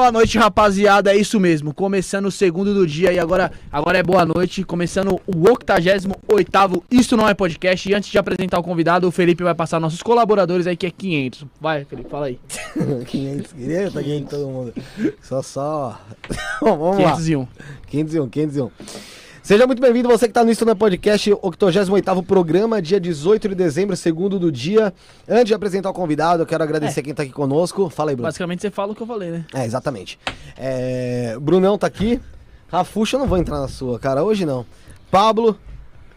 Boa noite, rapaziada. É isso mesmo. Começando o segundo do dia e agora, agora é boa noite. Começando o 88 Isso Não É Podcast. E antes de apresentar o convidado, o Felipe vai passar nossos colaboradores aí, que é 500. Vai, Felipe, fala aí. 500, queria tá ganhando todo mundo. Só, só. Vamos 501. lá. 501, 501. Seja muito bem-vindo, você que está no na Podcast, 88 programa, dia 18 de dezembro, segundo do dia. Antes de apresentar o convidado, eu quero agradecer É. quem está aqui conosco. Fala aí, Bruno. Basicamente você fala o que eu falei, né? É, exatamente. É, Brunão tá aqui. Rafuxa, eu não vou entrar na sua, cara, hoje não. Pablo,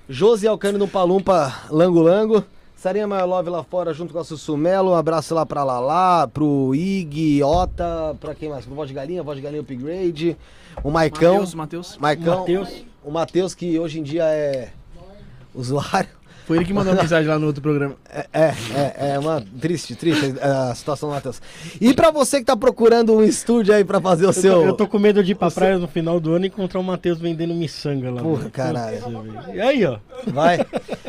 Josi Alcântara no Palumpa Lango Lango. Sarinha Maior Love lá fora junto com a Sussumelo. Um abraço lá pra Lala, pro Ig, Ota, pra quem mais? Pro Voz de Galinha, Voz de Galinha Upgrade. O Maicão. Matheus, Matheus. Maicão. Matheus. O Matheus, que hoje em dia é usuário. Foi ele que mandou mensagem lá no outro programa. É, é, é, é uma triste, triste a situação do Matheus. E pra você que tá procurando um estúdio aí pra fazer o Eu, seu. tô, eu tô com medo de ir pra praia no final do ano e encontrar o Matheus vendendo miçanga lá. Porra, velho. caralho. E aí, ó. Vai.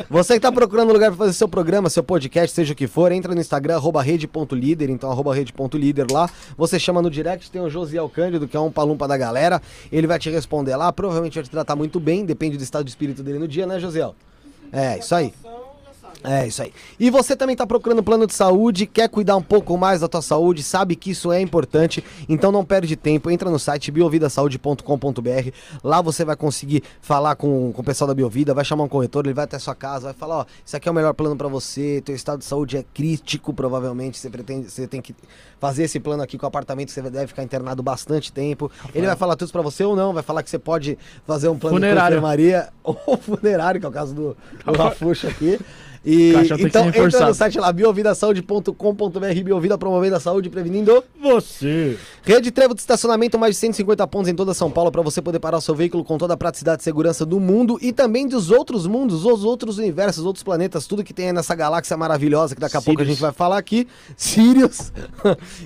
Você que tá procurando um lugar pra fazer seu programa, seu podcast, seja o que for, entra no Instagram, arroba rede.líder, então arroba rede.líder lá. Você chama no direct, tem o Josiel Cândido, que é um palumpa da galera. Ele vai te responder lá, provavelmente vai te tratar muito bem, depende do estado de espírito dele no dia, né, Josiel? É, isso aí. É, isso aí. E você também está procurando plano de saúde, quer cuidar um pouco mais da tua saúde, sabe que isso é importante, então não perde tempo, entra no site biovidasaude.com.br, lá você vai conseguir falar com, com o pessoal da Biovida, vai chamar um corretor, ele vai até sua casa, vai falar, ó, isso aqui é o melhor plano para você, teu estado de saúde é crítico, provavelmente, você pretende, você tem que fazer esse plano aqui com o apartamento, você deve ficar internado bastante tempo. Ele vai falar tudo para você ou não, vai falar que você pode fazer um plano Funerário. com enfermaria ou funerário, que é o caso do, do Rafuxo aqui. E, então entra no site lá, biovidasaude.com.br, Biovida promovendo a saúde, prevenindo. Você. Rede Trevo de estacionamento, mais de 150 pontos em toda São Paulo para você poder parar o seu veículo com toda a praticidade e segurança do mundo e também dos outros mundos, os outros universos, os outros planetas, tudo que tem aí nessa galáxia maravilhosa que daqui a pouco a Sirius. gente vai falar aqui. Sirius.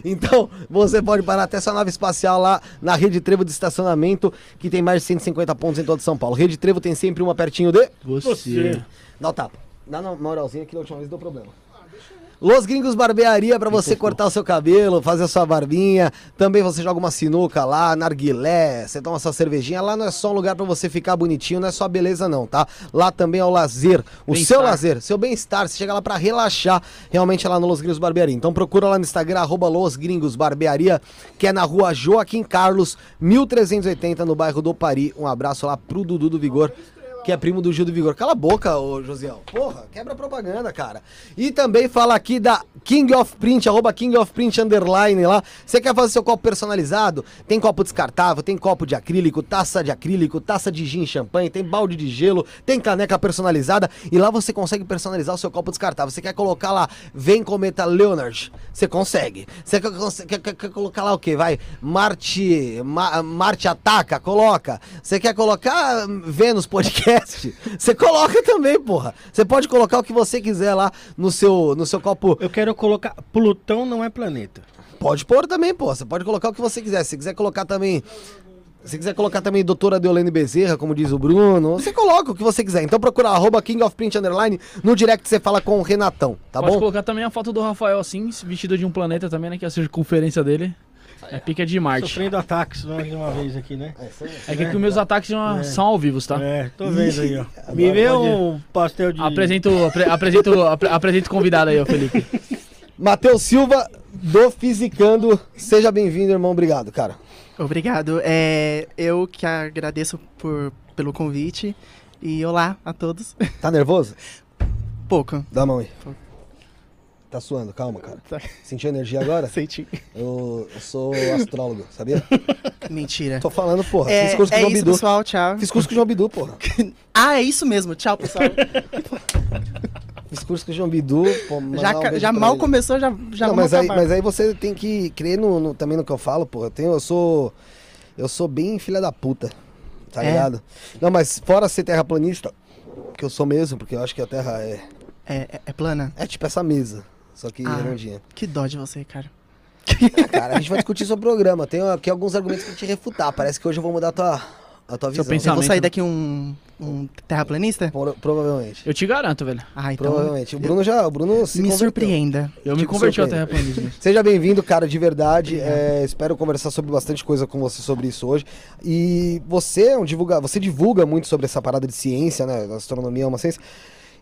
então, você pode parar até sua nave espacial lá na Rede Trevo de estacionamento, que tem mais de 150 pontos em toda São Paulo. Rede Trevo tem sempre uma pertinho de. Você. Dá o tapa. Dá na moralzinha que da última vez deu problema. Los Gringos Barbearia pra você cortar o seu cabelo, fazer a sua barbinha. Também você joga uma sinuca lá, narguilé, você toma sua cervejinha. Lá não é só um lugar pra você ficar bonitinho, não é só beleza não, tá? Lá também é o lazer, o Bem-estar. seu lazer, seu bem-estar. Você chega lá pra relaxar, realmente é lá no Los Gringos Barbearia. Então procura lá no Instagram, arroba Los Gringos Barbearia, que é na rua Joaquim Carlos, 1380, no bairro do Pari. Um abraço lá pro Dudu do Vigor que é primo do Gil do Vigor. Cala a boca, ô Josiel. Porra, quebra propaganda, cara. E também fala aqui da King of Print, arroba King of Print underline lá. Você quer fazer seu copo personalizado? Tem copo descartável, tem copo de acrílico, taça de acrílico, taça de gin, champanhe, tem balde de gelo, tem caneca personalizada e lá você consegue personalizar o seu copo descartável. Você quer colocar lá, vem cometa Leonard, você consegue. Você quer, quer- quer- quer colocar lá o que? Vai, Marte, Ma- Marte ataca, coloca. Você quer colocar hum, Vênus podcast? Você coloca também, porra. Você pode colocar o que você quiser lá no seu, no seu copo Eu quero colocar. Plutão não é planeta. Pode pôr também, pô. Você pode colocar o que você quiser. Se quiser colocar também. Se quiser colocar também doutora Deolane Bezerra, como diz o Bruno, você coloca o que você quiser. Então procura arroba King of Print Underline. No direct você fala com o Renatão, tá Pode bom? colocar também a foto do Rafael assim, vestido de um planeta também, né? Que é a circunferência dele. É pica de Marte. Sofrendo ataques mais de uma vez aqui, né? É que aqui os meus ataques são, são ao vivo, tá? É, tô vendo aí, ó. Me vê um pastel de. Apresento, apre, apresento, apre, apresento o convidado aí, ó, Felipe. Matheus Silva, do Fisicando. Seja bem-vindo, irmão. Obrigado, cara. Obrigado. É, eu que agradeço por, pelo convite. E olá a todos. Tá nervoso? Pouco. Dá a mão aí. Tá suando, calma, cara. Tá. Sentiu energia agora? Senti. Eu, eu sou astrólogo, sabia? Mentira. Tô falando, porra. É, Fiz curso com o é João isso, Bidu. pessoal. Tchau. Fiz curso com o João Bidu, porra. Ah, é isso mesmo. Tchau, pessoal. Fiz curso com o João Bidu. Pô, já um já mal ele. começou, já, já não, mas aí, acabar. mas aí você tem que crer no, no- também no que eu falo, pô. Eu, tenho, eu sou. Eu sou bem filha da puta. Tá É? ligado? Não, mas fora ser terraplanista, que eu sou mesmo, porque eu acho que a Terra é. É, é- é plana? É tipo essa mesa. Só que Ah. Que dó de você, cara. Ah, cara, a gente vai discutir sobre o programa. Tenho aqui alguns argumentos pra te refutar. Parece que hoje eu vou mudar a tua, a tua Seu visão. Eu vou sair daqui um, um terraplanista? Pro- provavelmente. Eu te garanto, velho. Ah, então Provavelmente. O Bruno já. O Bruno se me converteu. surpreenda. Eu me Tipo, converti ao terraplanismo. Seja bem-vindo, cara, de verdade. É, espero conversar sobre bastante coisa com você sobre isso hoje. E você é um divulga, você divulga muito sobre essa parada de ciência, né? Astronomia é uma ciência.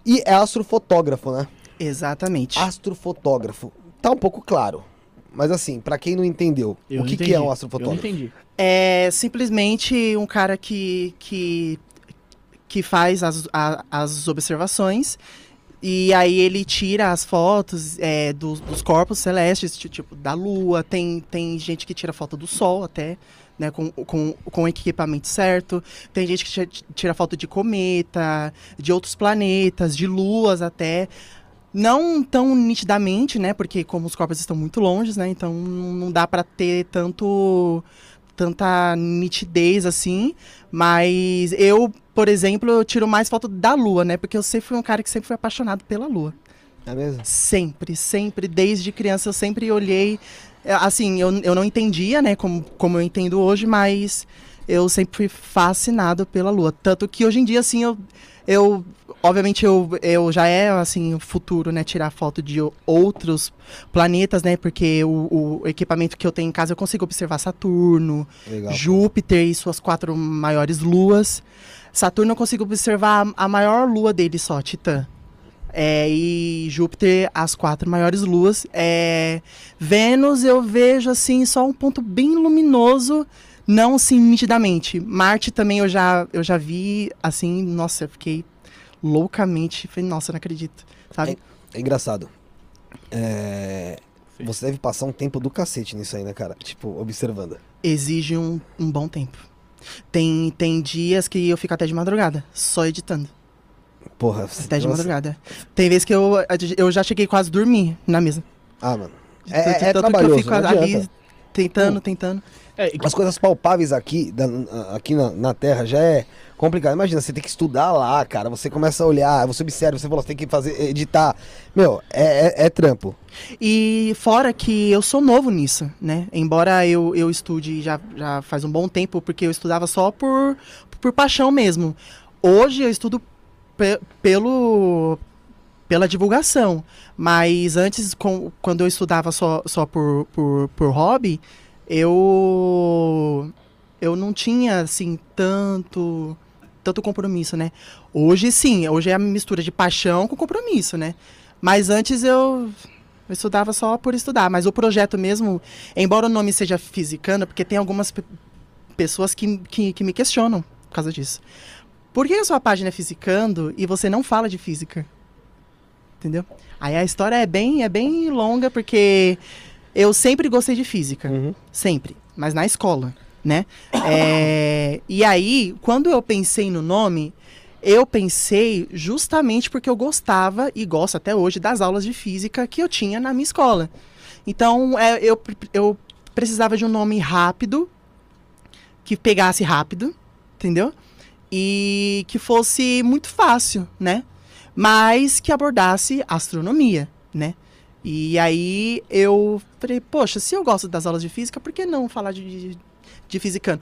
E é astrofotógrafo, né? Exatamente. Astrofotógrafo. Tá um pouco claro. Mas assim, pra quem não entendeu, Eu o que, não que entendi. é um Eu não astrofotógrafo? entendi. É simplesmente um cara que, que, que faz as, a- as observações e aí ele tira as fotos é, dos, dos corpos celestes, ti- tipo, da Lua. Tem, tem gente que tira foto do Sol até, né, com, com, com o equipamento certo. Tem gente que tira, tira foto de cometa, de outros planetas, de luas até. Não tão nitidamente, né? Porque como os corpos estão muito longe, né? Então não dá pra ter tanto tanta nitidez assim, mas eu, por exemplo, eu tiro mais foto da lua, né? Porque eu sempre fui um cara que sempre foi apaixonado pela lua. É mesmo? Sempre, sempre, desde criança eu sempre olhei, é, assim, eu, eu não entendia, né, como, como eu entendo hoje, mas eu sempre fui fascinado pela lua. Tanto que hoje em dia, assim, eu, eu obviamente eu, eu já é, assim, o futuro, né, tirar foto de outros planetas, né, porque o, o equipamento que eu tenho em casa eu consigo observar Saturno, Legal. Júpiter e suas quatro maiores luas. Saturno eu consigo observar a a maior lua dele só, Titã. É, e Júpiter, as quatro maiores luas. É, Vênus eu vejo assim só um ponto bem luminoso, não assim nitidamente. Marte também eu já, eu já vi assim, nossa, eu fiquei loucamente, falei, nossa, não acredito, sabe? É engraçado. É, Você deve passar um tempo do cacete nisso aí, né, cara? Tipo, observando. Exige um, um bom tempo. Tem, tem dias que eu fico até de madrugada, só editando. Porra, Até de nossa. madrugada. Tem vezes que eu, eu já cheguei quase a dormir na mesa. Ah, mano. De É- é tanto trabalhoso, que eu fico não ali tentando, Hum. tentando. É, e- As coisas palpáveis aqui, da- aqui na, na Terra já é complicado. Imagina, você tem que estudar lá, cara. Você começa a olhar, você observa, você fala, você tem que fazer, editar. Meu, é, é- é trampo. E fora que eu sou novo nisso, né? Embora eu, eu estude já, já faz um bom tempo, porque eu estudava só por, por paixão mesmo. Hoje eu estudo pe- pelo, pela divulgação. Mas antes, com- quando eu estudava só, só por, por, por hobby, eu eu não tinha assim tanto tanto compromisso, né? Hoje sim, hoje é a mistura de paixão com compromisso, né? Mas antes eu, eu estudava só por estudar, mas o projeto mesmo, embora o nome seja Fisicando, porque tem algumas pe- pessoas que, que, que me questionam por causa disso. Por que a sua página é Fisicando e você não fala de física? Entendeu? Aí a história é bem, é bem longa, porque eu sempre gostei de física. Uhum. Sempre. Mas na escola, né? É, e aí, quando eu pensei no nome, eu pensei justamente porque eu gostava e gosto até hoje das aulas de física que eu tinha na minha escola. Então, é, eu, eu precisava de um nome rápido, que pegasse rápido, entendeu? E que fosse muito fácil, né? Mas que abordasse astronomia, né? E aí eu falei, poxa, se eu gosto das aulas de física, por que não falar de, de, de fisicano?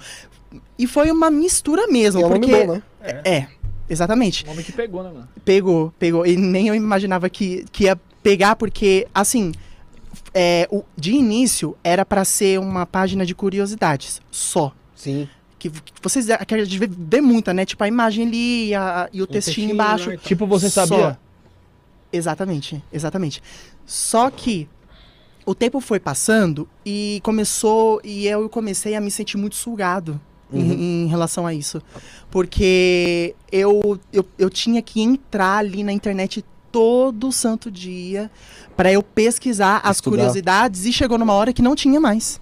E foi uma mistura mesmo, E é porque bom, né? é, exatamente. O homem que pegou, né, mano? Pegou, pegou. E nem eu imaginava que, que ia pegar, porque, assim, é, o, de início era pra ser uma página de curiosidades só. Sim. Que, que vocês que a gente vê, vê muita, né? Tipo, a imagem ali e, a- e o textinho textinho embaixo. lá e tal. Tipo, você Só. sabia? Exatamente, exatamente. Só que o tempo foi passando e começou e eu comecei a me sentir muito sugado em- Uhum. em, relação a isso, porque eu, eu, eu tinha que entrar ali na internet todo santo dia para eu pesquisar as Estudar. curiosidades e chegou numa hora que não tinha mais.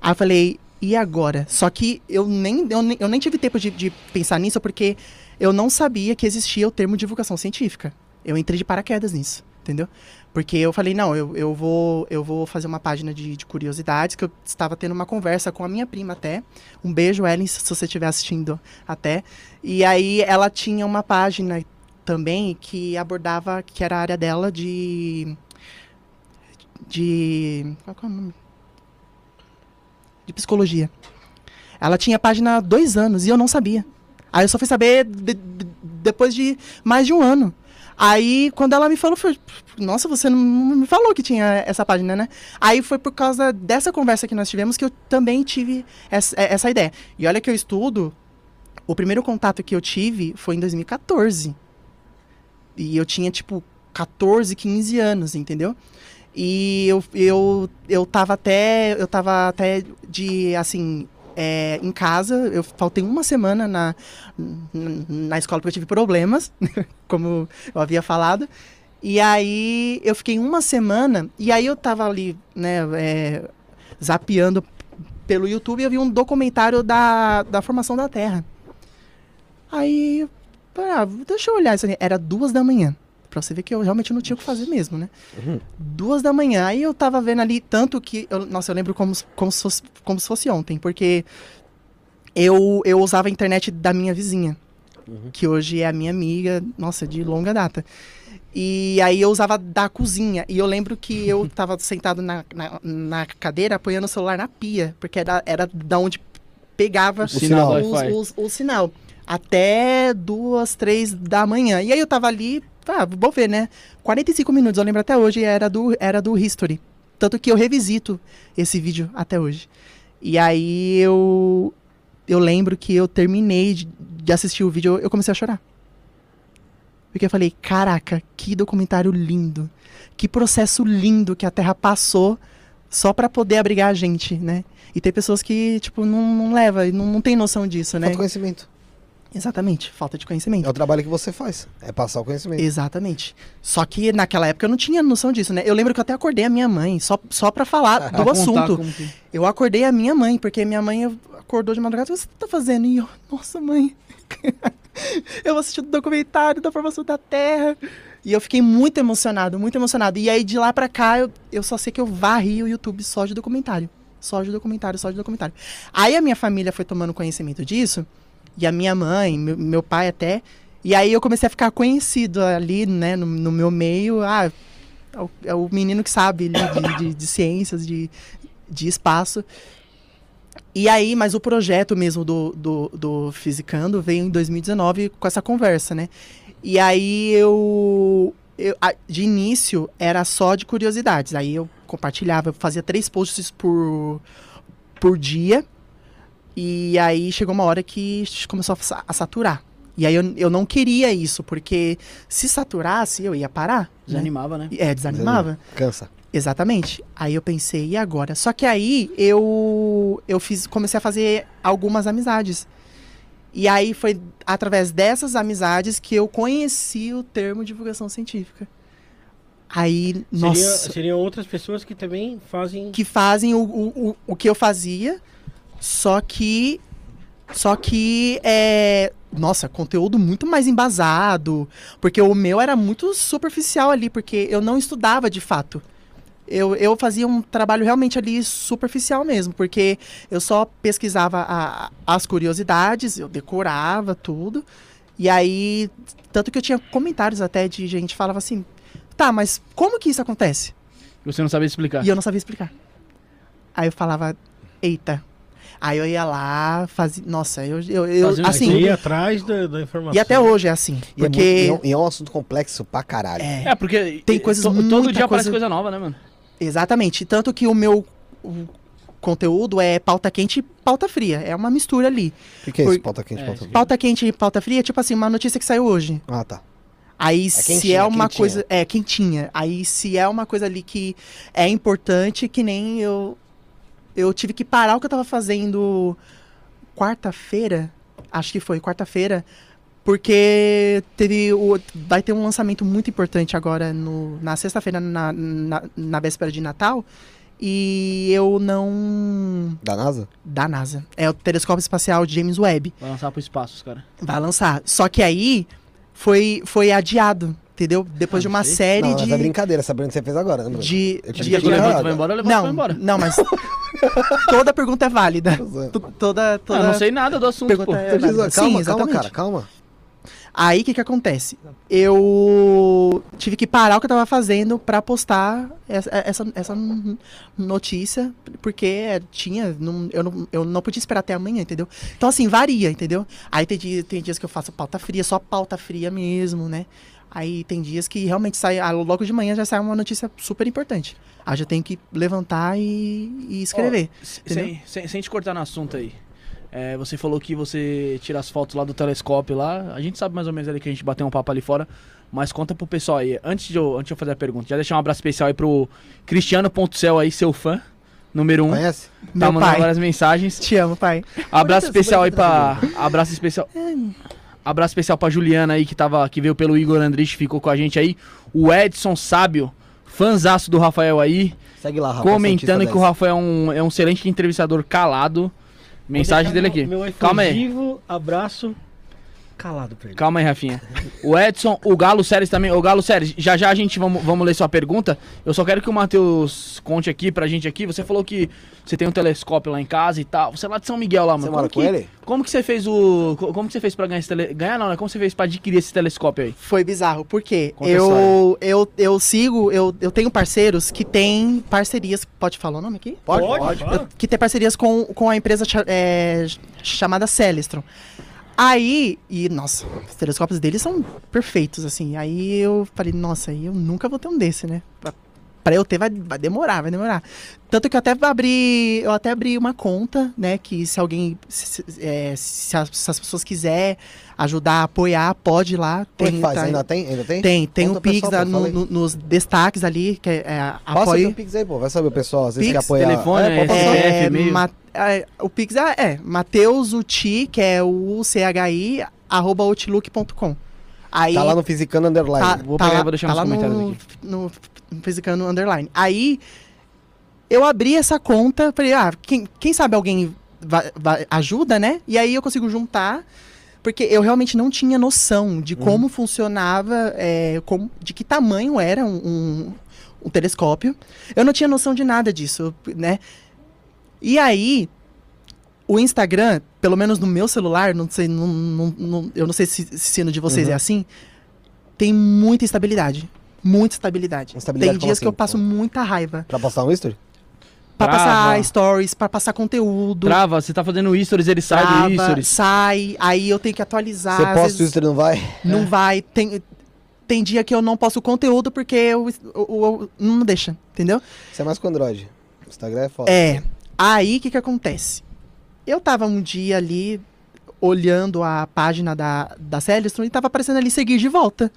Aí eu falei, e agora? Só que eu nem, eu nem, eu nem tive tempo de, de pensar nisso porque eu não sabia que existia o termo divulgação científica. Eu entrei de paraquedas nisso, entendeu? Porque eu falei, não, eu, eu, vou, eu vou fazer uma página de, de curiosidades, que eu estava tendo uma conversa com a minha prima até. Um beijo, Ellen, se você estiver assistindo até. E aí ela tinha uma página também que abordava, que era a área dela de... De... Qual é o nome? De psicologia. Ela tinha página há dois anos e eu não sabia. Aí eu só fui saber de- de- depois de mais de um ano. Aí, quando ela me falou, foi, nossa, você não me falou que tinha essa página, né? Aí foi por causa dessa conversa que nós tivemos que eu também tive essa, essa ideia. E olha que eu estudo, o primeiro contato que eu tive foi em 2014. E eu tinha, tipo, 14, 15 anos, entendeu? E eu, eu, eu tava até. Eu tava até de assim. É, em casa, eu faltei uma semana na, na escola porque eu tive problemas, como eu havia falado. E aí eu fiquei uma semana, e aí eu tava ali, né, é, zapeando pelo YouTube e eu vi um documentário da, da formação da Terra. Aí, ah, deixa eu olhar isso aqui. Era duas da manhã. Pra você ver que eu realmente não tinha o que fazer mesmo, né? Duas da manhã. Aí eu tava vendo ali, tanto que. Eu, nossa, eu lembro como, se- como, se fosse, como se fosse ontem, porque eu, eu usava a internet da minha vizinha, que hoje é a minha amiga, nossa, de longa data. E aí eu usava da cozinha. E eu lembro que eu tava sentado na, na, na cadeira apoiando o celular na pia, porque era, era da onde pegava O sinal os- os- o sinal. Até duas, três da manhã. E aí eu tava ali, ah, vou ver, né? 45 minutos, eu lembro até hoje, era do, era do History. Tanto que eu revisito esse vídeo até hoje. E aí eu, eu lembro que eu terminei de, de assistir o vídeo, eu comecei a chorar. Porque eu falei, caraca, que documentário lindo. Que processo lindo que a Terra passou só pra poder abrigar a gente, né? E tem pessoas que, tipo, não, não leva, não, não tem noção disso, né? Falta conhecimento. Exatamente, falta de conhecimento. É o trabalho que você faz. É passar o conhecimento. Exatamente. Só que naquela época eu não tinha noção disso, né? Eu lembro que eu até acordei a minha mãe, só, só pra falar do assunto. que- Eu acordei a minha mãe, porque minha mãe acordou de madrugada. O que você tá fazendo? E eu, nossa, mãe. eu assisti o documentário da formação da Terra. E eu fiquei muito emocionado, muito emocionado. E aí de lá pra cá, eu, eu só sei que eu varri o YouTube só de documentário. Só de documentário, só de documentário. Aí a minha família foi tomando conhecimento disso. E a minha mãe, meu, meu pai até. E aí eu comecei a ficar conhecido ali, né, no, no meu meio. Ah, é o, é o menino que sabe de, de, de ciências, de, de espaço. E aí, mas o projeto mesmo do, do, do Fisicando veio em 2019 com essa conversa, né? E aí eu, eu, de início era só de curiosidades. Aí eu compartilhava, eu fazia três posts por, por dia. E aí chegou uma hora que começou a, sa- a saturar. E aí eu, eu não queria isso, porque se saturasse, eu ia parar. né? Desanimava, né? É, desanimava. Cansa. Exatamente. Aí eu pensei, e agora? Só que aí eu eu fiz, comecei a fazer algumas amizades. E aí foi através dessas amizades que eu conheci o termo divulgação científica. Aí, nossa, seriam outras pessoas que também fazem. que fazem o, o, o, o que eu fazia, só que só que é, nossa, conteúdo muito mais embasado, porque o meu era muito superficial ali, porque eu não estudava de fato. Eu, eu fazia um trabalho realmente ali superficial mesmo, porque eu só pesquisava a- as curiosidades, eu decorava tudo, e aí, tanto que eu tinha comentários até de gente que falava assim, tá, mas como que isso acontece? Você não sabia explicar. E eu não sabia explicar. Aí eu falava, eita. Aí eu ia lá, fazia. Nossa, eu. eu, eu Assim, ir atrás da, da informação. E até hoje é assim. E, é Porque. e é um- e é um assunto complexo pra caralho. é, É, porque Tem coisas, to- todo dia aparece coisa- coisa nova, né, mano? exatamente. Tanto que o meu o conteúdo é pauta quente e pauta fria. É uma mistura ali. O que, que é isso? Por- Pauta quente, É, pauta fria? Pauta quente e pauta fria é tipo assim, uma notícia que saiu hoje. Ah, tá. Aí se quentinha, é uma quentinha. coisa. É, quentinha. Aí se é uma coisa ali que é importante, que nem eu. Eu tive que parar o que eu tava fazendo quarta-feira. Acho que foi quarta-feira. Porque teve o, vai ter um lançamento muito importante agora no, na sexta-feira, na, na, na véspera de Natal. E eu não. Da NASA? Da NASA. É o telescópio espacial James Webb Vai lançar pro espaço, cara. vai lançar. Só que aí foi, foi adiado, entendeu? Depois Ah, de uma não série não, de. é brincadeira, essa pergunta que você fez agora, né, Bruno? de, de levanta vai embora, levanta vai não, embora. não, mas toda pergunta é válida. Tu- Toda, Ah, toda eu não sei nada do assunto, pô. pergunta é diz- válida. calma, Sim, calma, cara, calma. Aí o que que acontece? Eu tive que parar o que eu tava fazendo pra postar essa, essa, essa notícia, porque tinha. Não, eu, não, eu não podia esperar até amanhã, entendeu? Então, assim, varia, entendeu? Aí tem, dia, tem dias que eu faço pauta fria, só pauta fria mesmo, né? Aí tem dias que realmente sai. ah, Logo de manhã já sai uma notícia super importante. Aí já tenho que levantar e, e escrever. Entendeu? Sem, sem, sem te cortar no assunto aí. É, você falou que você tira as fotos lá do telescópio lá. A gente sabe mais ou menos ali que a gente bateu um papo ali fora. Mas conta pro pessoal aí. Antes de eu, antes de eu fazer a pergunta, já deixar um abraço especial aí pro Cristiano.cel aí, seu fã. Número um. Conhece? Tá Meu mandando pai. várias mensagens. Te amo, pai. Abraço especial aí pra. Abraço especial. Abraço especial pra Juliana aí, que, tava, que veio pelo Igor Andrich, ficou com a gente aí. O Edson Sábio, fanzaço do Rafael aí. Segue lá, Rafa. comentando que o Rafael é um, é um excelente entrevistador calado. Mensagem dele aqui. Meu, meu Calma aí. abraço calado pra ele. Calma aí, Rafinha. O Edson, o Galo Séries também. O Galo Séries, já já a gente vamos, vamos ler sua pergunta. Eu só quero que o Matheus conte aqui pra gente aqui. Você falou que você tem um telescópio lá em casa e tal. Você é lá de São Miguel lá, mano. Você como mora que, com ele? Como que você fez o. co- Como que você fez pra ganhar esse tele... Ganhar não, né? Como você fez pra adquirir esse telescópio aí? Foi bizarro, porque Conta a eu, eu, eu sigo, eu, eu tenho parceiros que têm parcerias. Pode falar o nome aqui? Pode? fala. que tem parcerias com, com a empresa é, chamada Celestron. Aí, e nossa, os telescópios deles são perfeitos, assim. Aí eu falei, nossa, eu nunca vou ter um desse, né? Pra, pra eu ter vai, vai demorar, vai demorar. Tanto que eu até abri, eu até abri uma conta, né? Que se alguém, se, se- é, se as, se as pessoas quiser ajudar, apoiar, pode ir lá. É que faz? tá- Ainda tem? Ainda tem? tem, tem Conta o Pix pessoal, no- no- nos destaques ali, que é, é apoio. teu Pix aí, pô. Vai saber o pessoal, às vezes Pix, quer apoiar. telefone, é, É, e-mail. ma- é, o Pix é, é Mateus Uti, que é o CHI, arroba outlook.com. Aí Tá lá no Fisicano Underline. tá, Vou tá pegar e lá- vou deixar tá nos lá comentários no, aqui. no, no Fisicano Underline. Aí eu abri essa conta, falei, ah, quem, quem sabe alguém ajuda, né? E aí eu consigo juntar, porque eu realmente não tinha noção de como funcionava, é, como, de que tamanho era um, um, um telescópio. Eu não tinha noção de nada disso, né? E aí, o Instagram, pelo menos no meu celular, não sei, não- não- não- eu não sei se, se no de vocês Uhum. é assim, tem muita instabilidade. Muita estabilidade. Instabilidade tem dias que assim? eu passo muita raiva. Pra postar um history? Pra Trava. passar stories, pra passar conteúdo. Trava, você tá fazendo stories, ele sai do trava, stories. sai, aí eu tenho que atualizar. Você posta o vezes history e não vai? Não vai. Tem, tem dia que eu não posto conteúdo porque o, o- o- não deixa, entendeu? Você é mais com Android. O Instagram é foda. É. Aí o que que acontece? Eu tava um dia ali olhando a página da, da Celestron e tava aparecendo ali seguir de volta.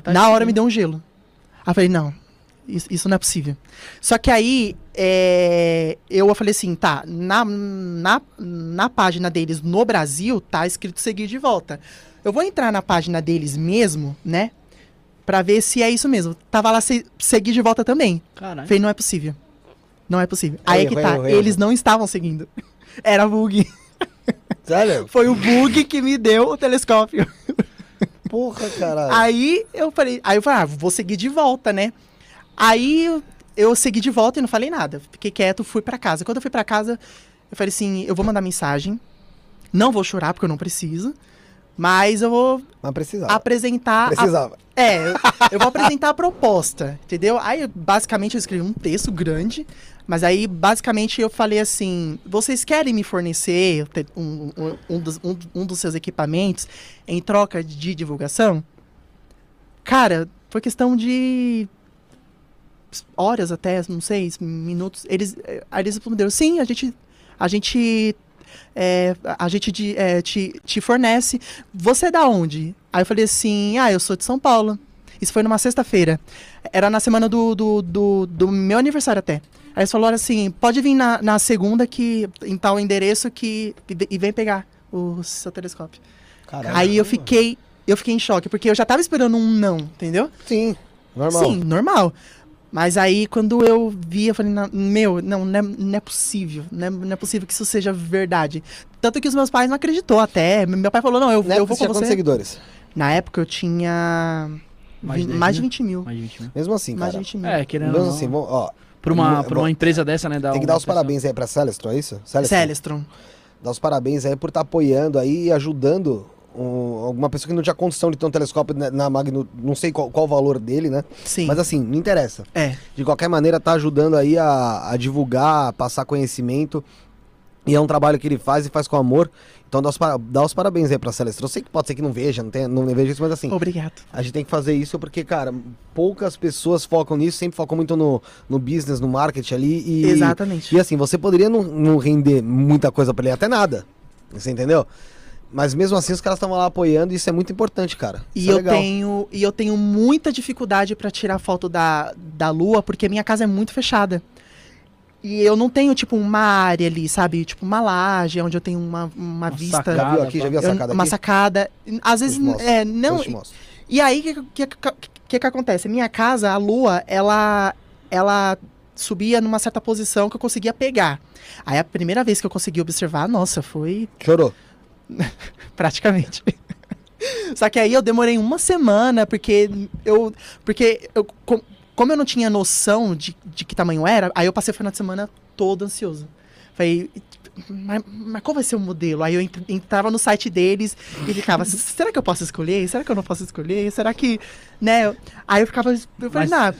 Tá Na hora me deu um gelo. Aí eu falei, não, isso, isso não é possível. Só que aí é, eu falei assim, tá, na, na, na página deles no Brasil tá escrito seguir de volta. Eu vou entrar na página deles mesmo, né? Pra ver se é isso mesmo. Tava lá se, seguir de volta também. Caralho. Falei, não é possível. Não é possível. Aí é que tá, erro, erro. eles não estavam seguindo. Era bug. Sério? Foi o bug que me deu o telescópio. Porra, caralho. Aí eu falei, aí eu falei, ah, vou seguir de volta, né? Aí eu, eu segui de volta e não falei nada. Fiquei quieto, fui pra casa. Quando eu fui pra casa, eu falei assim, eu vou mandar mensagem. Não vou chorar porque eu não preciso, mas eu vou Mas precisava. apresentar a Precisava. é, eu, eu vou apresentar a proposta, entendeu? Aí, basicamente, eu escrevi um texto grande, mas aí, basicamente, eu falei assim: vocês querem me fornecer um, um, um dos, um, um dos seus equipamentos em troca de divulgação? Cara, foi questão de horas até, não sei, minutos. Eles, eh, aí eles responderam: sim, a gente. A gente. é, a gente de- é, te, te fornece. Você é da onde? Aí eu falei assim: ah, eu sou de São Paulo. Isso foi numa sexta-feira. Era na semana do, do, do, do meu aniversário até. Aí eles falaram assim: pode vir na, na segunda que, em tal endereço que, e e vem pegar o seu telescópio. Caralho. Aí eu fiquei, eu fiquei em choque, porque eu já tava esperando um não, entendeu? Sim, normal. Sim, normal. Mas aí, quando eu vi, eu falei, "Não, meu, não, não é, não é possível. Não é, não é possível que isso seja verdade. Tanto que os meus pais não acreditou até. Meu pai falou, não, eu, Na eu vou você tinha com quantos você. seguidores? Na época eu tinha Mais de vi- 10 mais de mil? 20 mil. Mais de 20 mil. Mesmo assim, Mais de cara. 20 mil. É, querendo Mesmo não, assim, vamos, ó. Pra, uma, pra uma empresa dessa, né? Tem que dar os pessoal- parabéns aí pra Celestron, é isso? Celestron. Dar os parabéns aí por estar apoiando aí e ajudando um- alguma pessoa que não tinha condição de ter um telescópio na, na Magno, não sei qual, qual o valor dele, né? Sim. Mas assim, não interessa. É. De qualquer maneira, tá ajudando aí a, a divulgar, a passar conhecimento. E é um trabalho que ele faz e faz com amor. Então dá os, para- dá os parabéns aí pra Celestron. Eu sei que pode ser que não veja, não, tenha, não veja isso, mas assim, Obrigado. a gente tem que fazer isso porque, cara, poucas pessoas focam nisso, sempre focam muito no, no business, no marketing ali. E, Exatamente. E assim, você poderia não, não render muita coisa pra ele, até nada. Você entendeu? Mas mesmo assim, os caras estavam lá apoiando e isso é muito importante, cara. E Isso é eu, legal. tenho, e eu tenho muita dificuldade pra tirar foto da, da lua, porque minha casa é muito fechada. E eu não tenho, tipo, uma área ali, sabe? Tipo, uma laje, onde eu tenho uma, uma, vista. sacada. Já viu aqui? Já viu a eu- sacada uma aqui? sacada. Às vezes, Eu é, não. eu. E aí, o que, que, que, que que acontece? Minha casa, a lua, ela, ela subia numa certa posição que eu conseguia pegar. Aí, a primeira vez que eu consegui observar, nossa, foi Chorou. praticamente. Só que aí eu demorei uma semana, porque eu. Porque eu, com- como eu não tinha noção de, de que tamanho era, aí eu passei o final de semana todo ansioso. Falei, mas, mas qual vai ser o modelo? Aí eu ent- entrava no site deles e ficava, será que eu posso escolher? Será que eu não posso escolher? Será que. Né? Aí eu ficava. Eu falei, Mas- não,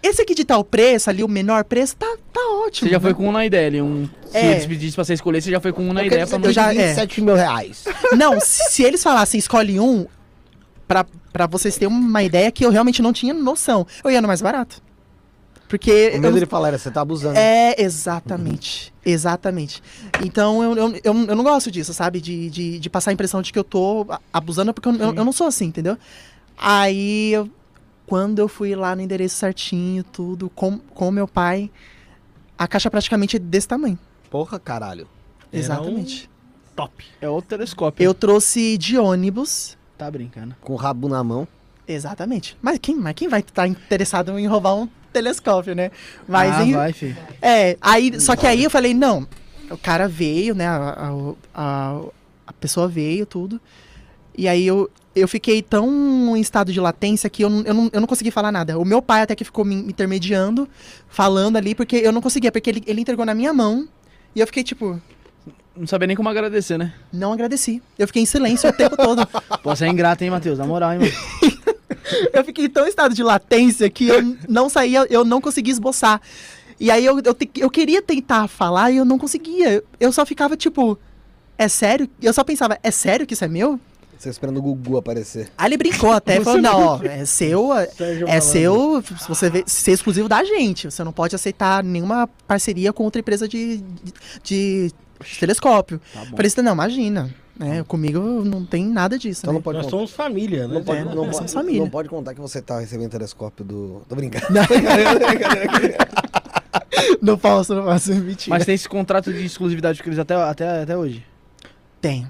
esse aqui de tal preço, ali, o menor preço, tá, tá ótimo. Você já né? foi com um na ideia ali, um... Se É. eles pedissem pra você escolher, você já foi com um na Eu ideia pra não... eu já, é. 27 mil reais. Não, se, se eles falassem escolhe um, pra, pra vocês terem uma ideia que eu realmente não tinha noção, eu ia no mais barato. Porque. O eu medo não- dele falar era, você tá abusando. É, exatamente. Exatamente. Então eu, eu, eu, eu não gosto disso, sabe? De, de, de passar a impressão de que eu tô abusando, porque eu, eu, eu não sou assim, entendeu? Aí, eu- quando eu fui lá no endereço certinho, tudo, com o meu pai, a caixa praticamente é desse tamanho. Porra, caralho. Era Exatamente. Top. É outro telescópio. Eu trouxe de ônibus. Tá brincando. Com o rabo na mão. Exatamente. Mas quem, mas quem vai estar interessado em roubar um telescópio, né? Mas ah, em- vai, filho. É, aí, só que aí eu falei, não, o cara veio, né, a, a, a, pessoa veio, tudo, e aí eu, eu fiquei tão em estado de latência que eu, não- eu, não, eu não consegui falar nada. O meu pai até que ficou me intermediando, falando ali, porque eu não conseguia, porque ele, ele entregou na minha mão, e eu fiquei, tipo, Não sabia nem como agradecer, né? não agradeci. Eu fiquei em silêncio o tempo todo. Pô, você é ingrato, hein, Matheus? Na moral, hein, mano? Eu fiquei tão em estado de latência que eu não saía, eu não conseguia esboçar. E aí eu, eu, te- eu queria tentar falar e eu não conseguia. Eu só ficava tipo, é sério? Eu só pensava, é sério que isso é meu? Você esperando o Gugu aparecer. Aí ele brincou até, falou, não, ó, é seu, é Sérgio é Malandro. seu, se você vê, ser exclusivo da gente. Você não pode aceitar nenhuma parceria com outra empresa de, de, de telescópio. Tá bom. Falei assim, não, imagina, né, comigo não tem nada disso, Então né? não pode Nós somos família, né? Não pode, É, não, pode, somos família. não pode contar que você tá recebendo telescópio do. Tô brincando. Não posso, não posso, mentira. Mas tem esse contrato de exclusividade com eles até, até, até hoje. Tem.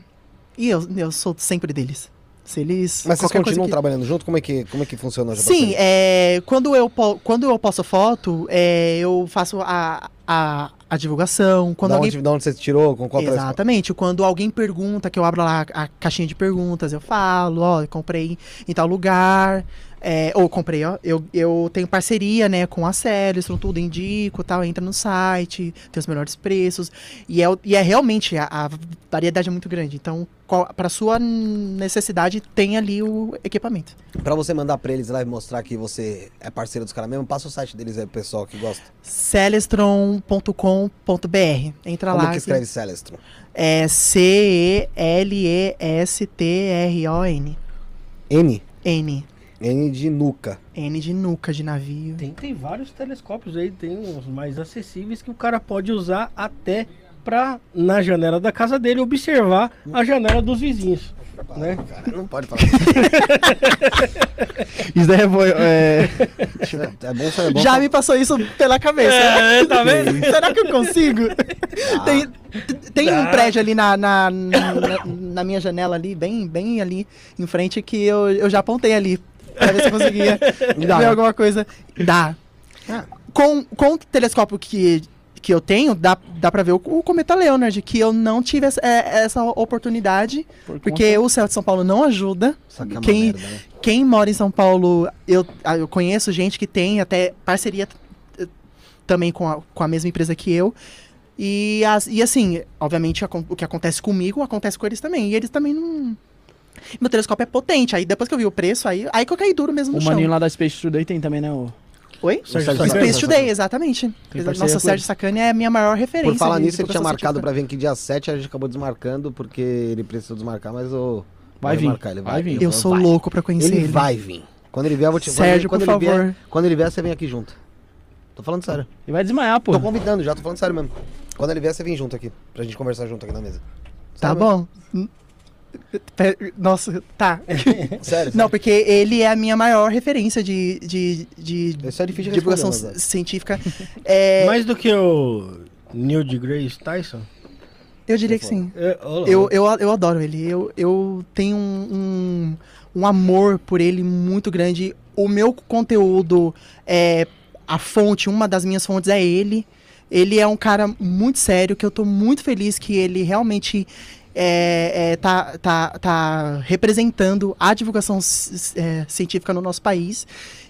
E eu, eu sou sempre deles. Se eles... Mas vocês continuam que- trabalhando junto? Como é que, como é que funciona a Sim, é, quando, eu, quando eu posto foto, é, eu faço a, a, a divulgação. Quando da, alguém onde, da onde você tirou? Com qual? Exatamente. Quando alguém pergunta, que eu abro lá a caixinha de perguntas, eu falo, ó, eu comprei em tal lugar. É, ou comprei, ó, eu, eu tenho parceria, né, com a Celestron, tudo, indico, tal, entra no site, tem os melhores preços. E é, e é realmente, a, a variedade é muito grande. Então, para sua necessidade, tem ali o equipamento. Pra você mandar pra eles lá e mostrar que você é parceiro dos caras mesmo, passa o site deles aí pro pessoal que gosta. Celestron.com.br. Entra Como lá. que escreve Celestron? É C-E-L-E-S-T-R-O-N. N? N. N de nuca. N de nuca de navio. Tem, tem vários telescópios aí, tem uns mais acessíveis que o cara pode usar até pra, na janela da casa dele, observar a janela dos vizinhos. Né? Cara, não pode falar. Isso daí é. bom, é... é bom, é bom. Já me passou isso pela cabeça. É, tá vendo? Será que eu consigo? Tem, tem um prédio ali na, na, na, na minha janela ali, bem, bem ali em frente, que eu, eu já apontei ali. Pra ver se eu conseguia Dá. ver alguma coisa. Dá. Ah. Com, com o telescópio que, que eu tenho, dá, dá pra ver o, o cometa Leonard, que eu não tive essa, é, essa oportunidade, Por porque o céu de São Paulo não ajuda. Aqui é Quem- merda, né? Quem mora em São Paulo, eu, ah, eu conheço gente que tem até parceria também com a, com a mesma empresa que eu. E, as- e assim, obviamente, o que acontece comigo acontece com eles também. E eles também não. Meu telescópio é potente. Aí depois que eu vi o preço, aí, aí que eu caí duro mesmo no O chão. maninho lá da Space Today tem também, né? O... Oi? Sérgio Sérgio Sacani. Space Today, exatamente. Parceria Nossa, com Sérgio ele. Sacani é a minha maior referência. Por falar de nisso, ele tinha divulgação marcado científica. pra vir aqui dia 7, a gente acabou desmarcando porque ele precisou desmarcar, mas o. Vai vir, Marcar, ele vai vir. Eu sou vai. louco pra conhecer Ele ele. vai vir. Quando ele vier, eu vou te Sérgio, quando por ele vier- favor. quando ele vier, você vem aqui junto. Tô falando sério. E vai desmaiar, pô. Tô convidando já, tô falando sério mesmo. Quando ele vier, você vem junto aqui. Pra gente conversar junto aqui na mesa. Tá Sério bom. Nossa, tá. Sério, Não, porque ele é a minha maior referência de, de, de Isso é difícil de divulgação mas, científica. É, Mais do que o Neil deGrasse Tyson? eu diria que sim. É. Eu, eu, eu adoro ele. Eu, eu tenho um, um, um amor por ele muito grande. O meu conteúdo, é, a fonte, uma das minhas fontes é ele. Ele é um cara muito sério, que eu tô muito feliz que ele realmente é, é, tá, tá, tá representando a divulgação é, científica no nosso país.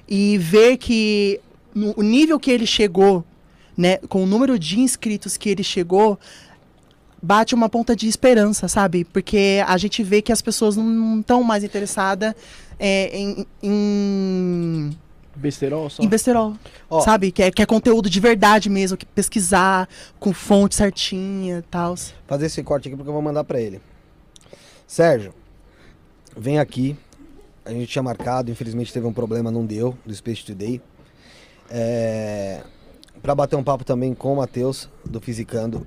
E ver que no, o nível que ele chegou, né, com o número de inscritos que ele chegou, bate uma ponta de esperança, sabe? Porque a gente vê que as pessoas não estão mais interessadas é, em, em, Besterol só. em besterol, Ó. sabe? Que é, que é conteúdo de verdade mesmo, que pesquisar com fonte certinha e tal. Fazer esse corte aqui porque eu vou mandar pra ele. Sérgio, vem aqui. A gente tinha marcado, infelizmente teve um problema, não deu, do Space Today. É... Pra bater um papo também com o Matheus, do Fisicando.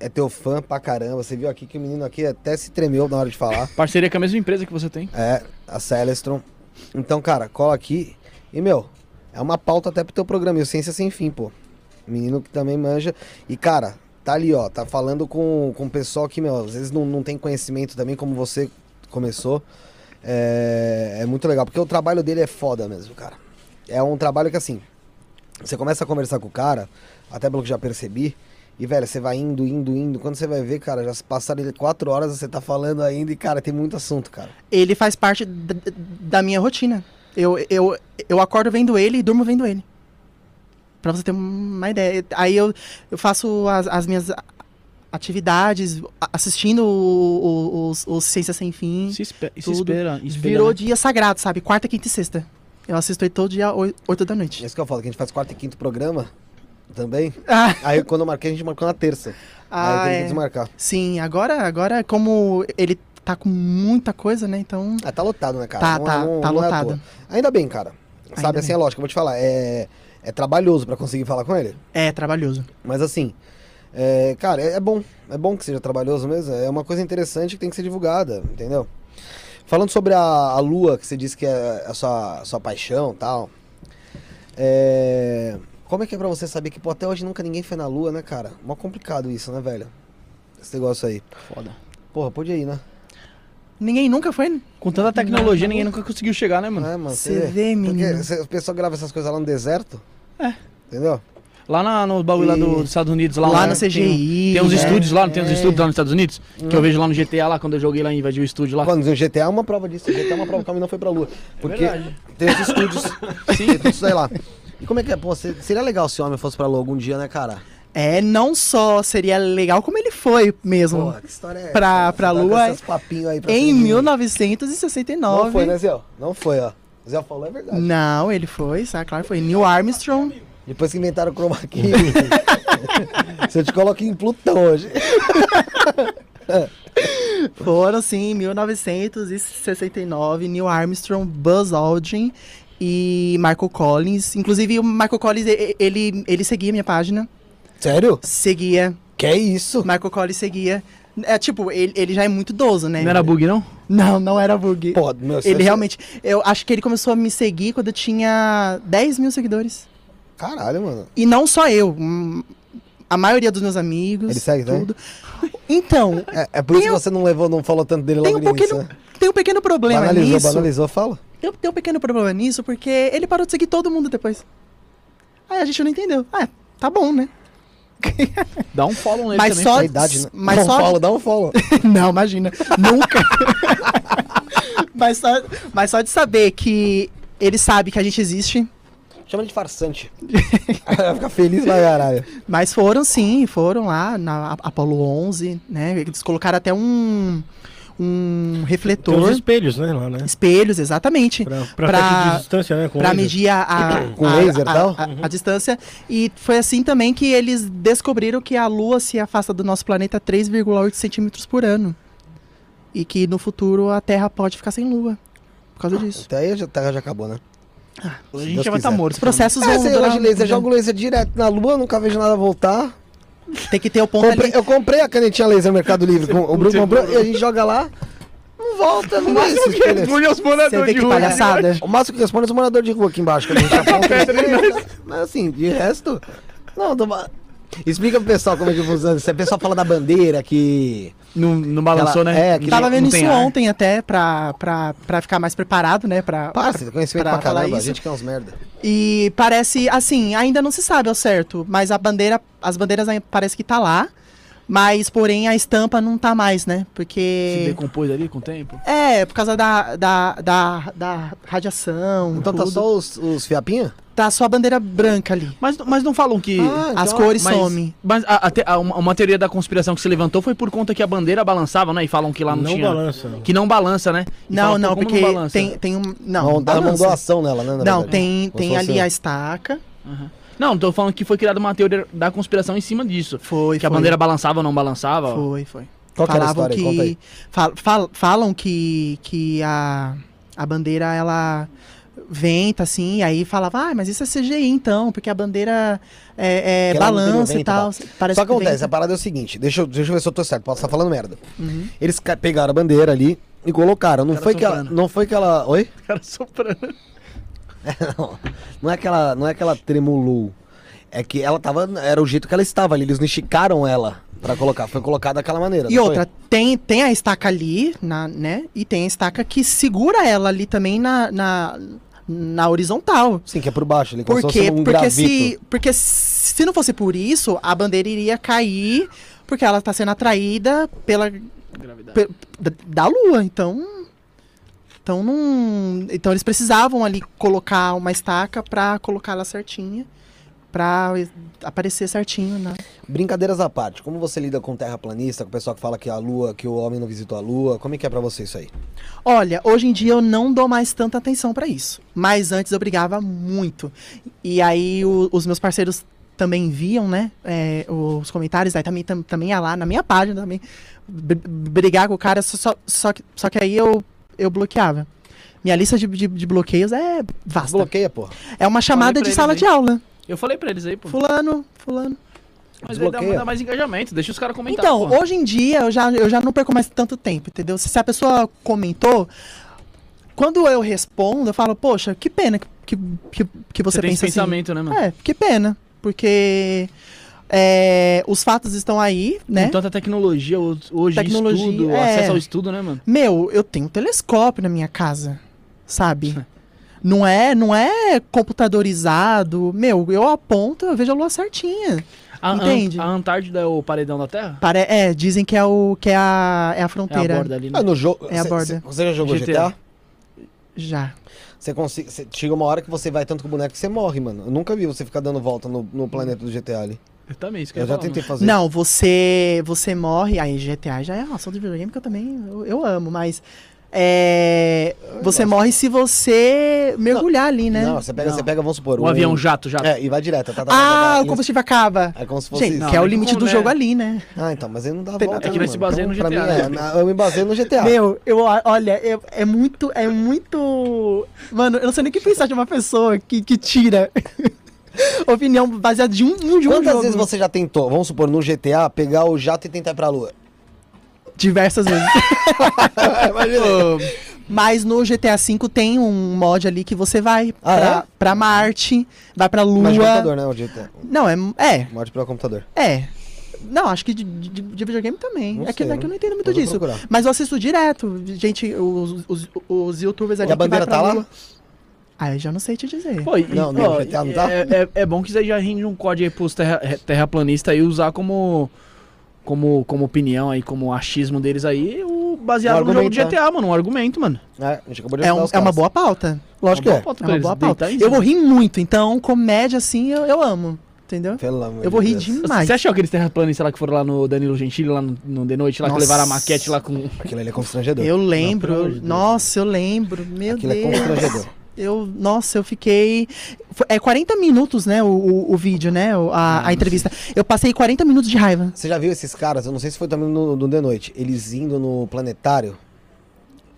É teu fã pra caramba. Você viu aqui que o menino aqui até se tremeu na hora de falar. Parceria com a mesma empresa que você tem. É, a Celestron. Então, cara, cola aqui. E, meu, é uma pauta até pro teu programa. E o Ciência Sem Fim, pô. Menino que também manja. E, cara, tá ali, ó. Tá falando com, com o pessoal que, meu, às vezes não, não tem conhecimento também, como você começou. É, é muito legal, porque o trabalho dele é foda mesmo, cara. É um trabalho que, assim, você começa a conversar com o cara, até pelo que já percebi. E, velho, você vai indo, indo, indo. Quando você vai ver, cara, já se passaram quatro horas, você tá falando ainda. E, cara, tem muito assunto, cara. Ele faz parte da, da minha rotina. Eu, eu, eu acordo vendo ele e durmo vendo ele. Pra você ter uma ideia. Aí eu, eu faço as, as minhas atividades, assistindo o, o, os, os Ciência Sem Fim. Se, espe se Tudo. espera. espelha, Virou né? dia sagrado, sabe? Quarta, quinta e sexta. Eu assisto ele todo dia, oi- 8 da noite. É isso que eu falo, que a gente faz quarto e quinto programa também. Ah, Aí quando eu marquei, a gente marcou na terça. ah, Aí tem é. que desmarcar. Sim, agora, agora como ele tá com muita coisa, né? Então. Ah, tá lotado, né, cara? Tá, Não é- tá, não- tá não é lotado. toa. Ainda bem, cara. Sabe, Ainda assim, bem. é lógico, eu vou te falar, é, é trabalhoso pra conseguir falar com ele. É trabalhoso. Mas assim, é, cara, é, é bom. É bom que seja trabalhoso mesmo. É uma coisa interessante que tem que ser divulgada, entendeu? Falando sobre a, a lua, que você disse que é a sua, a sua paixão e tal. É, como é que é pra você saber que, pô, até hoje nunca ninguém foi na lua, né, cara? Mó complicado isso, né, velho? Esse negócio aí. Foda. Porra, pode ir, né? Ninguém nunca foi. Com tanta tecnologia, ninguém nunca conseguiu chegar, né, mano? É, mano. Você vê, menino. Porque o pessoal grava essas coisas lá no deserto. É. Entendeu? Lá na, no bagulho lá E- do- dos Estados Unidos, lá, Lá no CGI. Tem, tem uns né? estúdios lá, não tem uns É. estúdios lá nos Estados Unidos? Que eu vejo lá no GTA, lá quando eu joguei lá, invadi o estúdio lá. Quando no GTA é uma prova disso. O GTA é uma prova que o não foi pra lua. Porque verdade. tem os estúdios. Sim, tem tudo isso aí lá. E como é que é? Pô, se- seria legal se o homem fosse pra lua algum dia, né, cara? É, não só seria legal, como ele foi mesmo. Porra, que história é essa? Pra- Você pra com lua esses papinhos aí pra em cima de mim. 1969. Não foi, né, Zé? Não foi, ó. O Zé falou, é verdade. Não, ele foi, sabe? Claro, foi Neil Armstrong. Depois que inventaram o chroma key. Você te coloca em Plutão hoje. Foram, sim, em 1969, Neil Armstrong, Buzz Aldrin e Michael Collins. Inclusive, o Michael Collins, ele, ele seguia minha página. Sério? Seguia. Que é isso? Michael Collins seguia. É, tipo, ele, ele já é muito idoso, né? Não era bug, não? Não, não era bug. Pô, meu, ele você- realmente... Eu acho que ele começou a me seguir quando eu tinha 10 mil seguidores. Caralho, mano. E não só eu. hum, A maioria dos meus amigos. Ele segue tudo. Então, É, é por isso que você não levou, não falou tanto dele tem logo um no início, pequeno, né? tem um pequeno problema Banalizou, nisso. banalizou, fala. Tem, tem um pequeno problema nisso, porque ele parou de seguir todo mundo depois. Aí a gente não entendeu. Ah, tá bom, né? Dá um follow nele Mas também. só- idade, né? mas dá um só- follow, dá um follow. não, imagina. Nunca. mas, só, mas só de saber que ele sabe que a gente existe. Chama de farsante. Vai ficar feliz pra caralho. Mas foram sim, foram lá na Apollo 11, né? Eles colocaram até um, um Tem refletor. os espelhos, né, lá, né? Espelhos, exatamente. De distância, né? Laser. medir a, a, Com a- laser e a- tal? a- a distância. E foi assim também que eles descobriram que a Lua se afasta do nosso planeta 3,8 centímetros por ano. E que no futuro a Terra pode ficar sem Lua. Por causa disso. Até aí a Terra já acabou, né? Hoje a gente Deus já vai estar quiser. morto. Os processos É, vão você durar- laser, joga o laser direto na lua, nunca vejo nada voltar. Tem que ter o ponto Comprei- ali. eu comprei a canetinha laser no Mercado Livre, com, o Bruno comprou e a gente joga lá, não volta, não é esse beleza. Você vê que palhaçada. O máximo que responde é os moradores de rua aqui embaixo. Que a gente aponta, mas assim, de resto. Não, tô... Explica pro pessoal como é que funciona. Se o pessoal fala da bandeira que. Não, não balançou, Aquela- né? é, que- Tava Não vendo isso ar. ontem até pra, pra, pra ficar mais preparado, né? Pra, Passa, conhecimento pra pra falar caramba. A gente quer uns merda. E parece, assim, ainda não se sabe ao certo, mas a bandeira, as bandeiras parece que tá lá, mas porém a estampa não tá mais, né? Se Porque decompôs ali com o tempo. é, por causa da da, da, da radiação, Então tá tudo. só os, os fiapinhos? Tá só a bandeira branca ali. Mas, mas não falam que. Ah, As então- cores mas, somem. Mas a, a a- uma, uma teoria da conspiração que se levantou foi por conta que a bandeira balançava, né? E falam que lá não, Não tinha. balança. Que não balança, né? E Não, falam, não, porque balança? tem, tem um. Não, Não, ela balança. mandou ação nela, né? Não, verdade? tem, Como tem ali a estaca. Não, tô falando que foi criada uma teoria da conspiração em cima disso. Foi, Que a foi. bandeira balançava ou não balançava. Foi, foi. Qual que era a Falavam história aí? Conta aí. que. fal- fal- falam que, que a, a bandeira, ela venta, assim, e aí falava, ah, mas isso é CGI então, porque a bandeira é, é balança vento e tal. Parece Só que acontece, a venta. parada é o seguinte, deixa eu, deixa eu ver se eu tô certo, posso estar falando merda. Uhum. Eles pegaram a bandeira ali e colocaram. Não Cara foi, que ela, não foi que ela. Oi? Cara soprando. Não, não é que ela, não é que ela tremulou. É que ela tava. Era o jeito que ela estava ali. Eles não esticaram ela pra colocar. Foi colocada daquela maneira. E outra, tem, tem a estaca ali, na, né? E tem a estaca que segura ela ali também na, na, na horizontal. Sim, que é por baixo. Ali, como Por se fosse quê? um porque, gravito. se, porque se não fosse por isso, a bandeira iria cair, porque ela está sendo atraída pela Gravidade. pe- da, da Lua, então. Então não. Então eles precisavam ali colocar uma estaca pra colocar ela certinha. Pra aparecer certinho, né? Brincadeiras à parte, como você lida com terraplanista, com o pessoal que fala que a lua, que o homem não visitou a lua, como é que é pra você isso aí? Olha, hoje em dia eu não dou mais tanta atenção pra isso. Mas antes eu brigava muito. E aí o- os meus parceiros também viam, né, é, os comentários, aí também, tam- também ia lá na minha página também br- brigar com o cara, só, só, só, que, só que aí eu, eu bloqueava. Minha lista de, de, de bloqueios é vasta. Desbloqueia, pô. É uma chamada de sala aí. de aula. Eu falei pra eles aí, pô. Fulano, fulano. Mas aí dá, dá mais engajamento, deixa os caras comentar. Então, pô. hoje em dia, eu já, eu já não perco mais tanto tempo, entendeu? Se, se a pessoa comentou, quando eu respondo, eu falo, poxa, que pena que, que, que, você, você tem esse pensa assim. pensamento, né, mano? É, que pena. Porque é, os fatos estão aí, né? Com tanta tecnologia ho- hoje, Tecnologia, estudo, é. acesso ao estudo, né, mano? Meu, eu tenho um telescópio na minha casa, sabe? Não é, não é computadorizado. Meu, eu aponto, eu vejo a lua certinha. A, Entende? A, a Antártida é o paredão da Terra? Pare é, dizem que é o que é a, é a É a fronteira. borda ali, né? Ah, no jogo. É a borda. cê- Você já jogou GTA? GTA? Já. Você consegue. cê- chega uma hora que você vai tanto com o boneco que você morre, mano. Eu nunca vi você ficar dando volta no, no planeta do GTA ali. Eu também, isso que Eu já falar, tentei fazer. Não, você você morre. Aí GTA já é uma ação de videogame que eu também eu, eu amo, mas é, você morre se você mergulhar ali, né? Não, você pega, Não. você pega, vamos supor. Um avião jato, jato. É, e vai direto. Tá, tá, tá, ah, tá, o combustível acaba. É como se fosse Gente. Não, que é o limite como, do né? jogo ali, né? Ah, então, mas aí não dá Tem- volta. é que nós se baseia Então, no pra GTA, mim, é, né? na- eu me baseio no GTA. Meu, eu olha, é, é muito, é muito. Mano, eu não sei nem o que pensar de uma pessoa que, que tira opinião baseada de um, um de um Quantas jogo. vezes você já tentou, vamos supor, no GTA, pegar o jato e tentar ir pra lua? Diversas vezes. Mas no GTA V tem um mod ali que você vai Ah, pra, é? pra Marte, vai pra Lua. Mas computador, né? O GTA. Não, é. É. Mod pelo computador. É. Não, acho que de, de- de videogame também. Não é que, sei, é que eu né? não entendo muito disso. procurar. Mas eu assisto direto. Gente, os, os, os youtubers ali E a bandeira pra tá lá? Lua. Ah, eu já não sei te dizer. Pô, e, Não, no ó, GTA não tá? É, é, é bom que aí já rende um código aí pros terra, terraplanistas aí usar como, como, como opinião aí, como achismo deles aí, o baseado Um no jogo de GTA, mano, um argumento, mano. É, a gente acabou de É, um- é uma boa pauta. Lógico que Uma é. pauta É pra uma eles boa pauta. deitar Eu vou rir muito, então comédia assim eu, eu amo. Entendeu? Pelo amor Eu vou rir Deus. demais. Você achou aqueles terraplanistas lá que foram lá no Danilo Gentili, lá no, no The Noite, lá Nossa. que levaram a maquete lá com... Aquilo ali é constrangedor. Eu lembro. Deus. nossa, eu lembro. Meu Aquilo é Deus. constrangedor. Eu, nossa, eu fiquei. É 40 minutos, né? O, o, o vídeo, né? A, a entrevista. Eu passei 40 minutos de raiva. Você já viu esses caras? Eu não sei se foi também no, no The Noite. Eles indo no planetário.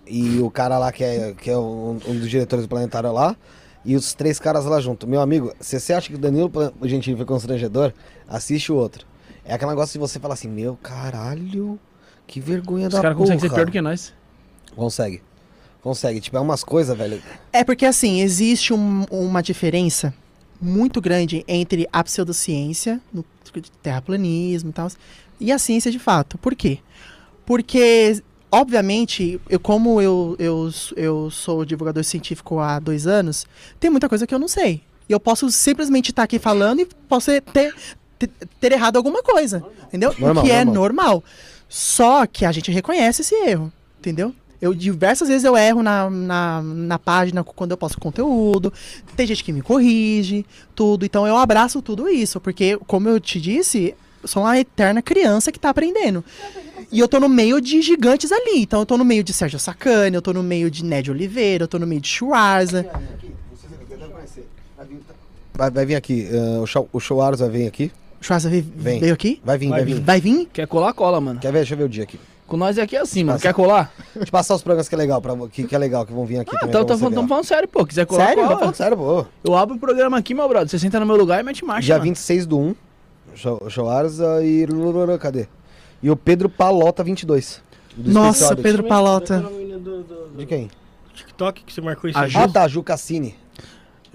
E o cara lá que é, que é um, um dos diretores do planetário lá. E os três caras lá junto. Meu amigo, se você acha que o Danilo Gentili foi constrangedor, assiste o outro. É aquele negócio de você falar assim, meu caralho, que vergonha Os da caras porra. conseguem ser pior do que nós. Consegue. Consegue. Tipo, é umas coisas, velho. É porque, assim, existe um- uma diferença muito grande entre a pseudociência, no terraplanismo e tal, e a ciência de fato. Por quê? Porque, obviamente, eu, como eu, eu, eu sou divulgador científico há dois anos, tem muita coisa que eu não sei. E eu posso simplesmente estar aqui falando e posso ter, ter, ter errado alguma coisa. Entendeu? Normal, o que é normal. normal. Só que a gente reconhece esse erro. Entendeu? Eu diversas vezes eu erro na, na, na página quando eu posto conteúdo. Tem gente que me corrige, tudo. Então eu abraço tudo isso. Porque, como eu te disse, eu sou uma eterna criança que tá aprendendo. E eu tô no meio de gigantes ali. Então eu tô no meio de Sérgio Sacani, eu tô no meio de Ned Oliveira, eu tô no meio de Schwarza. Vai, vai vir aqui. eh, o vai vir aqui. Schwarza veio, Vem. veio aqui? Vai vir, vai, Vai vir. vir. Vai vir? Quer colar, cola, mano. Quer ver? Deixa eu ver o dia aqui. Com nós é aqui assim, mano. Quer colar? Deixa eu passar os programas que é legal, pra, que, que é legal, que vão vir aqui Ah, também. então você estamos falando sério, pô. Quiser colar, Sério? Cola. falando sério, pô. Eu abro o programa aqui, meu brother. Você senta no meu lugar e mete marcha, Dia mano. 26 do 1, show, show Arza e... Cadê? E o Pedro Palota 22. do Nossa. Pedro Palota. De quem? TikTok que você marcou isso A aí. Ju? Ah, tá, Ju Cassini.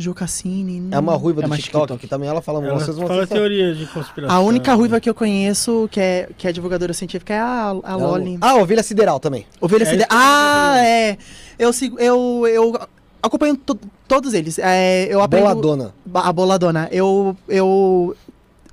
Ju Cassini. É uma ruiva É do mais TikTok, TikTok. que também ela fala, Ela vocês vão fala assistir. teoria de conspiração. A única ruiva que eu conheço que é, que é divulgadora científica é a, a Loli. Ah, Ovelha Sideral também. Ovelha É eu Ah, é. Eu sigo, eu, eu acompanho to- todos eles. É, eu aprendo Boladona. A boladona. Eu eu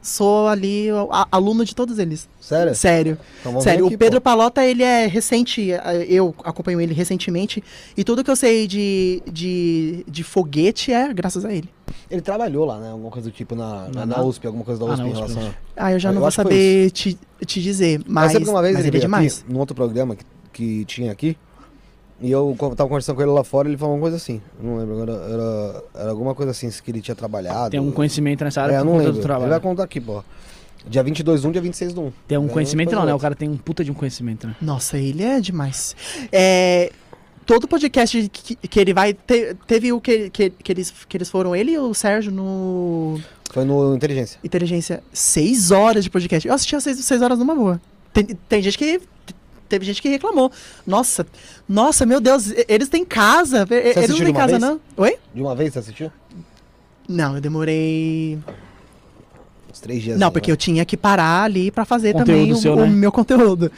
sou ali a- aluno de todos eles. Sério? Sério. Então Sério, aqui, o Pedro pô. Palota, ele é recente, eh, eu acompanho ele recentemente, e tudo que eu sei de, de, de foguete é graças a ele. Ele trabalhou lá, né? Alguma coisa do tipo na, na, Na- na USP, alguma coisa da Ah, USP na em USP, relação a... Ah, eu já Eu não vou saber te, te dizer, mas, Mas uma vez mas ele, ele é demais. aqui, num outro programa que, que tinha aqui, E eu tava conversando com ele lá fora, ele falou uma coisa assim. Não lembro agora. Era, era alguma coisa assim, que ele tinha trabalhado. Tem um conhecimento nessa área É, não lembro. do Ele trabalho. vai contar aqui, pô. Dia 22 de 1, dia 26 de 1. Tem um É, conhecimento não, né? O cara tem um puta de um conhecimento, né? Nossa, ele é demais. É, todo podcast que, que ele vai. te- teve o que, que, que, eles, que eles foram, ele e o Sérgio no Foi no Inteligência. Inteligência. Seis horas de podcast. Eu assisti as seis, seis horas numa boa. Tem, tem gente que. Teve gente que reclamou. Nossa, nossa, meu Deus, eles têm casa. e- Eles não de têm uma casa, vez? não. Oi? De uma vez você assistiu? Não, eu demorei. Uns três dias. Não, porque eu tinha que parar ali pra fazer Conteúdo também o, seu, o né? meu conteúdo.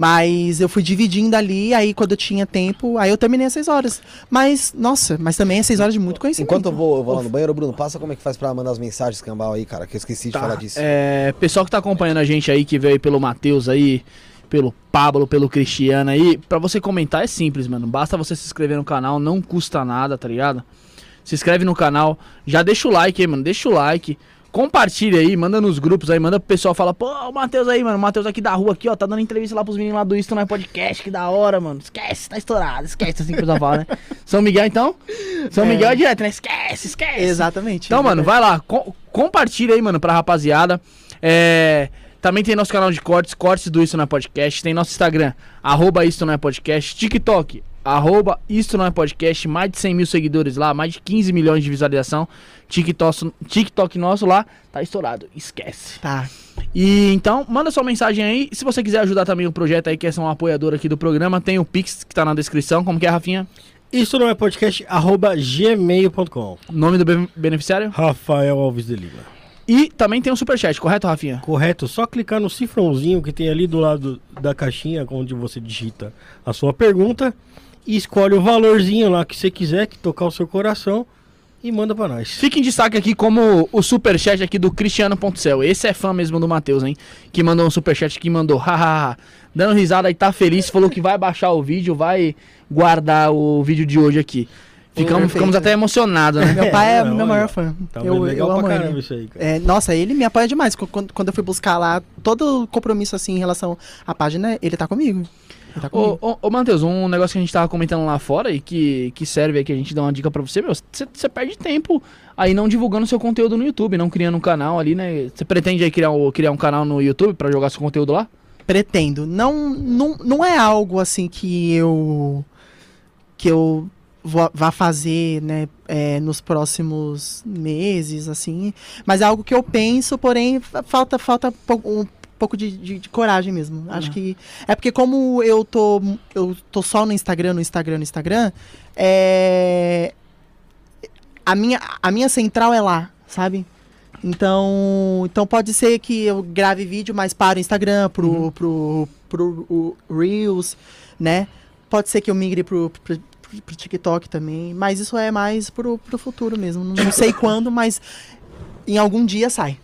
Mas eu fui dividindo ali, aí quando eu tinha tempo, aí eu terminei às seis horas. Mas, nossa, mas também é seis horas de muito conhecimento. Enquanto eu vou, eu vou lá no banheiro, Bruno, passa como é que faz pra mandar as mensagens cambal aí, cara, que eu esqueci de Tá, falar disso. É, pessoal que tá acompanhando a gente aí, que veio aí pelo Matheus aí, pelo Pablo, pelo Cristiano aí, pra você comentar é simples, mano. Basta você se inscrever no canal, não custa nada, tá ligado? Se inscreve no canal, já deixa o like aí, mano, deixa o like. Compartilha aí, manda nos grupos aí, manda pro pessoal, fala, pô, o Matheus aí, mano, o Matheus aqui da rua aqui, ó, tá dando entrevista lá pros meninos lá do Isto Não é Podcast, que da hora, mano. Esquece, tá estourado, esquece assim que fala, né? São Miguel, então? São É. Miguel é direto, né? Esquece, esquece. Exatamente. Então, mano, vai lá, co- compartilha aí, mano, pra rapaziada. É, também tem nosso canal de cortes, cortes do Isso Não é Podcast. Tem nosso Instagram, arroba Isso Não é Podcast. TikTok, arroba Isso Não é Podcast. Mais de 100 mil seguidores lá, mais de 15 milhões de visualização. TikTok, TikTok nosso lá, tá estourado, esquece. Tá. E então, manda sua mensagem aí. Se você quiser ajudar também o projeto aí, quer ser um apoiador aqui do programa, tem o Pix que tá na descrição. Como que é, Rafinha? Isso não é podcast, arroba gmail.com. Nome do be- beneficiário? Rafael Alves de Lima. E também tem o Superchat, correto, Rafinha? Correto, só clicar no cifrãozinho que tem ali do lado da caixinha onde você digita a sua pergunta e escolhe o valorzinho lá que você quiser, que tocar o seu coração e manda pra nós. Fica em destaque aqui como o superchat aqui do Cristiano.cel. Esse é fã mesmo do Matheus, hein? Que mandou um superchat que mandou, hahaha, dando risada e tá feliz, falou que vai baixar o vídeo, vai guardar o vídeo de hoje aqui. Ficamos, Perfeito. ficamos até emocionados, né? Meu pai é É, meu olha, maior fã. Tá eu, legal eu amo ele. isso aí, cara. É, nossa, ele me apoia demais. Qu- Quando, quando eu fui buscar lá todo compromisso assim em relação à página, ele tá comigo. Ele tá comigo. Ô, ô, ô Matheus, um negócio que a gente tava comentando lá fora e que, que serve aqui, a gente dá uma dica pra você, meu, você perde tempo aí não divulgando seu conteúdo no YouTube, não criando um canal ali, né? Você pretende aí criar, um- criar um canal no YouTube pra jogar seu conteúdo lá? Pretendo. Não, não, não é algo assim que eu que eu vá fazer, né, é, nos próximos meses, assim. Mas é algo que eu penso, porém fa- falta falta um pouco de, de- de coragem mesmo. Acho Ah. que é porque como eu tô eu tô só no Instagram, no Instagram, no Instagram, é a minha a minha central é lá, sabe? Então, então pode ser que eu grave vídeo, mas para o Instagram, pro, Uhum. pro, pro, o Reels, né? Pode ser que eu migre pro, pro, pro- pro TikTok também, mas isso é mais pro, pro futuro mesmo. Não, não sei quando, mas em algum dia sai.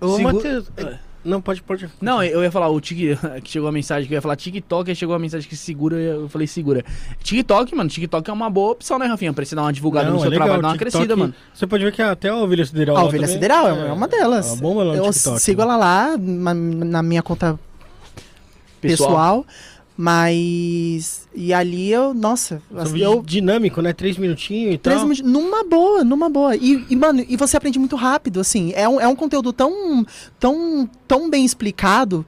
Ô, Segura- Matheus, é, não, pode, pode. Não, eu ia falar, o Tik, que chegou a mensagem que eu ia falar TikTok, aí chegou a mensagem que segura, eu falei segura. TikTok, mano, TikTok é uma boa opção, né, Rafinha? Pra você dar uma divulgada Não, no é seu legal, trabalho, dar uma TikTok, crescida, mano. Você pode ver que até a Ovelha Sideral. A Ovelha Sideral é uma delas. É uma bomba lá no eu TikTok. sigo ela lá na, na minha conta Pessoal. pessoal. mas. E ali eu. Nossa, assim, eu. dinâmico, né? Três minutinhos e Três tal. minutos- numa boa, numa boa. E, e, mano, e você aprende muito rápido, assim. É um, é um conteúdo tão, tão, tão bem explicado,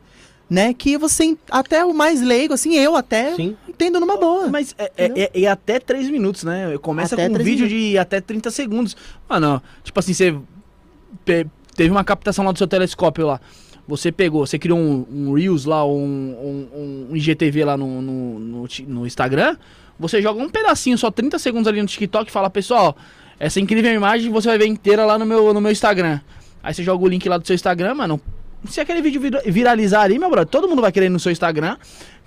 né? Que você, até o mais leigo, assim, eu até Sim. entendo numa boa. Mas é, é, é- é até 3 minutos, né? Começa Até com um três vídeo de até 30 segundos. Mano, tipo assim, você pe- teve uma captação lá do seu telescópio lá. Você pegou, você criou um, um Reels lá, um, um, um IGTV lá no, no, no, no Instagram. Você joga um pedacinho, só 30 segundos ali no TikTok e fala, pessoal, essa incrível imagem você vai ver inteira lá no meu, no meu Instagram. Aí você joga o link lá do seu Instagram, mano. Se aquele vídeo vira- viralizar ali, meu brother, todo mundo vai querer ir no seu Instagram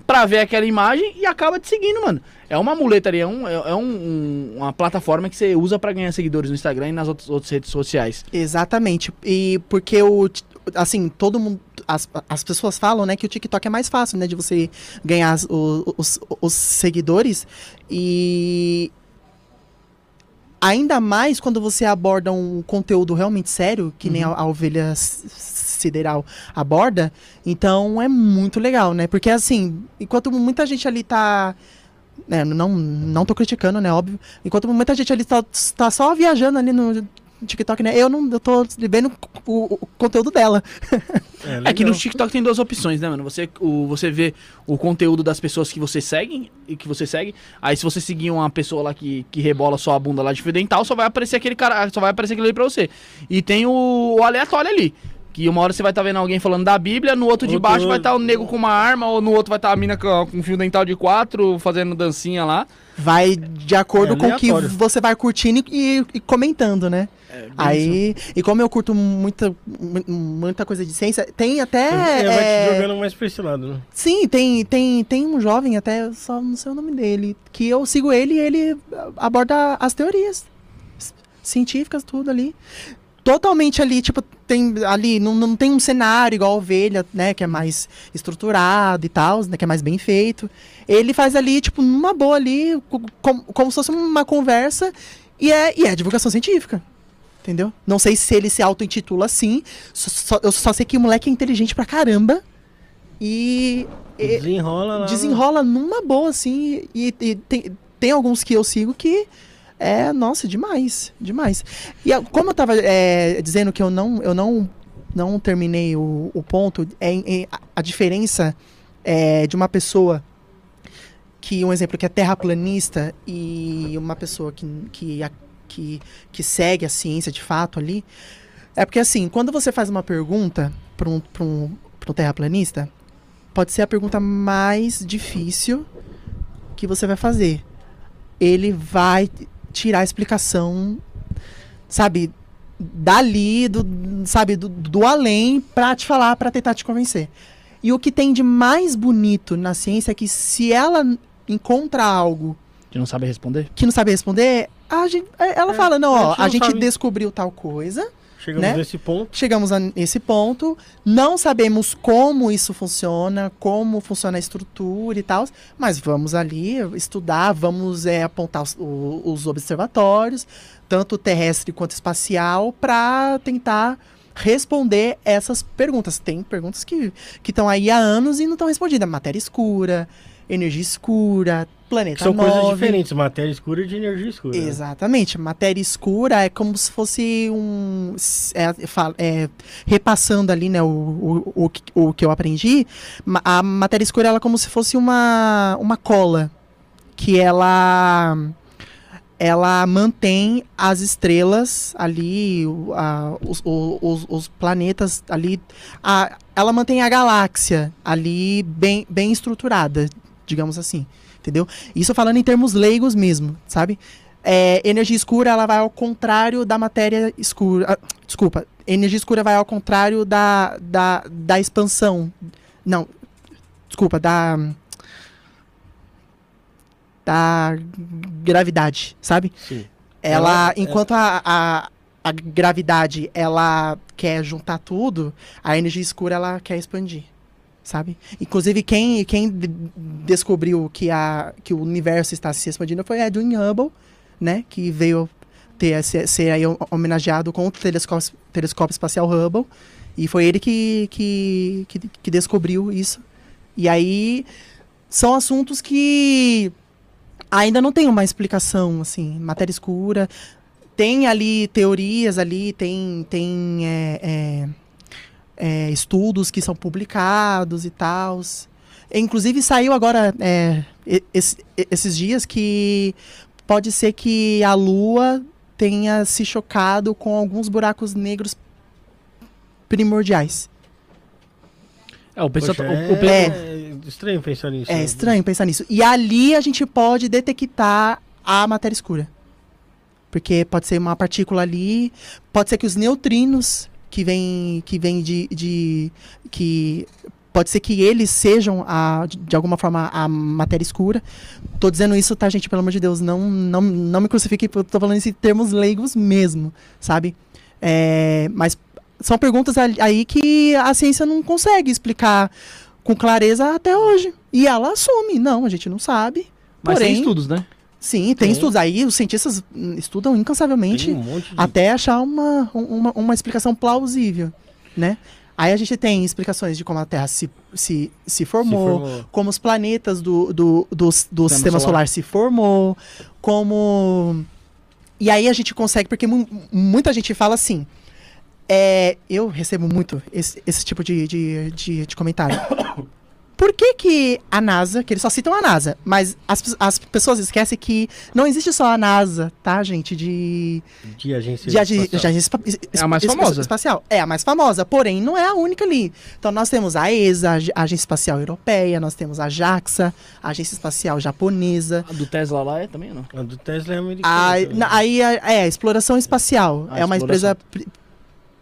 pra ver aquela imagem e acaba te seguindo, mano. É uma muleta ali, é, um, é, é um- um- uma plataforma que você usa pra ganhar seguidores no Instagram e nas outras, outras redes sociais. Exatamente. E porque o. Assim, todo mundo. As, as pessoas falam, né, que o TikTok é mais fácil, né, de você ganhar as- o- os, os seguidores. E. Ainda mais quando você aborda um conteúdo realmente sério, que nem a, a ovelha sideral aborda. Então é muito legal, né? Porque assim, enquanto muita gente ali tá né, não, não tô criticando, né, óbvio. Enquanto muita gente ali tá, tá só viajando ali no TikTok, né, eu não, eu tô vendo o, o conteúdo dela. É que no TikTok tem duas opções, né, mano? Você, o, você vê o conteúdo das pessoas que você segue e que você segue. Aí se você seguir uma pessoa lá que, que rebola só a bunda lá de fio dental, só vai aparecer aquele cara, só vai aparecer aquele ali pra você. E tem o, o aleatório ali. Que uma hora você vai estar vendo alguém falando da Bíblia, no outro de Outro- baixo vai estar o nego com uma arma, ou no outro vai estar a mina com, com fio dental de quatro, fazendo dancinha lá. Vai de acordo É com o que você vai curtindo e, e comentando, né? Aí, e como eu curto muita, mu- muita coisa de ciência, tem até. É, vai é, te jogando mais pra esse lado, né? Sim, tem, tem, tem um jovem, até eu só não sei o nome dele, que eu sigo ele e ele aborda as teorias científicas, tudo ali. Totalmente ali, tipo, tem ali, não, não tem um cenário igual a ovelha, né, que é mais estruturado e tal, né, que é mais bem feito. Ele faz ali, tipo, numa boa ali, co- como, como se fosse uma conversa, e é, e é divulgação científica. Entendeu? Não sei se ele se auto-intitula assim, só- só- eu só sei que o moleque é inteligente pra caramba. E, e- Desenrola lá. desenrola numa boa, assim. E, e tem, tem alguns que eu sigo que é, nossa, demais. Demais. E como eu tava é, dizendo que eu não, eu não, não terminei o, o ponto, é, em a, diferença é, de uma pessoa que, um exemplo, que é terraplanista e uma pessoa que, que, a- que, que segue a ciência de fato ali. É porque assim, quando você faz uma pergunta para um, um, um terraplanista, pode ser a pergunta mais difícil que você vai fazer. Ele vai tirar a explicação, sabe, dali, do, sabe, do, do além, pra te falar, pra tentar te convencer. E o que tem de mais bonito na ciência é que se ela encontra algo Que não sabe responder? que não sabe responder, a gente, ela É, fala, não, a ó, gente não a gente sabe. descobriu tal coisa, Chegamos né? nesse ponto. chegamos a esse ponto, não sabemos como isso funciona, como funciona a estrutura e tal, mas vamos ali estudar, vamos é, apontar os, os observatórios, tanto terrestre quanto espacial, para tentar responder essas perguntas. Tem perguntas que estão aí há anos e não estão respondidas. Matéria escura, energia escura, planeta são coisas 9. diferentes, matéria escura e de energia escura. né? Exatamente. Matéria escura é como se fosse um. é, é, repassando ali, né, o, o, o, que- o que eu aprendi. A matéria escura ela é como se fosse uma, uma cola. Que ela. Ela mantém as estrelas ali, a- os, os, os planetas ali. a- ela mantém a galáxia ali bem, bem estruturada, digamos assim. Entendeu? Isso falando em termos leigos mesmo, sabe? É, energia escura ela vai ao contrário da matéria escura. ah, desculpa, energia escura vai ao contrário da, da, da expansão. Não, desculpa, da. Da gravidade, sabe? Sim. Ela, Ela- enquanto a, a, a gravidade ela quer juntar tudo, a energia escura ela quer expandir, sabe? Inclusive quem, quem de- descobriu que, a, que o universo está se expandindo foi Edwin Hubble, né? Que veio ter ser, ser aí homenageado com o telescópio, telescópio espacial Hubble e foi ele que, que, que, que descobriu isso. E aí são assuntos que ainda não tem uma explicação, assim, matéria escura. Tem ali teorias ali, tem, tem é, é, é, estudos que são publicados e tal. Inclusive saiu agora é, esse- esses dias que pode ser que a Lua tenha se chocado com alguns buracos negros primordiais. É, o pessoal. Poxa, tá- o- o pe- é, é estranho pensar nisso. É né? estranho pensar nisso. E ali a gente pode detectar a matéria escura. Porque pode ser uma partícula ali, pode ser que os neutrinos que vêm que vem de, de que pode ser que eles sejam a, de, alguma forma a matéria escura. Tô dizendo isso, tá, gente, pelo amor de Deus, não não, não me crucifique, eu tô falando isso em termos leigos mesmo, sabe? É, mas são perguntas aí que a ciência não consegue explicar com clareza até hoje. E ela assume, não, a gente não sabe. mas porém, tem estudos, né? Sim, tem estudos. Aí os cientistas hum, estudam incansavelmente um de... até achar uma, uma, uma explicação plausível, né? Aí a gente tem explicações de como a Terra se, se, se, formou, formou. como os planetas do, do, do, do sistema solar. solar. se formou, como. E aí a gente consegue, porque mu- muita gente fala assim. É, eu recebo muito esse, esse tipo de, de, de, de comentário. Por que, que a NASA, que eles só citam a NASA, mas as, as pessoas esquecem que não existe só a NASA, tá, gente? De, De agência de agi- espacial. de agência É a mais es- famosa. espacial. É a mais famosa, porém não é a única ali. Então nós temos a ESA, a Ag- Agência Espacial Europeia, nós temos a JAXA, a Agência Espacial Japonesa. A do Tesla lá é também ou não? A do Tesla é americana. A, aí a- é a exploração espacial, Ah, é uma exploração. empresa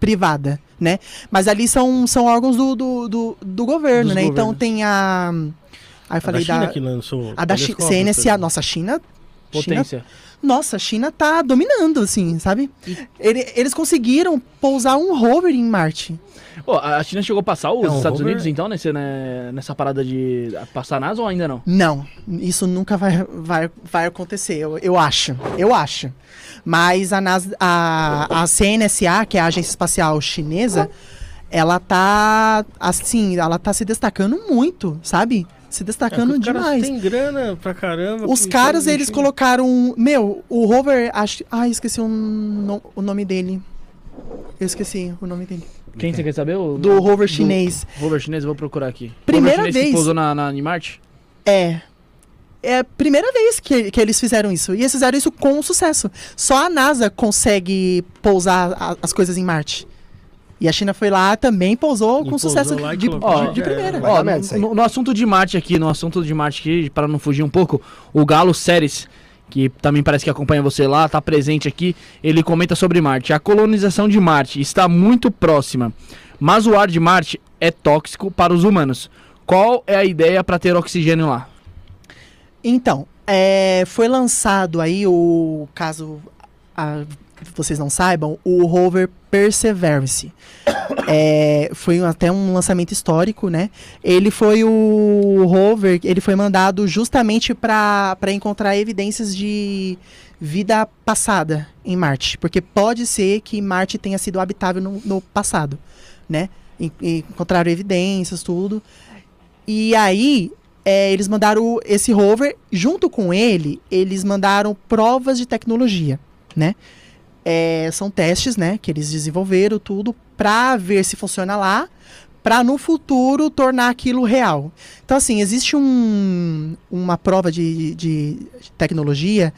privada, né? Mas ali são, são órgãos do, do, do, do governo, Dos né? Então governos. tem a. Aí eu A falei da China da. que lançou. A da Chi- telescópio, CNSA. Nossa, a China. China Potência. Nossa, a China tá dominando, assim, sabe? Ele- eles conseguiram pousar um rover em Marte. Pô, a China chegou a passar os É um Estados rover- Unidos, então, nesse, né, nessa parada de passar NASA ou ainda não? Não, isso nunca vai, vai, vai acontecer, eu, eu acho. Eu acho. Mas a, NASA, a, a CNSA, que é a Agência Espacial Chinesa, ela tá, assim, ela tá se destacando muito, sabe? Se É, destacando caras demais. têm grana pra caramba. Os caras, fazem eles colocaram. Meu, o rover. Acho, ai, esqueci o, no- o nome dele. Eu esqueci o nome dele. Quem você quer saber? O, Do rover do- chinês. Rover chinês, eu vou procurar aqui. Primeira vez. que pousou na, na, em Marte? É. É a primeira vez que, que eles fizeram isso. E eles fizeram isso com sucesso. Só a NASA consegue pousar a- as coisas em Marte. E a China foi lá também pousou E com pousou sucesso de, de- de Já era. primeira. Vai Ó, no, no assunto de Marte aqui, no assunto de Marte aqui, para não fugir um pouco, o Galo Séries, que também parece que acompanha você lá, tá presente aqui, ele comenta sobre Marte. A colonização de Marte está muito próxima, mas o ar de Marte é tóxico para os humanos. Qual é a ideia para ter oxigênio lá? Então, é, foi lançado aí o caso ah, vocês não saibam, o rover Perseverance. É, foi um- até um lançamento histórico, né? Ele foi o rover, ele foi mandado justamente para encontrar evidências de vida passada em Marte, porque pode ser que Marte tenha sido habitável no, no passado, né? En- encontraram evidências, tudo. E aí, é, eles mandaram esse rover, junto com ele, eles mandaram provas de tecnologia, né? É, são testes, né, que eles desenvolveram tudo para ver se funciona lá, para no futuro tornar aquilo real. Então, assim, existe um, uma prova de, de tecnologia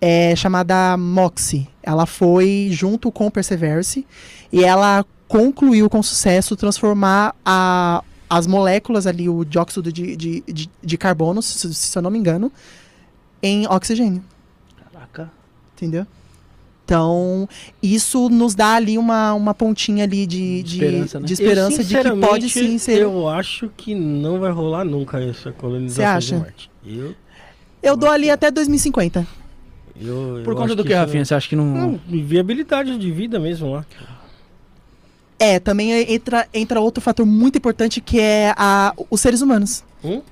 é, chamada MOXIE. Ela foi junto com o Perseverance e ela concluiu com sucesso transformar a, as moléculas ali, o dióxido de, de, de, de carbono, se, se eu não me engano, em oxigênio. Caraca. Entendeu? Então, isso nos dá ali uma, uma pontinha ali de, De de, esperança, né? de, esperança Eu, de que pode sim ser. Eu, Eu acho que não vai rolar nunca essa colonização Você acha? de Marte. Eu, dou ali até 2050. eu, Por eu conta acho do que, isso Rafinha? Você acha que não. Não, viabilidade de vida mesmo lá. É, também entra, entra outro fator muito importante que é a, os seres humanos. Hum?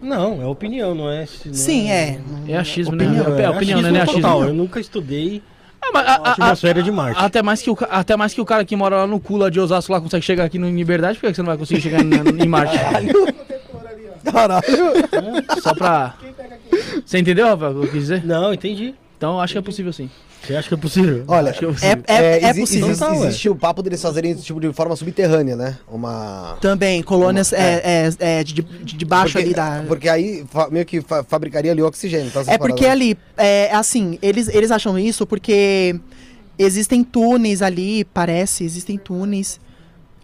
Não, é opinião, não é? não Sim, é. É achismo, Opinião, né? É, opinião, né? achismo Não é achismo. total. Eu nunca estudei Ah, mas a- a a- a- atmosfera de Marte. Até mais, que o, até mais que o cara que mora lá no cu lá de Osasco lá consegue chegar aqui no em Liberdade, por que você não vai conseguir chegar na- em Marte? Caralho. Só pra. Você entendeu, Rafael, o que eu quis dizer? Não, entendi. Então acho que é possível sim. Você acha que é possível? Olha, Acho que é É, possível. é, é exi- possível. exi- Então ué. existe o papo deles fazerem isso tipo de forma subterrânea, né? Uma. Também, colônias é, é, é de, de, de baixo porque, ali da. Porque aí meio que fa- fabricaria ali oxigênio. Tá, É porque paradas. ali, é assim, eles, eles acham isso porque existem túneis ali, parece, existem túneis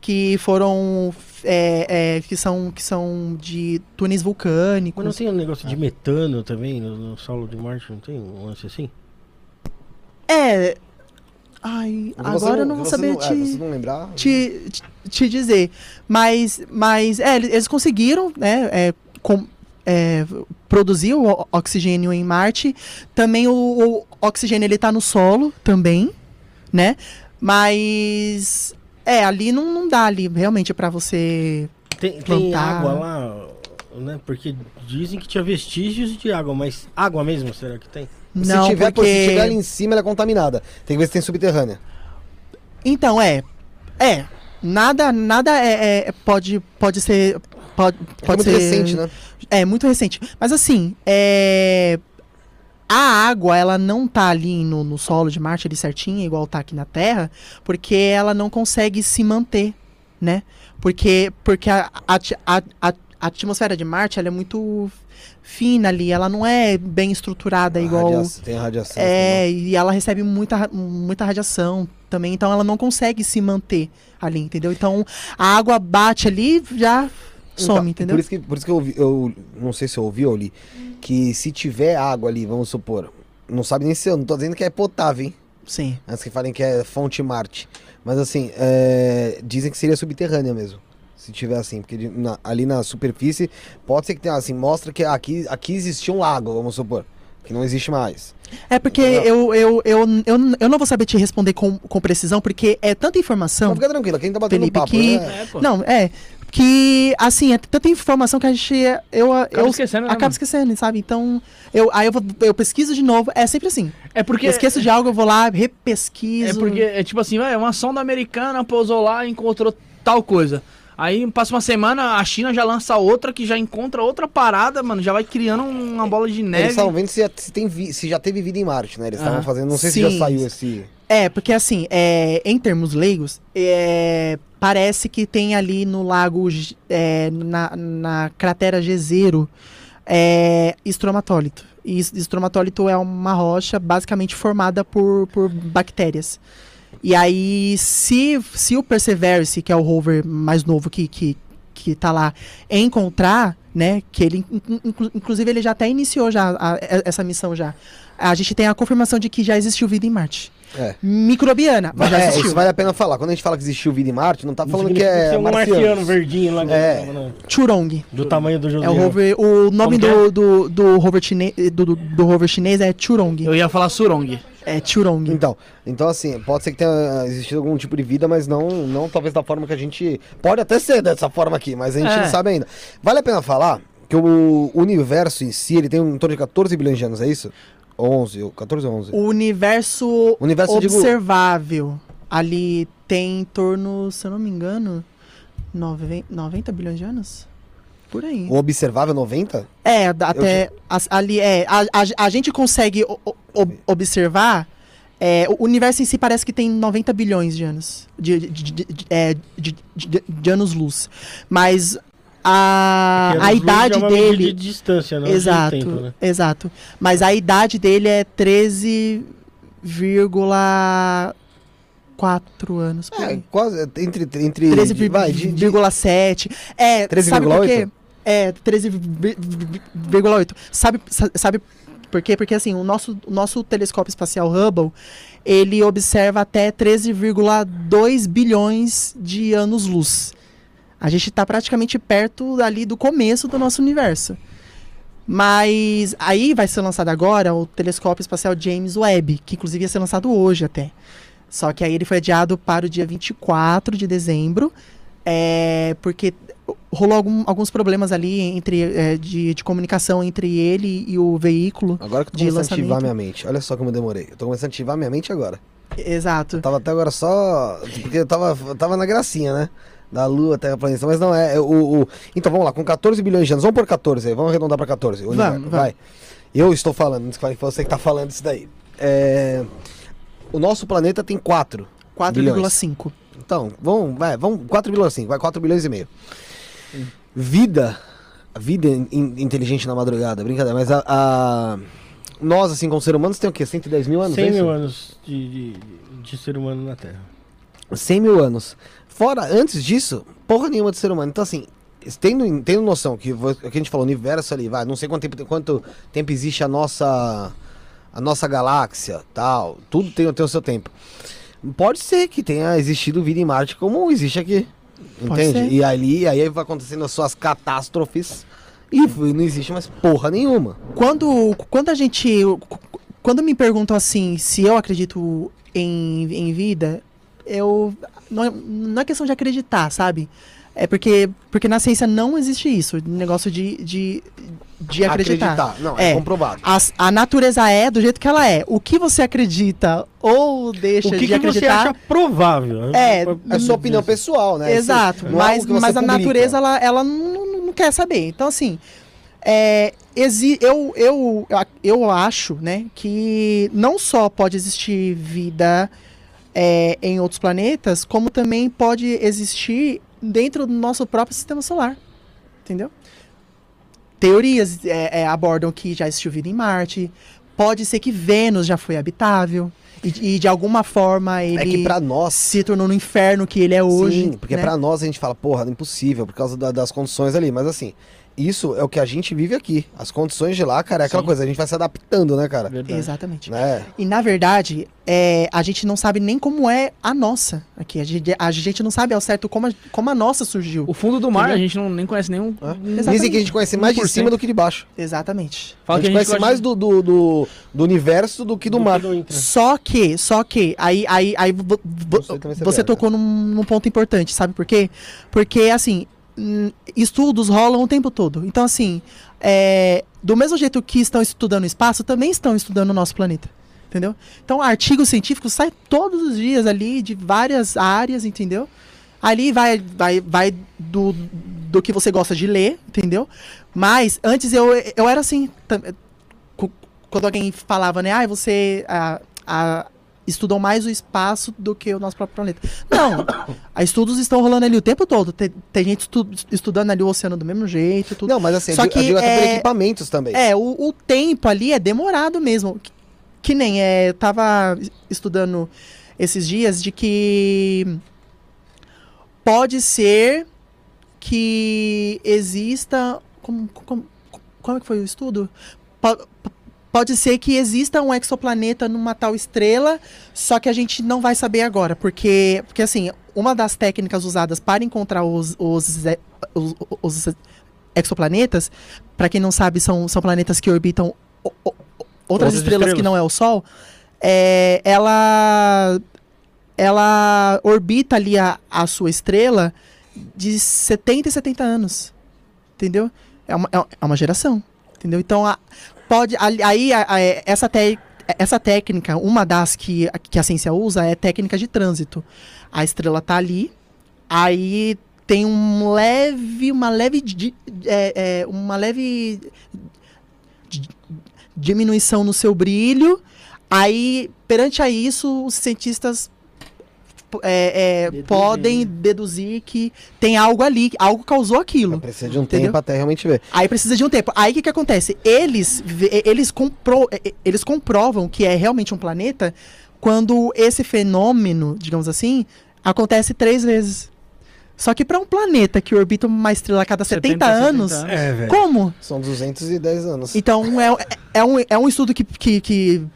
que foram. é, é, que, são, que são de túneis Mas não vulcânicos. tem um negócio de metano também no, no solo de Marte? Não tem um lance assim? É. Ai, Você agora eu não vou saber não- é, te. você não lembrar? te, te, te dizer. Mas, mas é, eles conseguiram, né? É, com, é, produzir o oxigênio em Marte. Também o, o oxigênio ele tá no solo também, né? Mas é, ali não, não dá ali realmente para você. Tem, tem Plantar. água lá, né? Porque dizem que tinha vestígios de água, mas água mesmo, será que tem? Se não, tiver, pô, porque se chegar ali em cima, ela é contaminada. Tem que ver se tem subterrânea. então é, é. Nada, nada é, é- pode, pode ser. Pode, É pode muito ser. recente, né? É, muito recente. Mas assim, é. A água, ela não tá ali no, no solo de Marte ali certinha, igual tá aqui na Terra, porque ela não consegue se manter, né? Porque, porque a, a, a, a- a atmosfera de Marte, ela é muito fina ali, ela não é bem estruturada A igual... Tem radiação. É, e ela recebe muita, muita radiação também, então ela não consegue se manter ali, entendeu? Então a água bate ali já some, Então, entendeu? Por isso que, por isso que eu, ouvi, eu não sei se eu ouvi ou li, que se tiver água ali, vamos supor, não sabe nem se eu, não tô dizendo que é potável, hein? Sim. Antes que falem que é fonte Marte. Mas assim, é, dizem que seria subterrânea mesmo. Se tiver assim, porque de- na- ali na superfície pode ser que tenha assim, mostra que aqui, aqui existia um lago, vamos supor. Que não existe mais. É porque eu, eu, eu, eu, eu não vou saber te responder com, com precisão, porque é tanta informação. Não, fica tranquilo, quem tá batendo Felipe, papo. que- né? É. Não, é. Que, assim, é tanta informação que a gente. Eu, eu esquecendo, né, acabo mano? esquecendo, sabe? Então, eu, aí eu, vou, eu pesquiso de novo. É sempre assim. É porque. Eu esqueço de algo, eu vou lá, repesquiso. É porque, é tipo assim, vai, uma sonda americana pousou lá e encontrou tal coisa. Aí passa uma semana, a China já lança outra que já encontra outra parada, mano. Já vai criando uma bola de Eles neve. estavam vendo se, se, tem vi- se já teve vida em Marte, né? Eles estavam Ah, fazendo, não sei se já sim. saiu esse. É, porque assim, é, em termos leigos, é, parece que tem ali no lago, é, na, na cratera Jezero, é, estromatólito. E es- estromatólito é uma rocha basicamente formada por, por bactérias. E aí, se, se o Perseverance, que é o rover mais novo que, que, que tá lá, encontrar, né, que ele, in- in- inclusive ele já até iniciou já a- a- essa missão já, a gente tem a confirmação de que já existiu vida em Marte. É. Microbiana, mas já é, existiu. isso vale a pena falar. Quando a gente fala que existiu vida em Marte, não tá falando que é ser um marciano marciano. verdinho lá. É. na- Churong. Do tamanho do José. É o rover, o nome Como que do, do, do, rover chine, do, do, do rover chinês é Churong. Eu ia falar Surong. É Churong. Então, então assim, pode ser que tenha existido algum tipo de vida, mas não, não talvez da forma que a gente. Pode até ser dessa forma aqui, mas a gente É. não sabe ainda. Vale a pena falar que o universo em si, ele tem em torno de 14 bilhões de anos, é isso? 11, ou 14 ou 11? O universo, universo, eu digo- observável ali tem em torno, se eu não me engano, 90, 90 bilhões de anos? Por aí. O observável 90? É, até as- ali é. A, a, a gente consegue o- o- ob- observar. é, o universo em si parece que tem 90 bilhões de anos. De, de, de, de- é, de- de- de anos-luz. Mas a, Porque a idade é dele. de distância, não de Exato, tempo, né? exato. Mas a idade dele é 13,4 anos. Por É, quase. Entre. entre 13,7. vai, de, de, É, sabe por 13,8? quê? É, 13,8. Sabe, sa- sabe por quê? Porque assim, o nosso, o nosso telescópio espacial Hubble, ele observa até 13,2 bilhões de anos-luz. A gente está praticamente perto ali do começo do nosso universo. Mas aí vai ser lançado agora o telescópio espacial James Webb, que inclusive ia ser lançado hoje até. Só que aí ele foi adiado para o dia 24 de dezembro, é, porque rolou algum- alguns problemas ali entre, é, de, de comunicação entre ele e o veículo. Agora que eu tô começando a ativar lançamento. minha mente. Olha só como eu demorei. Eu tô começando a ativar minha mente agora. Exato. Tava até agora só. Porque eu tava, eu tava na gracinha, né? Da Lua, terraplanista. Mas não é. é o, o- Então vamos lá, com 14 bilhões de anos. Vamos por 14 aí, vamos arredondar pra 14. o Vamos, vamos. Vai. Eu estou falando, não foi você que tá falando isso daí. É, O nosso planeta tem 4. 4,5. Então, vamos, vai, vamos, 4,5, vai 4 bilhões e meio. Vida, vida in- in- inteligente na madrugada, brincadeira, mas a, a- nós, assim, como ser humanos, tem o quê? 110 mil anos? 100 é mil anos de, de, de ser humano na Terra. 100 mil anos. Fora, antes disso, porra nenhuma de ser humano. Então, assim, tendo, tendo noção que, que a gente falou, o universo ali, vai, não sei quanto tempo, quanto tempo existe a nossa, a nossa galáxia, tal, tudo tem, tem o seu tempo. Pode ser que tenha existido vida em Marte como existe aqui. Entende? E ali, aí vai acontecendo as suas catástrofes e não existe mais porra nenhuma. Quando, quando a gente. Quando me perguntam assim se eu acredito em, em vida, eu. Não é, não é questão de acreditar, sabe? É porque, porque na ciência não existe isso, negócio de, de, de acreditar. Não, é, É. comprovado. A, a natureza é do jeito que ela é. O que você acredita ou deixa O que, de que você acreditar. acha provável? É, É sua opinião pessoal, né? Exato, é mas, você mas a natureza ela, ela não, não- não quer saber. Então, assim, é, exi eu, eu, eu acho né, que não só pode existir vida é, em outros planetas, como também pode existir dentro do nosso próprio sistema solar. Entendeu? Teorias é, é, abordam que já existiu vida em Marte. Pode ser que Vênus já foi habitável. E, e de alguma forma ele É que pra nós. se tornou no inferno que ele é hoje. Sim, porque né? pra nós a gente fala, porra, impossível por causa da- das condições ali. Mas assim, isso é o que a gente vive aqui. As condições de lá, cara, é aquela Sim. coisa, a gente vai se adaptando, né, cara? Verdade. Exatamente. Né? E na verdade, é, a gente não sabe nem como é a nossa aqui. A gente, a gente não sabe ao certo como a, como a nossa surgiu. O fundo do mar, Entendeu? a gente não, nem conhece nenhum. Um- Dizem que a gente conhece mais de 1%. cima do que de baixo. Exatamente. Fala a que gente conhece gosta mais do, do, do, do universo do que do, mar. Só que, só que, aí, aí, aí vo- vo- Você você vê, tocou num, num ponto importante, sabe por quê? Porque, assim, estudos rolam o tempo todo. Então, assim, é, do mesmo jeito que estão estudando o espaço, também estão estudando o nosso planeta. Entendeu? Então, artigos científicos saem todos os dias ali de várias áreas, entendeu? Ali vai, vai, vai do, do que você gosta de ler, entendeu? Mas antes eu, eu era assim. cu- Quando alguém falava, né? Ah, você ah, estudam mais o espaço do que o nosso próprio planeta. Não. estudos estão rolando ali o tempo todo. Tem, tem gente estu- estudando ali o oceano do mesmo jeito. Tudo. Não, mas assim, Só eu digo, eu que digo até por é- equipamentos também. É, o, o tempo ali é demorado mesmo. Que, que nem é. Eu tava estudando esses dias de que pode ser que exista. Como, como, como é que foi o estudo? Po- po- Pode ser que exista um exoplaneta numa tal estrela, só que a gente não vai saber agora, porque, porque assim, uma das técnicas usadas para encontrar os, os, e- os, os exoplanetas, para quem não sabe, são, são planetas que orbitam o- o- outras, Outras estrelas, que estrelas. não é o Sol. É, ela, ela orbita ali a, a sua estrela de 70 e 70 anos. Entendeu? É uma, é é uma geração. Entendeu? Então, a- pode. Aí, essa, te- essa técnica, uma das que, que a ciência usa é técnica de trânsito. A estrela tá ali, aí tem um leve, uma leve, é, é, uma leve di- diminuição no seu brilho. Aí, perante a isso, os cientistas é, é, podem deduzir que tem algo ali, algo causou aquilo. Precisa de um Entendeu? tempo até realmente ver. Aí precisa de um tempo. Aí o que, que acontece? Eles, eles, compro, eles comprovam que é realmente um planeta quando esse fenômeno, digamos assim, acontece três vezes. Só que para um planeta que orbita uma estrela a cada 70, 70 anos, anos. É, como? São 210 anos. Então é, é, um, é um estudo que, que, que,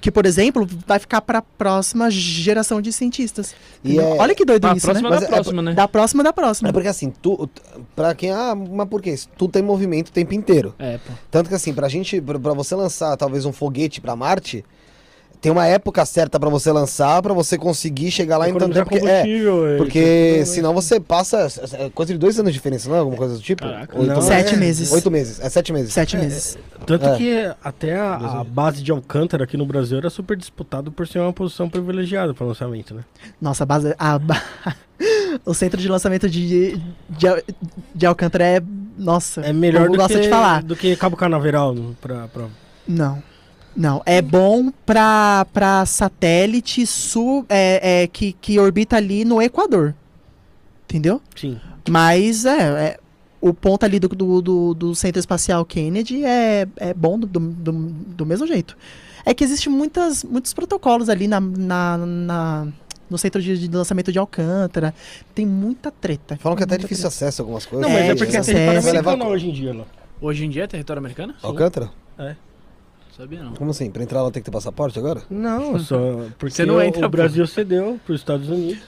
que, por exemplo, vai ficar para a próxima geração de cientistas. E é- Olha que doido isso, próxima né? Da é- próxima, né? Da próxima da próxima. É porque assim, tu, pra quem. Ah, mas por quê? Tudo tem movimento o tempo inteiro. É, pô. Tanto que assim, pra gente, pra, pra você lançar talvez um foguete pra Marte, tem uma época certa pra você lançar, pra você conseguir chegar lá em tanto tempo. Porque, é, é, porque senão você passa é coisa de dois anos de diferença, não é? Alguma coisa do tipo? Caraca. Oito Não. Sete é- meses. Oito meses, é sete meses. Sete meses. Tanto É. que até a, a base de Alcântara aqui no Brasil era super disputado por ser uma posição privilegiada para lançamento, né? Nossa, a base. A, ba- o centro de lançamento de, de, de Alcântara é. Nossa. É melhor do que, de falar. do que Cabo Canaveral pra, pra... Não. Não. É bom pra, pra satélite sul, é, é, que, que orbita ali no Equador. Entendeu? Sim. Mas é. é- o ponto ali do, do, do, do Centro Espacial Kennedy é, é bom do, do, do, do mesmo jeito. É que existem muitas, muitos protocolos ali na, na, na- no centro de, de lançamento de Alcântara. Tem muita treta. Falam que até é difícil acesso a algumas coisas. Não, mas É, é, porque é território americano hoje em dia lá. Hoje em dia é território americano? Alcântara? Sabia não. Como assim? Pra entrar lá tem que ter passaporte agora? Não, só porque Você não o- entra, o Brasil cedeu para os Estados Unidos.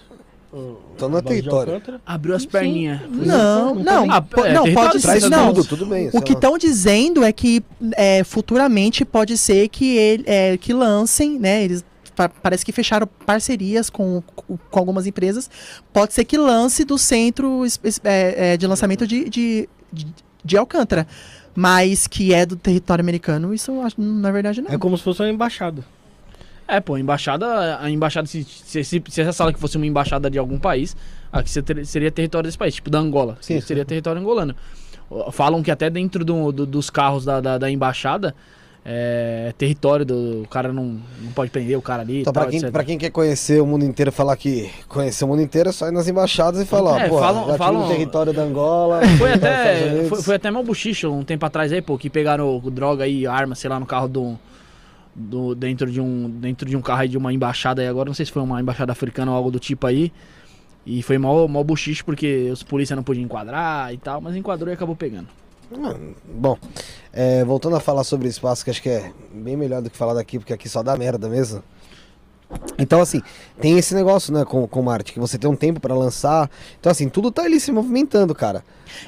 Então não é território. Abriu as perninhas. Não, Não não, po- Ah, é, não pode ser. Não, tudo, tudo bem. O que estão dizendo é que é, futuramente pode ser que ele, é, que lancem, né? Eles pa- parece que fecharam parcerias com, com algumas empresas. Pode ser que lance do centro é, é, de lançamento de, de, de, de Alcântara. Mas que é do território americano, isso eu acho, na verdade, não. É como se fosse uma embaixada. É, pô, a embaixada, a embaixada, se, se, se, se essa sala que fosse uma embaixada de algum país, aqui seria território desse país, tipo da Angola, Sim, seria território angolano. Falam que até dentro do, do- dos carros da, da, da embaixada é território do o cara não, não pode prender o cara ali. Então, tal, pra quem, pra quem quer conhecer o mundo inteiro, falar que conhecer o mundo inteiro é só ir nas embaixadas e falar, É, pô, falam- falam- no território da Angola. Foi até, foi, foi até mal buchicho um tempo atrás aí, pô, que pegaram droga e arma, sei lá, no carro do, do dentro de um dentro de um carro aí de uma embaixada aí agora, não sei se foi uma embaixada africana ou algo do tipo aí. E foi mal, mal buchicho porque os polícia não podiam enquadrar e tal, mas enquadrou e acabou pegando. Bom, é, voltando a falar sobre espaço, que acho que é bem melhor do que falar daqui, porque aqui só dá merda mesmo. Então, assim, tem esse negócio, né, com, com Marte, que você tem um tempo pra lançar. Então, assim, tudo tá ali se movimentando, cara.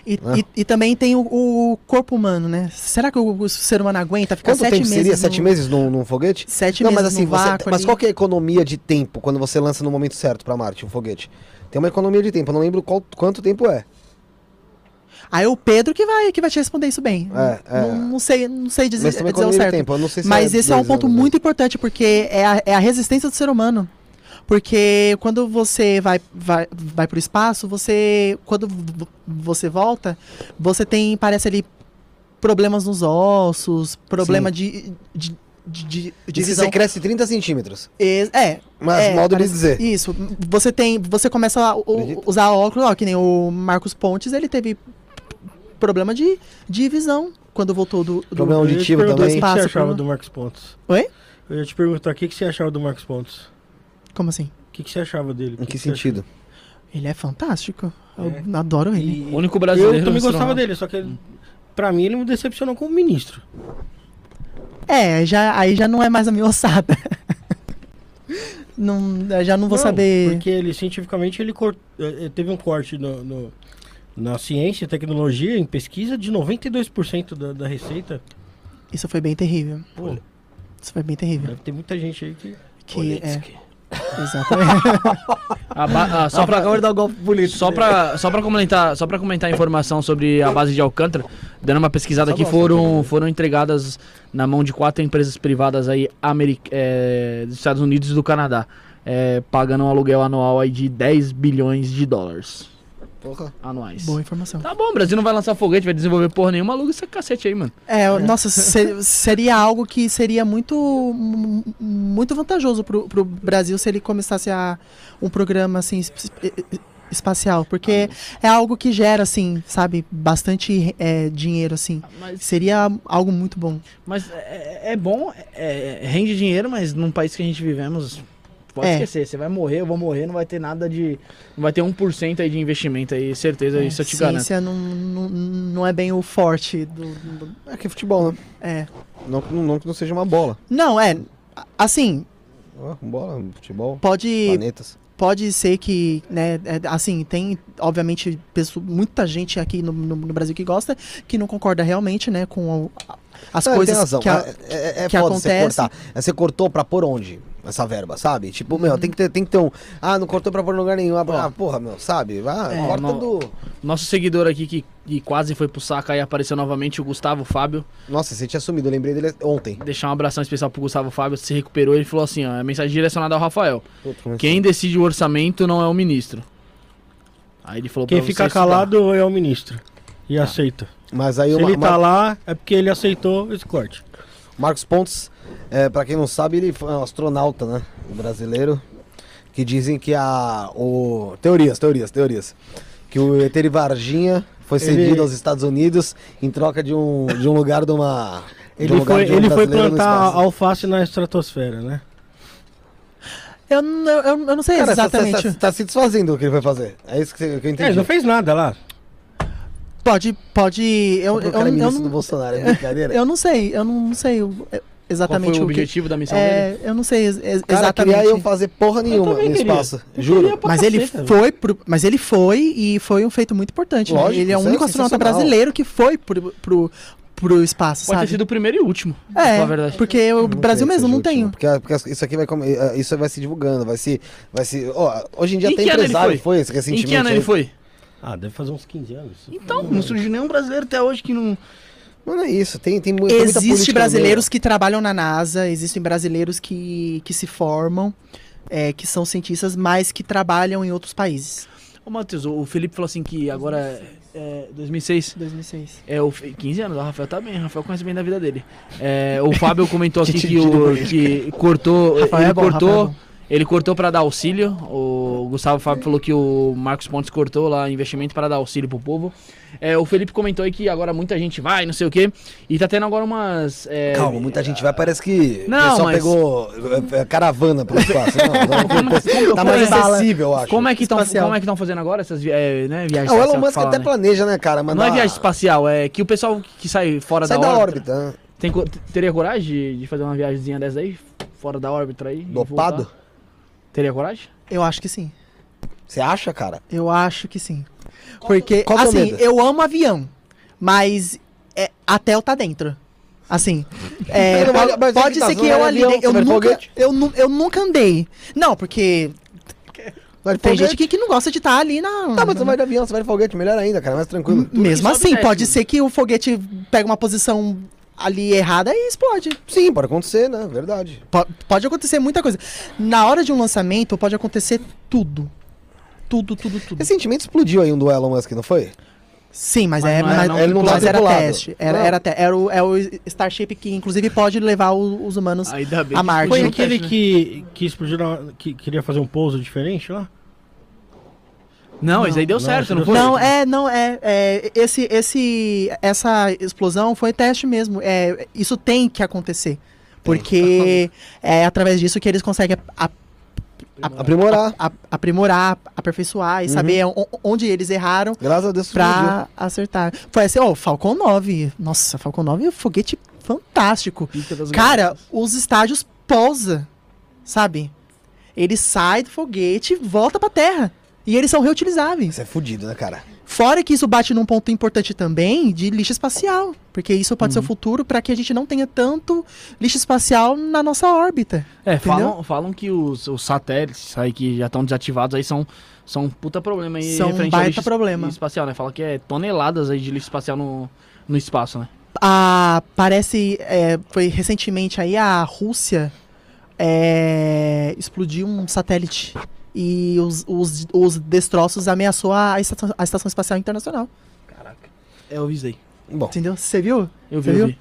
E, né? e, e também tem o, o corpo humano, né? Será que o, o ser humano aguenta ficar Quanto sete tempo meses? seria? no- Sete meses num, num foguete? Sete Não, meses mas assim, você, mas qual que é a economia de tempo quando você lança no momento certo pra Marte, um foguete? Tem uma economia de tempo, eu não lembro qual, quanto tempo é. Aí o Pedro que vai, que vai te responder isso bem. É, é. Não, não sei, não sei dizer, Mas dizer o certo. tempo, eu não sei se Mas esse é um ponto anos, né? muito importante, porque é a, é a resistência do ser humano. Porque quando você vai, vai, vai pro espaço, você. Quando você volta, você tem, parece ali, problemas nos ossos, problema de. de, de, de, E visão. você cresce 30 centímetros. Ex- É. Mas é, modo de dizer. Isso. Você tem. Você começa a Acredita? usar óculos, ó, que nem o Marcos Pontes, ele teve problema de, de visão quando voltou do. do- Problema Eu ia te auditivo também. O que, que você achava pro- do Marcos Pontes? Oi? Eu ia te perguntar o que, que você achava do Marcos Pontes. Como assim? O que, que você achava dele? Em que você sentido? Ele é fantástico. Eu É. adoro achava? ele. E- O único brasileiro Eu também astronauta. gostava dele, só que ele- pra mim ele me decepcionou como ministro. É, já, aí já não é mais a minha ossada. não, já não vou Não, saber. Porque ele, cientificamente, ele cort- eh, eh, teve um corte no, no- na ciência e tecnologia, em pesquisa, de 92% da, da receita. Isso foi bem terrível. Pô, Isso foi bem terrível. deve ter muita gente aí que... Que, é, exatamente. A ba- ah, só pra, dar um golpe político. Só pra, só pra comentar, só pra comentar a informação sobre a base de Alcântara, dando uma pesquisada Só aqui, gosto foram, também. foram entregadas na mão de quatro empresas privadas aí ameri- é, dos Estados Unidos e do Canadá, é, pagando um aluguel anual aí de 10 bilhões de dólares Porra. anuais. Boa informação. Tá bom, o Brasil não vai lançar foguete, vai desenvolver porra nenhuma, aluga esse cacete aí, mano. É, nossa, se- seria algo que seria muito mu- muito vantajoso pro, pro Brasil se ele começasse a um programa assim es- es- espacial, porque é algo que gera assim, sabe, bastante é, dinheiro assim. Mas, Seria algo muito bom. mas é, é bom, é- é- rende dinheiro, mas num país que a gente vivemos, pode É. esquecer, você vai morrer, eu vou morrer, não vai ter nada de... Não vai ter 1% aí de investimento aí, certeza, isso eu te garanto. Ciência não, não, não é bem o forte do, do- É que é futebol, né? é. Não, que não, não que não seja uma bola. Não, é assim, Ah, bola, futebol, pode planetas. pode ser que, né, é, assim, tem, obviamente, pessoa, muita gente aqui no, no- no Brasil que gosta, que não concorda realmente, né, com a- as tem coisas razão. que a- é, é, é que foda você acontece. cortar. É, Você cortou pra pôr onde? Essa verba, sabe? Tipo, meu, tem que ter, tem que ter um. Ah, não cortou pra pôr em lugar nenhum. Ah, porra, meu, sabe? Ah, É. corta Não. do. Nosso seguidor aqui que, que quase foi pro saco aí apareceu novamente, o Gustavo Fábio. Nossa, você tinha sumido, eu lembrei dele ontem. Deixar um abração especial pro Gustavo Fábio, se recuperou. Ele falou assim: ó, é mensagem direcionada ao Rafael. Puta, é Quem decide o orçamento não é o ministro. Aí ele falou Quem pra você fica estudar. calado é o ministro. E aceita. Mas aí Se o Ma- ele tá Mar- lá, é porque ele aceitou esse corte. Marcos Pontes, é, pra quem não sabe, ele foi um astronauta, né? Brasileiro. Que dizem que a. O... Teorias, teorias, teorias. Que o ET de Varginha foi Ele- cedido aos Estados Unidos em troca de um, de um lugar de uma. de um Ele lugar foi, de um ele foi plantar alface na estratosfera, né? eu, não- eu, eu não sei Cara, exatamente. Você tá, tá se desfazendo do que ele vai fazer. É isso que, você- que eu É, entendi. ele não fez nada lá. Pode, pode, eu, eu, o cara é eu, ministro do não, Bolsonaro, é brincadeira. eu não sei, eu não sei é, Qual exatamente foi o o que, objetivo da missão dele? é, eu não sei ex- ex- Cara, queria exatamente. eu fazer porra nenhuma no espaço. Eu Juro. Mas ele caceta, foi pro, mas ele foi e foi um feito muito importante. né? Lógico, Ele é o é único astronauta sensacional. brasileiro que foi pro, pro, pro espaço, Pode sabe? ter sido o primeiro e último. É, a verdade. porque o Brasil mesmo não tem. Porque, porque isso aqui vai eh, isso vai se divulgando, vai se vai se, ó, hoje em dia Em tem que empresário foi? foi esse Em recentemente. que ano ele foi? Ah, deve fazer uns 15 anos. Então, não surgiu nenhum brasileiro até hoje que não. Não é isso, tem tem, mu- tem muita Existem brasileiros que trabalham na NASA, existem brasileiros que, que se formam, é, que são cientistas, mas que trabalham em outros países. Ô, Matheus, o Felipe falou assim que agora é, é 2006. 2006. É, o, Fe- 15 anos, o Rafael tá bem, o Rafael conhece bem da vida dele. É, o Fábio comentou aqui que, o, que cortou. Rafael ele é bom, cortou. É. Ele cortou para dar auxílio. O Gustavo Fábio falou que o Marcos Pontes cortou lá investimento para dar auxílio pro povo. É, o Felipe comentou aí que agora muita gente vai, não sei o quê. E tá tendo agora umas. é, Calma, muita gente vai, parece que Não, o pessoal mas- pegou eh, eh, caravana pro espaço. Não, não, tá mais como é? acessível, eu acho. Como é que estão como é fazendo agora essas vi- é, né, viagens Ah, o Elon Musk fala, até né? planeja, né, cara? Mandar... Não é viagem espacial, é que o pessoal que sai fora Sai da, da órbita. órbita, né? Tem, teria coragem de, de fazer uma viagemzinha dessa aí? Fora da órbita aí? Dopado? Teria coragem? Eu acho que sim. Você acha, cara? Eu acho que sim. Porque, qual é assim, medo? eu amo avião, mas é, até eu tá dentro. Assim, é, Mas mas é pode que tá, ser você que eu vai ali. avião, eu, nunca, eu, nu- eu nunca andei. Não, porque tem foguete? gente que, que não gosta de estar ali na. Tá, mas você vai de avião, você vai de foguete, melhor ainda, cara, mais tranquilo. Mesmo assim, pode ser que o foguete pega uma posição ali errada e explode. Sim, pode acontecer, né? Verdade. Po- pode acontecer muita coisa. Na hora de um lançamento, pode acontecer tudo. Tudo, tudo, tudo. Recentemente explodiu aí um do Elon Musk, não foi? Sim, mas, Mas é, não era mas, não ele não mas tá era teste. Era, Não. era te- era o, é o Starship que, inclusive, pode levar o- os humanos. A Marte. Foi aquele teste, né? que, que explodiu, na- que queria fazer um pouso diferente lá? Não, isso aí deu Não, certo, não foi? Não, é, não, é, é, esse, esse, essa explosão foi teste mesmo. É, isso tem que acontecer. Porque é através disso que eles conseguem a- a- Aprimorar. a- aprimorar, aperfeiçoar e saber o- onde eles erraram Graças a Deus pra acertar. Foi assim, ó, Falcon 9. Nossa, Falcon 9 é um foguete fantástico. Cara, galáxias. os estádios pousa, sabe? Ele sai do foguete e volta pra terra. E eles são reutilizáveis. Isso é fudido, né, cara? Fora que isso bate num ponto importante também de lixo espacial. Porque isso pode ser o futuro para que a gente não tenha tanto lixo espacial na nossa órbita. É, falam, falam que os, os satélites aí que já estão desativados aí são, são um puta problema aí São um referente baita lixo problema. espacial, né? Fala que é toneladas aí de lixo espacial no, no espaço, né? Ah, parece. é, foi recentemente aí a Rússia é, explodiu um satélite. E os, os, os destroços ameaçou a estação, a Estação Espacial Internacional. É, eu visei. Bom. Entendeu? Você viu? Eu vi, eu vi.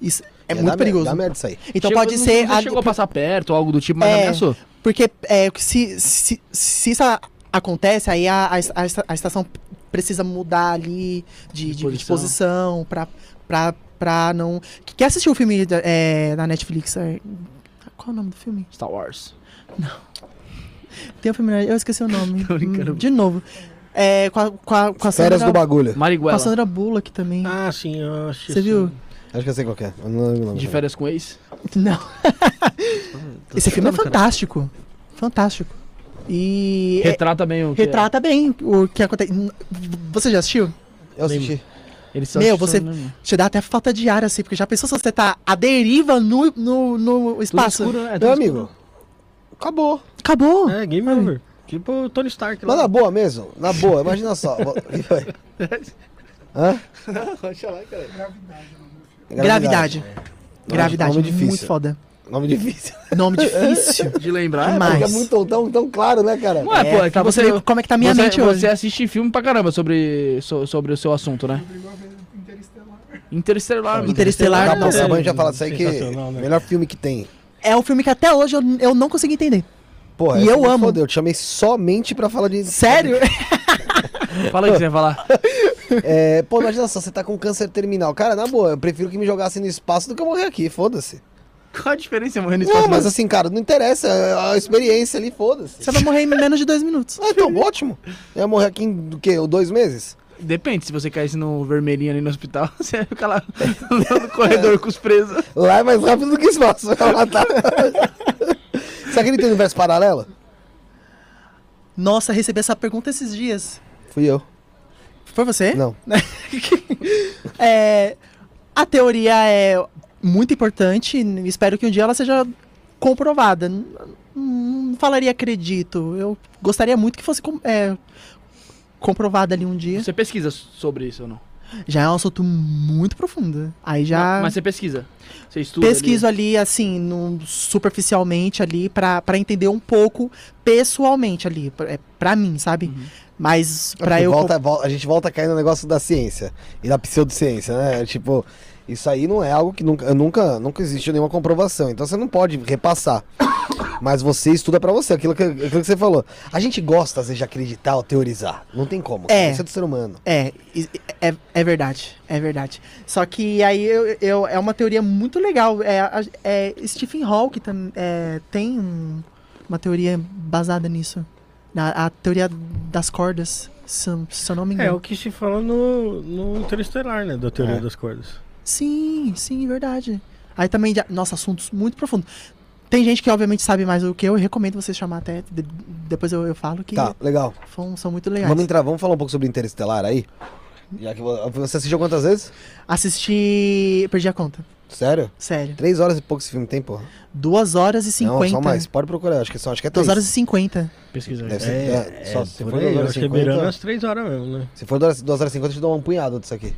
Isso é ia muito dar perigoso. Dá merda isso aí. Então Chegou- pode não- ser. Não a- chegou a passar perto ou algo do tipo, mas É. ameaçou. Porque é, se, se, se isso a- acontece, aí a, a, a esta- a estação precisa mudar ali de, de Disposição. disposição pra, pra, pra não. Quer assistir o filme da- é, Netflix? é, Qual é o nome do filme? Star Wars. Tem um filme. na- Eu esqueci o nome. Tô brincando. Hum, De novo. É, com a, com a, com a Férias Sandra, do bagulho. com a Mariguela. Sandra Bullock também. Ah, sim, eu acho Você viu? Acho que eu sei qual que é. Eu não lembro o nome. De férias com ex. Não. Esse filme é chutando, cara. fantástico. Fantástico. E é- Retrata bem o que é. retrata bem o que acontece. Você já assistiu? Eu assisti. Eles só Meu, você- né, Te dá até falta de ar, assim, porque já pensou se você tá à deriva no, no, no Tudo espaço? escuro, né? É tudo Meu escuro. amigo, acabou. Acabou. É, game over. Tipo o Tony Stark Mas lá. na boa mesmo, na boa, imagina só. O que foi? Hã? Gravidade. Gravidade. Nome difícil. Muito foda. Nome difícil. Nome difícil. De lembrar. Porque é muito tão, tão claro, né, cara? Não é, pô, é que pra você você, como é que tá a minha você, mente você hoje. assiste filme pra caramba sobre, so- sobre o seu assunto, né? Interestelar. Interestelar, Acabou, nossa. acabou, a gente já fala disso aí que né? melhor filme que tem. É um filme que até hoje eu, eu não consegui entender. Porra, E eu amo. Fodeu, eu te chamei somente pra falar de. Sério? Fala aí o que você ia falar. É, pô, imagina só, você tá com câncer terminal. Cara, na boa, eu prefiro que me jogassem no espaço do que eu morrer aqui, foda-se. Qual a diferença morrer no espaço? Não, mas assim, cara, não interessa, é a experiência ali, foda-se. Você vai morrer em menos de dois minutos. Ah, então, ótimo. Eu ia morrer aqui em do quê? Dois meses? Depende, se você caísse no vermelhinho ali no hospital, você ia ficar lá no corredor com os presos. Lá é mais rápido do que espaço, vai matar. Será que ele tem universo paralelo? Nossa, recebi essa pergunta esses dias. Fui eu. Foi você? Não. É, A teoria é muito importante. Espero que um dia ela seja comprovada. Não falaria acredito. Eu gostaria muito que fosse é, comprovada ali um dia. Você pesquisa sobre isso ou não? Já é um assunto muito profundo. Aí já. Mas, mas você pesquisa. Você estuda. Pesquiso ali, assim, no- superficialmente ali, pra, pra entender um pouco pessoalmente ali, pra, é, pra mim, sabe? Uhum. Mas pra Porque eu. volta- vol- a gente volta a cair no negócio da ciência e da pseudociência, né? Tipo, isso aí não é algo que nunca, nunca, nunca existiu nenhuma comprovação. Então você não pode repassar. Mas você estuda pra você, aquilo que, aquilo que você falou. A gente gosta, às vezes, de acreditar ou teorizar. Não tem como. É. Isso é do ser humano. É, é, é verdade, é verdade. Só que aí eu, eu- é uma teoria muito legal. É, a- é, Stephen Hawking tam, é, tem um- uma teoria baseada nisso. Na, a teoria das cordas, se, eu- se eu não me É engano. o que se fala no, no Interestelar, né? Da teoria É. das cordas. Sim, sim, verdade. Aí também, já- nossa, assuntos muito profundos. Tem gente que obviamente sabe mais do que eu, eu recomendo vocês chamar até. de- depois eu, eu falo que Tá, legal. são, são muito legais. Vamos entrar, vamos falar um pouco sobre Interestelar aí? Já que vo- você assistiu quantas vezes? Assisti. Perdi a conta. Sério? Sério. Três horas e pouco esse filme tem, porra. Duas horas e cinquenta. Não, só mais. Pode procurar, acho que são, acho que é três. Duas horas e cinquenta. Pesquisa. Deve ser, É, é, só se por for aí, duas eu horas acho e que é cinquenta. as três horas mesmo, né? Se for 2 horas e 50, eu te dou um punhado disso aqui.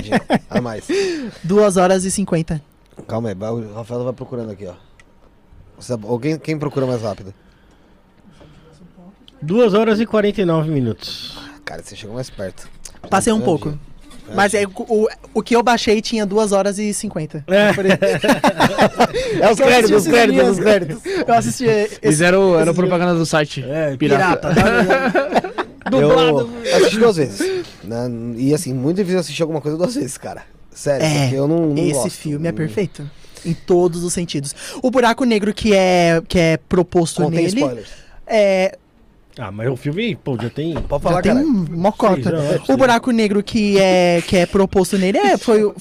A mais. Duas horas e cinquenta. Calma aí, o Rafael vai procurando aqui, ó. Você- Ou quem, quem procura mais rápido? Duas horas e 49 minutos. Cara, você chegou mais perto. Passei um pouco. Mas é, o, o, que eu baixei tinha duas horas e cinquenta. É. É os créditos, os créditos, os créditos. Eu assisti esse. Fizeram era esse propaganda do site. É, Pirata. Eu assisti duas vezes. né? E assim, muito difícil assistir alguma coisa duas vezes, cara. Sério, É, porque eu não, não Esse gosto. filme é Não- perfeito. Em todos os sentidos. O buraco negro que é, que é proposto Contém nele. spoilers. É, Ah, mas o filme, pô, já tem. Pode já falar, tem cara. um mocota. Sim, não, é O possível. buraco negro que é, que é proposto nele é, foi,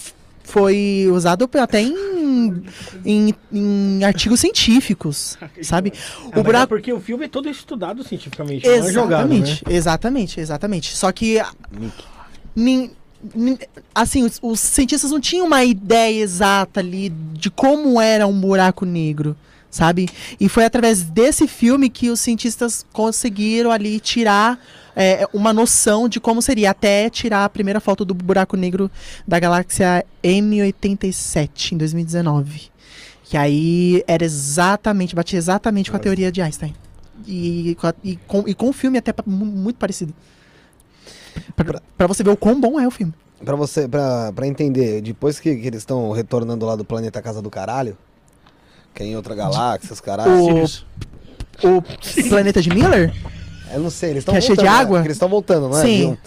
foi usado até em, em, em artigos científicos, sabe? Ah, O é buraco. porque o filme é todo estudado cientificamente, não é jogado, né? Exatamente, exatamente, exatamente. Só que a- nin- nin- assim, os, os cientistas não tinham uma ideia exata ali de como era um buraco negro, sabe? E foi através desse filme que os cientistas conseguiram ali tirar é, uma noção de como seria, até tirar a primeira foto do buraco negro da galáxia M87 em 2019. Que aí era exatamente, batia exatamente com a teoria de Einstein. E, com a- e, com, e com o filme até muito parecido. Pra você ver o quão bom é o filme. Pra você, pra entender, depois que, que eles estão retornando lá do planeta Casa do Caralho, que é em outra galáxia, os caralho. O- Sirius. O planeta de Miller? Eu não sei, eles estão Que é cheio de voltando, né? água? Eles estão voltando, não é? Sim.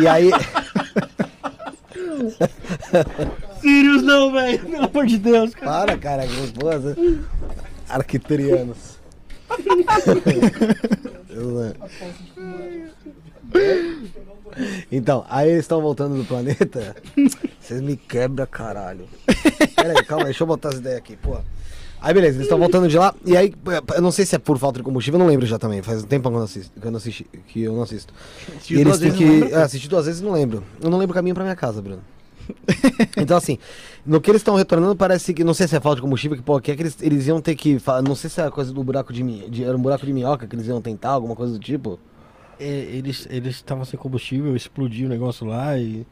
E aí, Sirius não, velho. Pelo amor de Deus, cara. para, cara, gostosa. Arquiterianos. Né? Então, aí eles estão voltando do planeta. Vocês me quebram, caralho. Pera aí, calma, deixa eu botar as ideias aqui, pô. Aí beleza, eles estão voltando de lá. E aí, eu não sei se é por falta de combustível, eu não lembro já também. Faz um tempo que eu não assisto, que eu não assisti, que eu não assisto. E eles têm que. É, assisti duas vezes e não lembro. Eu não lembro o caminho pra minha casa, Bruno. então, assim, no que eles estão retornando, parece que. Não sei se é falta de combustível, que, pô, que é que eles, eles iam ter que. Não sei se é a coisa do buraco de, de. Era um buraco de minhoca que eles iam tentar, alguma coisa do tipo. É, eles eles estavam sem combustível, explodiu o negócio lá e.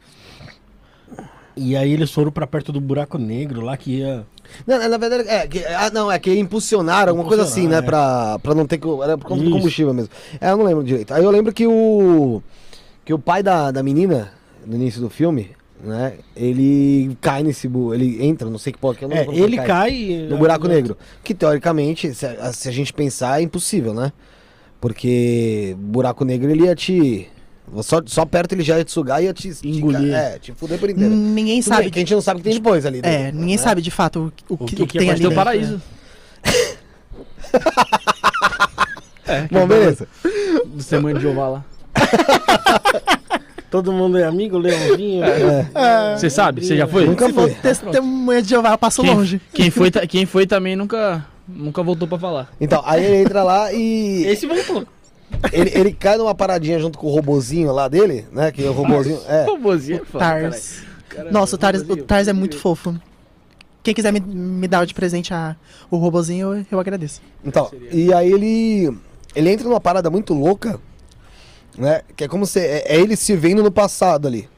E aí eles foram pra perto do buraco negro lá que ia. Não, na verdade, é. Que, ah, não, é que impulsionaram, alguma coisa assim, né? É. Pra, pra não ter. Era por conta do Isso. combustível mesmo. É, eu não lembro direito. Aí eu lembro que o. Que o pai da, da menina, no início do filme, né? Ele cai nesse. bu- Ele entra, não sei que porra que eu não É, ele cai. no buraco negro. Que teoricamente, se a, se a gente pensar, é impossível, né? Porque buraco negro ele ia te. Só, só perto ele já ia te sugar e ia te Engolir. É, te fuder por inteiro. Ninguém Tudo sabe. bem que a gente não sabe o que tem depois ali. É, dentro, ninguém né? sabe de fato o, o O que, que o que tem pode ali Tem o paraíso. é, Bom, beleza. Do Testemunho de Jeová lá. Todo mundo é amigo, Leãozinho. Você sabe? Você já foi? Nunca Se foi. testemunha de Jeová, eu passo Quem, longe. quem foi, quem foi também nunca, nunca voltou pra falar. Então, aí ele entra lá e. Esse voltou. Ele, ele cai numa paradinha junto com o robozinho lá dele, né? Que é o robozinho. É. Robozinho é foda, caralho. Tars. Nossa, o Tars, o Tars é muito fofo. Quem quiser me, me dar de presente a, o robozinho, eu, eu agradeço. Então, e aí ele. Ele entra numa parada muito louca, né? Que é como se. É, é ele se vendo no passado ali.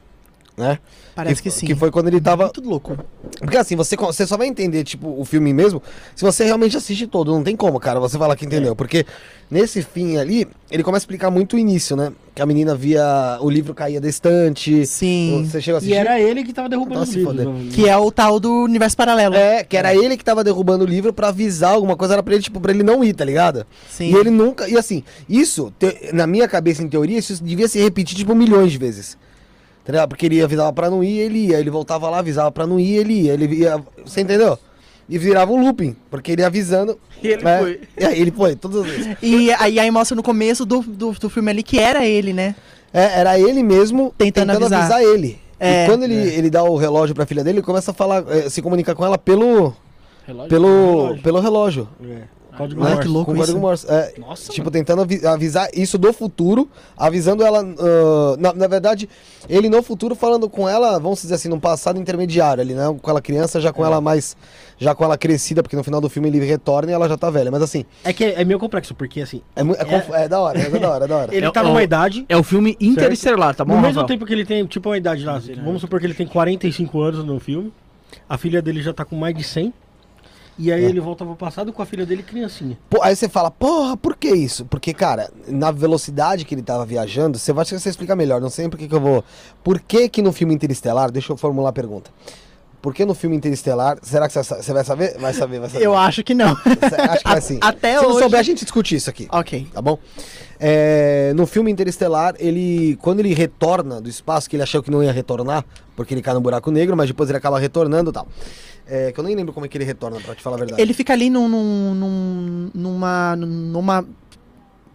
Né? Parece que, sim. Que foi quando ele tava. Muito louco. Porque assim, você, você só vai entender, tipo, o filme mesmo se você realmente assiste todo. Não tem como, cara, você falar que entendeu. Porque nesse fim ali, ele começa a explicar muito o início, né? Que a menina via o livro caía da estante. Sim. Você chegou a E assistir? era ele que tava derrubando se livros. fodendo. né? Que é o tal do universo paralelo. É, que era ele que tava derrubando o livro pra avisar alguma coisa, era pra ele, tipo, pra ele não ir, tá ligado? Sim. E ele nunca. E assim, isso, te- na minha cabeça, em teoria, isso devia se repetir, tipo, milhões de vezes. Tá? Porque ele avisava pra não ir, ele ia. Ele voltava lá, avisava pra não ir, ele ia. Ele ia. Você entendeu? E virava um looping, porque ele ia avisando. E ele né? foi. E aí ele foi, todas as vezes. E aí, aí mostra no começo do, do, do filme ali que era ele, né? É, era ele mesmo Tentando avisar. ele. É. e quando ele, ele dá o relógio pra filha dele, ele começa a falar, eh, se comunicar com ela pelo. Relógio? Pelo, relógio. pelo relógio. É. Código Ah, Morse. que louco com código. Morse. É, Nossa, tipo, tentando avi- avisar isso do futuro, avisando ela. ah, na, na verdade, ele no futuro falando com ela, vamos dizer assim, num passado intermediário ali, né? Com ela criança, já com ela mais. Já com ela crescida, porque no final do filme ele retorna e ela já tá velha. Mas assim, É que é, é meio complexo, porque assim, é, é, conf- é da hora, é da hora, é da hora. ele É, tá numa idade. É o filme Interestelar, tá bom, no mesmo tempo que ele tem, tipo, uma idade lá. Vamos supor que ele tem 45 anos no filme. A filha dele já tá com mais de 100. E aí É. ele volta pro passado com a filha dele criancinha. Pô, aí você fala, porra, por que isso? Porque, cara, na velocidade que ele tava viajando, você vai acho você explica melhor, não sei por que que eu vou. Por que que no filme Interestelar, deixa eu formular a pergunta. Por que no filme Interestelar, será que você vai saber? Vai saber, vai saber. Eu acho que não. Acha que vai sim. Até Se não hoje- souber, a gente discute isso aqui, ok. tá bom? É, no filme Interestelar, ele, quando ele retorna do espaço, que ele achou que não ia retornar, porque ele cai no buraco negro, mas depois ele acaba retornando e tal. É, que eu nem lembro como é que ele retorna, pra te falar a verdade. Ele fica ali num, num, num- numa, numa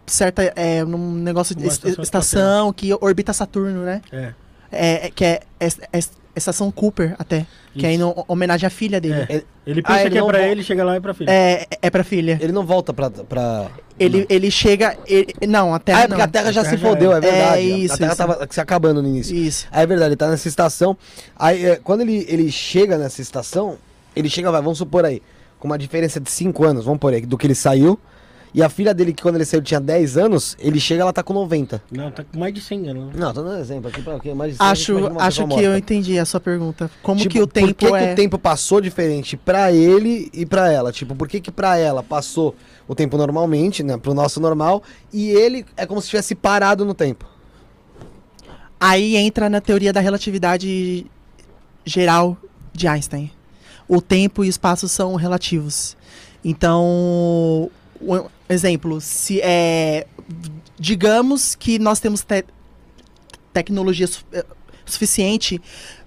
certa, é, num negócio de estação estação, que orbita Saturno, né? É. É, é- que é, é, é estação Cooper até, que é em Isso. homenagem à filha dele. É. Ele- Ele Ah, pensa ele que é não pra vo- ele, chega lá e é pra filha. É, é pra filha. Ele não volta pra... pra... Ele, ele chega. ele- não, a Terra. Ah, é porque não. a Terra já A se Terra já fodeu, é é. verdade. É, isso, a Terra isso. tava se acabando no início. Isso. Aí é verdade, ele tá nessa estação. Aí é, quando ele, ele chega nessa estação, ele chega, vai, vamos supor aí, com uma diferença de 5 anos, vamos por aí, do que ele saiu. E a filha dele, que quando ele saiu tinha 10 anos, ele chega, ela tá com 90. Não, tá com mais de 100 anos. Não, tô dando exemplo aqui pra quê? Mais de 100, a gente Acho, uma acho que eu entendi a sua pergunta. Como Tipo, que o tempo por que, é. que o tempo passou diferente pra ele e pra ela? Tipo, por que que pra ela passou o tempo normalmente, né, pro nosso normal, e ele é como se tivesse parado no tempo? Aí entra na teoria da relatividade geral de Einstein. O tempo e o espaço são relativos. Então, exemplo, se é digamos que nós temos te- tecnologia su- eh, suficiente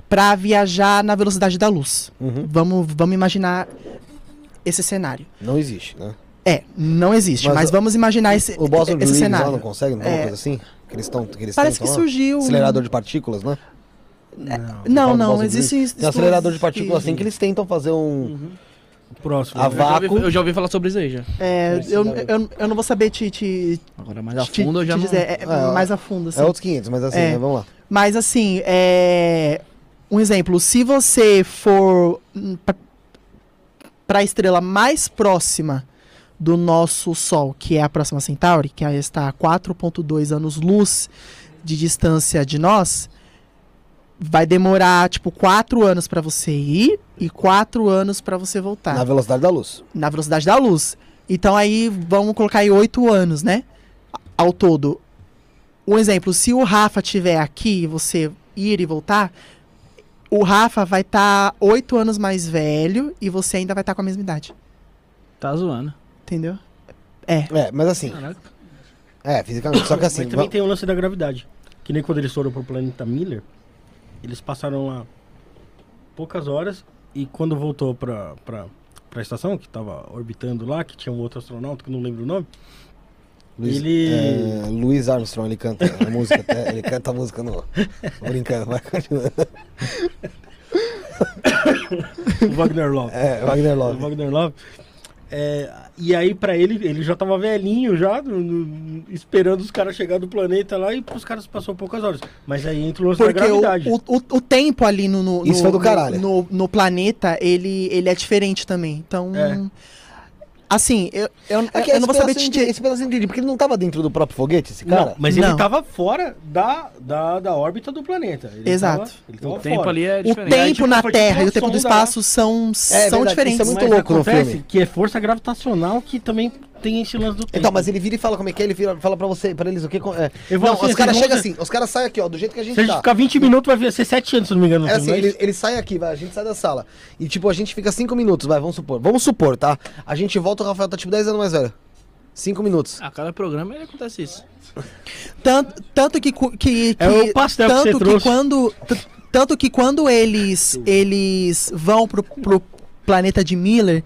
para viajar na velocidade da luz. Uhum. Vamos, vamos imaginar esse cenário. Não existe, né? É, não existe, Mas mas, vamos imaginar esse, O Boston esse lá cenário. não consegue, não é uma É. coisa assim? Que eles estão que eles Parece que tentam lá? surgiu. Acelerador de partículas, né? Não, Fala do não, Boston existe. Tem um acelerador de partículas assim que eles tentam fazer um. Próximo. A né? Eu já, ouvi, vácuo. eu já ouvi falar sobre isso aí já. É, eu, eu, eu não vou saber te, te, Agora mais a te- fundo eu já te não... dizer, é, É, mais a fundo. Assim. É outros 500, mas assim, É. né, vamos lá. Mas assim, é, um exemplo, se você for para a estrela mais próxima do nosso Sol, que é a próxima Centauri, que está a 4.2 anos-luz de distância de nós, vai demorar tipo 4 anos para você ir e 4 anos para você voltar. Na velocidade da luz. na velocidade da luz. Então aí vamos colocar aí oito anos, né? Ao todo. Um exemplo, se o Rafa tiver aqui e você ir e voltar, o Rafa vai estar oito anos mais velho e você ainda vai estar com a mesma idade. Tá zoando. Entendeu? É. É, mas assim, Caraca. é, fisicamente. Só que assim, Mas também va- tem o lance da gravidade. Que nem quando eles foram pro planeta Miller, eles passaram lá poucas horas e quando voltou pra, pra, pra estação, que tava orbitando lá, que tinha um outro astronauta, que eu não lembro o nome, Luiz, ele- é, Louis Armstrong, ele canta a música, até, ele canta a música no. Brincando, vai continuar. o Wagner Love. É, Wagner Love. Wagner Love. É, e aí, pra ele, ele já tava velhinho, já, no- no- esperando os caras chegar do planeta lá, e pros caras passou poucas horas. Mas aí entra o lance da Porque o, gravidade. o, o, o tempo ali no, no, Isso no- foi do no- caralho. No, no planeta, ele, ele é diferente também. Então. É. Assim, eu, eu, Aqui, eu não vou saber te Esse pedacinho de porque ele não tava dentro do próprio foguete, esse cara? Não, mas ele Não. tava fora da, da, da órbita do planeta. Ele Exato. tava- ele tava O tempo fora. ali é O diferente. aí, tempo tipo, na tipo Terra e o tempo do espaço são, são verdade, diferentes. isso é muito Mas louco no filme. que é força gravitacional que também tem esse lance do tempo. Então, mas ele vira e fala como é que é, ele vira, fala pra você, pra eles o que. É. Eu vou Não, assim, os caras vocês chegam assim, os caras saem aqui, ó, do jeito que a gente Se a gente tá. ficar 20 minutos, vai ver- ser 7 anos, se não me engano. no É assim, é ele, ele sai aqui, vai, a gente sai da sala. E tipo, a gente fica 5 minutos, vai, vamos supor. Vamos supor, tá? A gente volta, o Rafael tá tipo 10 anos mais velho. 5 minutos. A cada programa ele acontece isso. Tanto, tanto que, cu- que, É que- o pastel que tanto você que, trouxe. quando tanto que quando eles eles vão pro, pro planeta de Miller,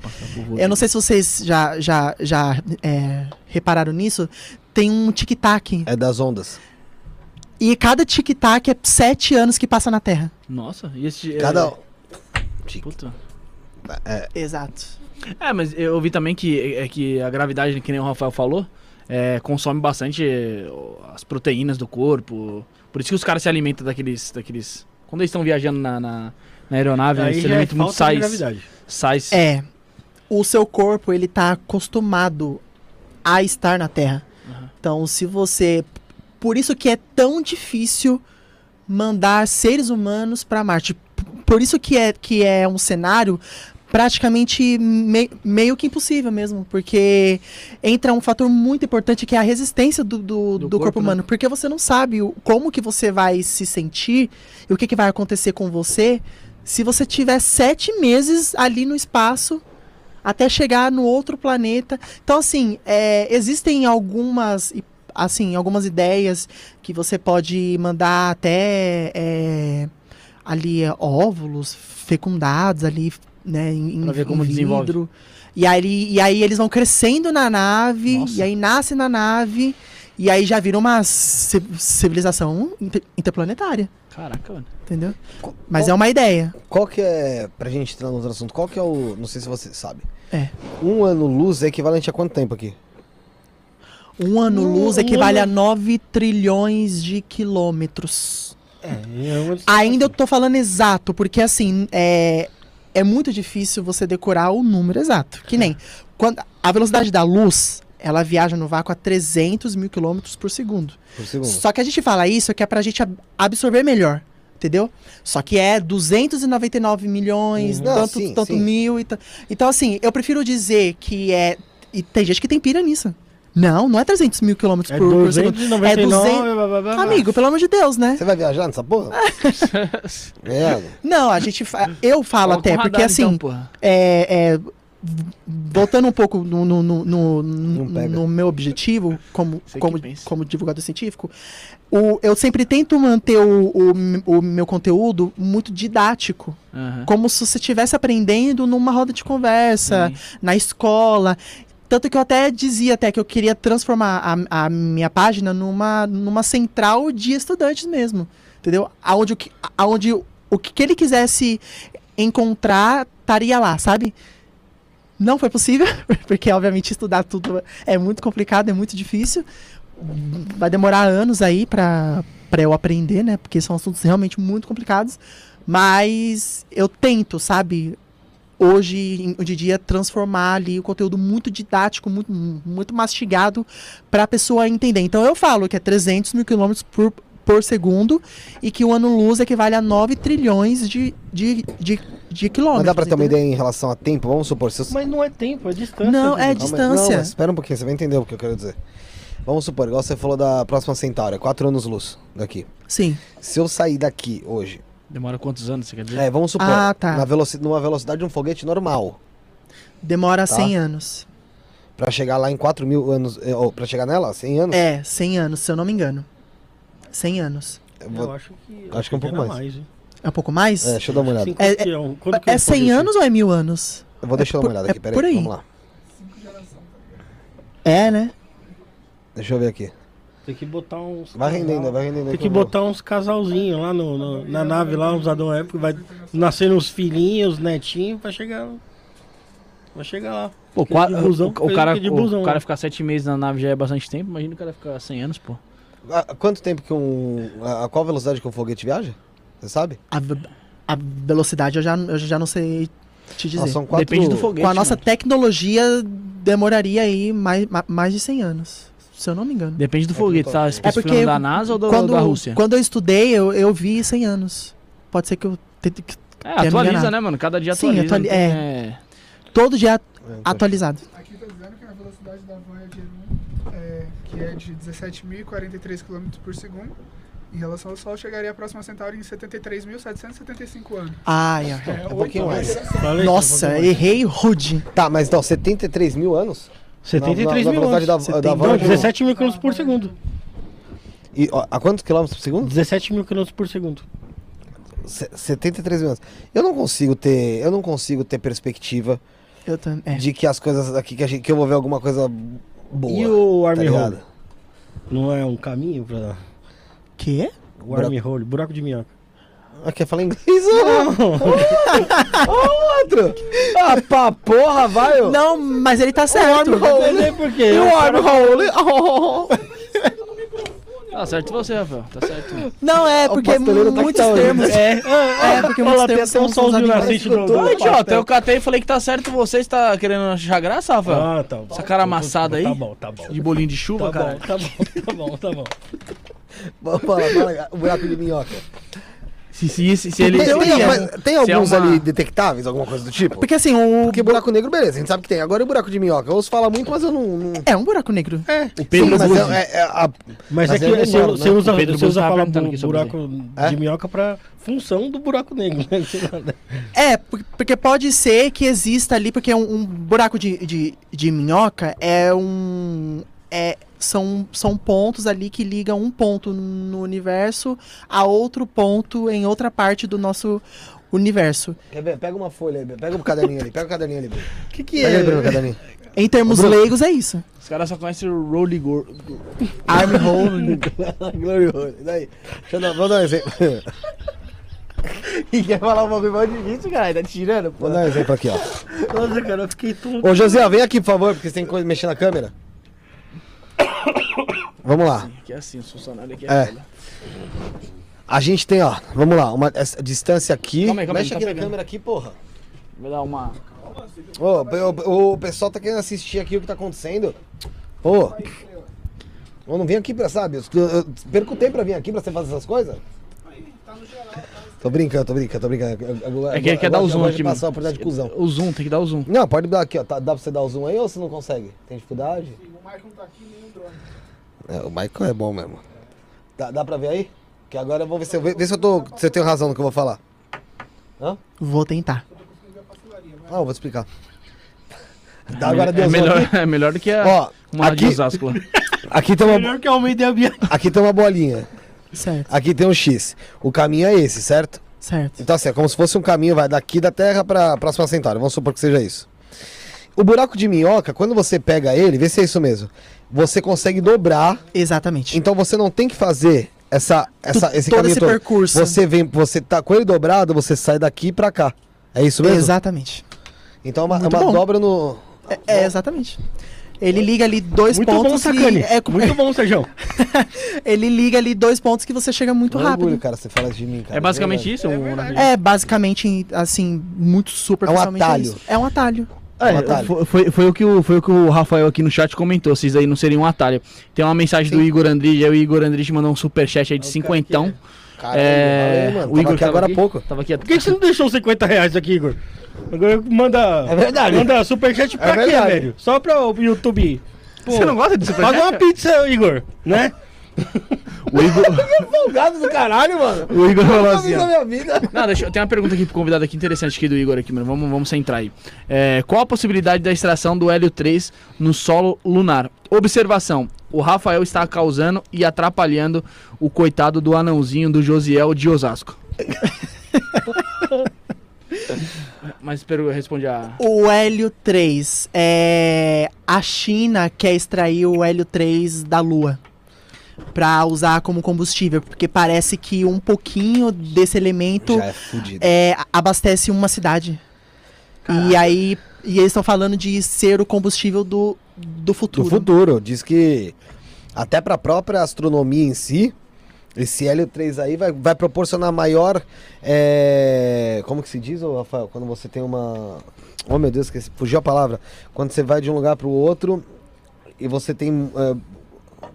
eu não sei se vocês já já já é, repararam nisso, tem um tic tac É das ondas. e cada tic tac é sete anos que passa na Terra. Nossa, e esse. Cada. É... Puta. Exato. É, mas eu ouvi também que, é que a gravidade, que nem o Rafael falou, é, consome bastante é, as proteínas do corpo. Por isso que os caras se alimentam daqueles. daqueles quando eles estão viajando na, na, na aeronave, Aí eles se é alimentam muito sais. Sais. É. O seu corpo, ele tá acostumado a estar na Terra. Então, se você. Por isso que é tão difícil mandar seres humanos para Marte. Por isso que é, que é um cenário praticamente me- meio que impossível mesmo. Porque entra um fator muito importante que é a resistência do, do, Do do corpo, corpo, né? humano. Porque você não sabe o- como que você vai se sentir e o que, que vai acontecer com você se você tiver sete meses ali no espaço até chegar no outro planeta. Então, assim, é, existem algumas, assim, algumas ideias que você pode mandar até é, ali é, óvulos fecundados ali, né, em, Pra ver como desenvolve. vidro. E aí, e aí eles vão crescendo na nave, Nossa. e aí nasce na nave, e aí já vira uma ci- civilização inter- interplanetária, Caraca, mano. Entendeu? Qual- Mas é uma ideia. Qual que é, pra gente entrar no outro assunto, qual que é o, não sei se você sabe. É. Um ano luz é equivalente a quanto tempo aqui? Um ano-luz Um- um equivale ano- a 9 trilhões de quilômetros. É, é uma distância. Ainda eu tô falando exato, porque assim, é, é muito difícil você decorar o número exato. Que nem, quando a velocidade da luz, ela viaja no vácuo a 300 mil quilômetros por segundo. Só que a gente fala isso que é pra gente ab- absorver melhor. Entendeu? Só que é 299 milhões, Uhum. Tanto, sim, tanto sim. mil e ta- Então, assim, eu prefiro dizer que é. E tem gente que tem pira nisso. Não, não é 300 mil quilômetros É por, por segundo. 299, É 200 blá, blá, blá, blá. Amigo, pelo amor de Deus, né? Você vai viajar nessa porra? é. Não, a gente. fa- Eu falo Coloca até, um porque radar, assim. então, porra. é, é, voltando um pouco no, no, no, no- meu objetivo como, como, como divulgador científico, o, eu sempre tento manter o, o, o meu conteúdo muito didático. Aham. Como se você estivesse aprendendo numa roda de conversa, Sim. na escola. Tanto que eu até dizia até que eu queria transformar a, a minha página numa, numa central de estudantes mesmo. Entendeu? Aonde, aonde o que ele quisesse encontrar estaria lá, sabe? Não foi possível, porque obviamente estudar tudo é muito complicado, é muito difícil. Vai demorar anos aí pra eu aprender, né? Porque são assuntos realmente muito complicados. Mas eu tento, sabe? Hoje, em- de dia, transformar ali o conteúdo muito didático, muito, muito mastigado para a pessoa entender. Então eu falo que é 300 mil quilômetros por, por segundo e que o ano-luz equivale a 9 trilhões de, de, de, de quilômetros. Mas dá pra ter uma entendeu? ideia em relação a tempo? Vamos supor, se eu... Mas não é tempo, é distância. Não, é distância. Não, mas espera um pouquinho, você vai entender o que eu quero dizer. Vamos supor, igual você falou da próxima Centauri, 4 anos luz daqui. Sim. Se eu sair daqui hoje, Demora quantos anos, você quer dizer? é, vamos supor, Ah, tá. na veloci numa velocidade de um foguete normal, Demora Tá. 100 anos. pra chegar lá em 4 mil anos, é, ou pra chegar nela, 100 anos, É, 100 anos, se eu não me engano. 100 anos. eu Eu vou- acho que, acho que é um pouco mais. hein? É um pouco mais? é, deixa eu dar uma olhada. Sim, É- é um- É um 100 foguete? anos ou é mil anos? Eu vou deixar eu dar uma olhada é aqui, peraí, por aí. vamos lá. É, né? Deixa eu ver aqui. Tem que botar uns. Vai rendendo, vai rendendo. aí Tem que botar uns casalzinhos lá no, no- na nave, lá, uns Adão época, vai nascendo uns filhinhos, netinhos, pra chegar. Vai chegar lá. Pô, Aquele qua- de busão, o, o cara, de o busão, cara né? ficar sete meses na nave já é bastante tempo. Imagina o cara ficar 100 anos, pô. A, quanto tempo que um. A, a qual velocidade que um foguete viaja? Você sabe? A, a velocidade eu já, eu já não sei te dizer. Ah, são quatro... Depende do foguete. Com a nossa mano. tecnologia, demoraria aí mais, ma- mais de 100 anos, se eu não me engano. Depende do foguete, tá? É Especificando porque da NASA ou do- quando, da Rússia? quando eu estudei, eu, eu vi 100 anos. Pode ser que eu... te- que- É, atualiza, né, mano? Cada dia Sim, atualiza. atuali- não tem- é. é. Todo dia É, atualizado. Aqui tá dizendo que a velocidade da Voyager 1, é, é de 17.043 km por segundo, em relação ao Sol, chegaria à próxima Centauri em 73.775 anos. Ai, ai. É, um pouquinho mais. gerações. Falei, Nossa, tá errei rude. Tá, mas então, 73 mil anos? 73 na, na, mil na velocidade anos. da, da Não, Voyager. 17 mil quilômetros por segundo. E, ó, a quantos quilômetros por segundo? 17 mil quilômetros por segundo. Se- 73 mil anos. Eu não consigo ter. Eu não consigo ter perspectiva. É. de que as coisas aqui que, a gente, que eu vou ver alguma coisa boa. E o tá Army ligado? Não é um caminho pra. Quê? O Army Hole, buraco de minhoca. Ah, quer falar inglês? Ô, outro! Ah, pra porra, vai! ô. Não, mas ele tá certo. Entendeu por quê? E o Army Hole? Tá certo você, Rafael. Tá certo. Não, é porque tá que muitos tá hoje. termos. É, É, porque muitos termos até são solzinho usados na em frente do, Ô, idiota, eu catei e falei que tá certo você. Você tá querendo achar graça, Rafael? Ah, tá bom. Essa cara amassada aí? Tá bom, tá bom. De bolinho de chuva, Tá cara. bom, tá bom, tá bom, tá bom. Vamos falar, fala, o buraco de minhoca. Se, se, se, se ele. Tem, se tem- mas tem se é alguns uma- ali detectáveis, alguma coisa do tipo? Porque assim, o. Porque buraco negro, beleza, a gente sabe que tem. Agora o buraco de minhoca? Eu ouço falar muito, mas eu não. não... É um buraco negro. É, O Pedro Sim, mas é, é- é a- mas, Mas é é que normal, você, né? você usa, O Pedro você Buzzi usa sobre buraco É? de minhoca pra função do buraco negro. né? Né? É, por- porque pode ser que exista ali, porque um, um buraco de, de, de minhoca é um. É, são, são pontos ali que ligam um ponto no universo a outro ponto em outra parte do nosso universo. Quer ver? Pega uma folha aí, pega um caderninho ali, pega o caderninho ali, Bruno. O que, que Pega o é? caderninho. Em termos Bruno. leigos, é isso. Os caras só conhecem o Rolly Gor. Army Hole. Glory hole. Daí? Deixa eu dar, vou dar um exemplo. E quer falar um bagulho mais difícil, cara? Tá tirando, pô. Vou dar um exemplo aqui, ó. Nossa, cara, eu fiquei tonto. Ô, José, vem aqui, por favor, porque você tem que mexer na câmera. Vamos lá. Que é assim, os funcionários aqui É. é. A gente tem, ó, vamos lá, uma essa distância aqui. Calma aí, calma aí, Mexe tá aqui na pegando. câmera aqui, porra. Vou dar uma. Ô, o, o pessoal tá querendo assistir aqui o que tá acontecendo. Ô. Ô, não vem aqui pra, sabe? Eu, eu, eu perco tempo pra vir aqui pra você fazer essas coisas. Tô brincando, tô brincando, tô brincando. Eu- eu- É que ele eu quer dar o zoom aqui, de passar mano. de cuzão. O zoom, tem que dar o zoom. Não, pode dar aqui, ó. Tá- dá pra você dar o zoom aí ou você não consegue? Tem dificuldade? O Michael tá aqui nem o drone. É, o Michael é bom mesmo. Dá, dá pra ver aí? Que agora eu vou ver se eu, vê, vê se eu tô. Se eu tenho razão no que eu vou falar. Hã? Vou tentar. Ah, eu vou te explicar. Dá agora é, deu zoom melhor, aqui. é melhor do que a. Ó, uma de aqui, Osasco lá. aqui tem uma, Melhor que Almeida e a Bia. aqui tem uma bolinha. Certo, Aqui tem um X. O caminho é esse, certo? certo. Então assim, é como se fosse um caminho, vai daqui da Terra pra próxima Centauri. Vamos supor que seja isso. O buraco de minhoca, quando você pega ele, vê se é isso mesmo. Você consegue dobrar, Exatamente. então você não tem que fazer essa, essa Tu- esse todo caminho esse todo. percurso. Você vem, você tá com ele dobrado, você sai daqui pra cá. É isso mesmo? Exatamente. Então é uma, é uma dobra no. É, é, exatamente. Ele liga ali dois Muito bom, pontos. Sacane. e é, Muito bom, Sérgio. ele liga ali dois pontos que você chega muito é rápido. orgulho, cara, você fala de mim, cara. É basicamente verdade. isso? É um-. É basicamente, assim, muito superficialmente. atalho. isso. É um atalho. É, Um atalho. foi, foi, foi o que o, foi o que o Rafael aqui no chat comentou. Isso aí não seria um atalho. Tem uma mensagem do Igor Andrige. Aí o Igor Andrige mandou um superchat aí de cinquentão. Caralho, É, valeu, mano. o Igor Tava aqui agora há pouco. Tava aqui Por que, você não deixou 50 reais aqui, Igor? Agora manda. É verdade. Manda superchat pra É quê, velho? Só pra o YouTube. Pô, Você não gosta de superchat? Paga uma pizza, Igor, né? O Igor, Folgado do caralho, mano. o Igor falou assim, minha vida. Não, deixa eu. Tem uma pergunta aqui pro convidado aqui interessante aqui do Igor aqui, mano. Vamos, vamos centrar aí. É, qual a possibilidade da extração do hélio 3 no solo lunar? Observação. O Rafael está causando e atrapalhando o coitado do anãozinho do Josiel de Osasco. Mas espero eu responde a. O hélio 3. É... A China quer extrair o hélio 3 da Lua. Pra usar como combustível. Porque parece que um pouquinho desse elemento Já é é, abastece uma cidade. E aí, E eles estão falando de ser o combustível do, do futuro. Do futuro. Diz que até para a própria astronomia em si, esse Hélio 3 aí vai, vai proporcionar maior. é, Como que se diz, ô, Rafael? Quando você tem uma. Oh meu Deus, esqueci, fugiu a palavra. Quando você vai de um lugar para o outro e você tem. é,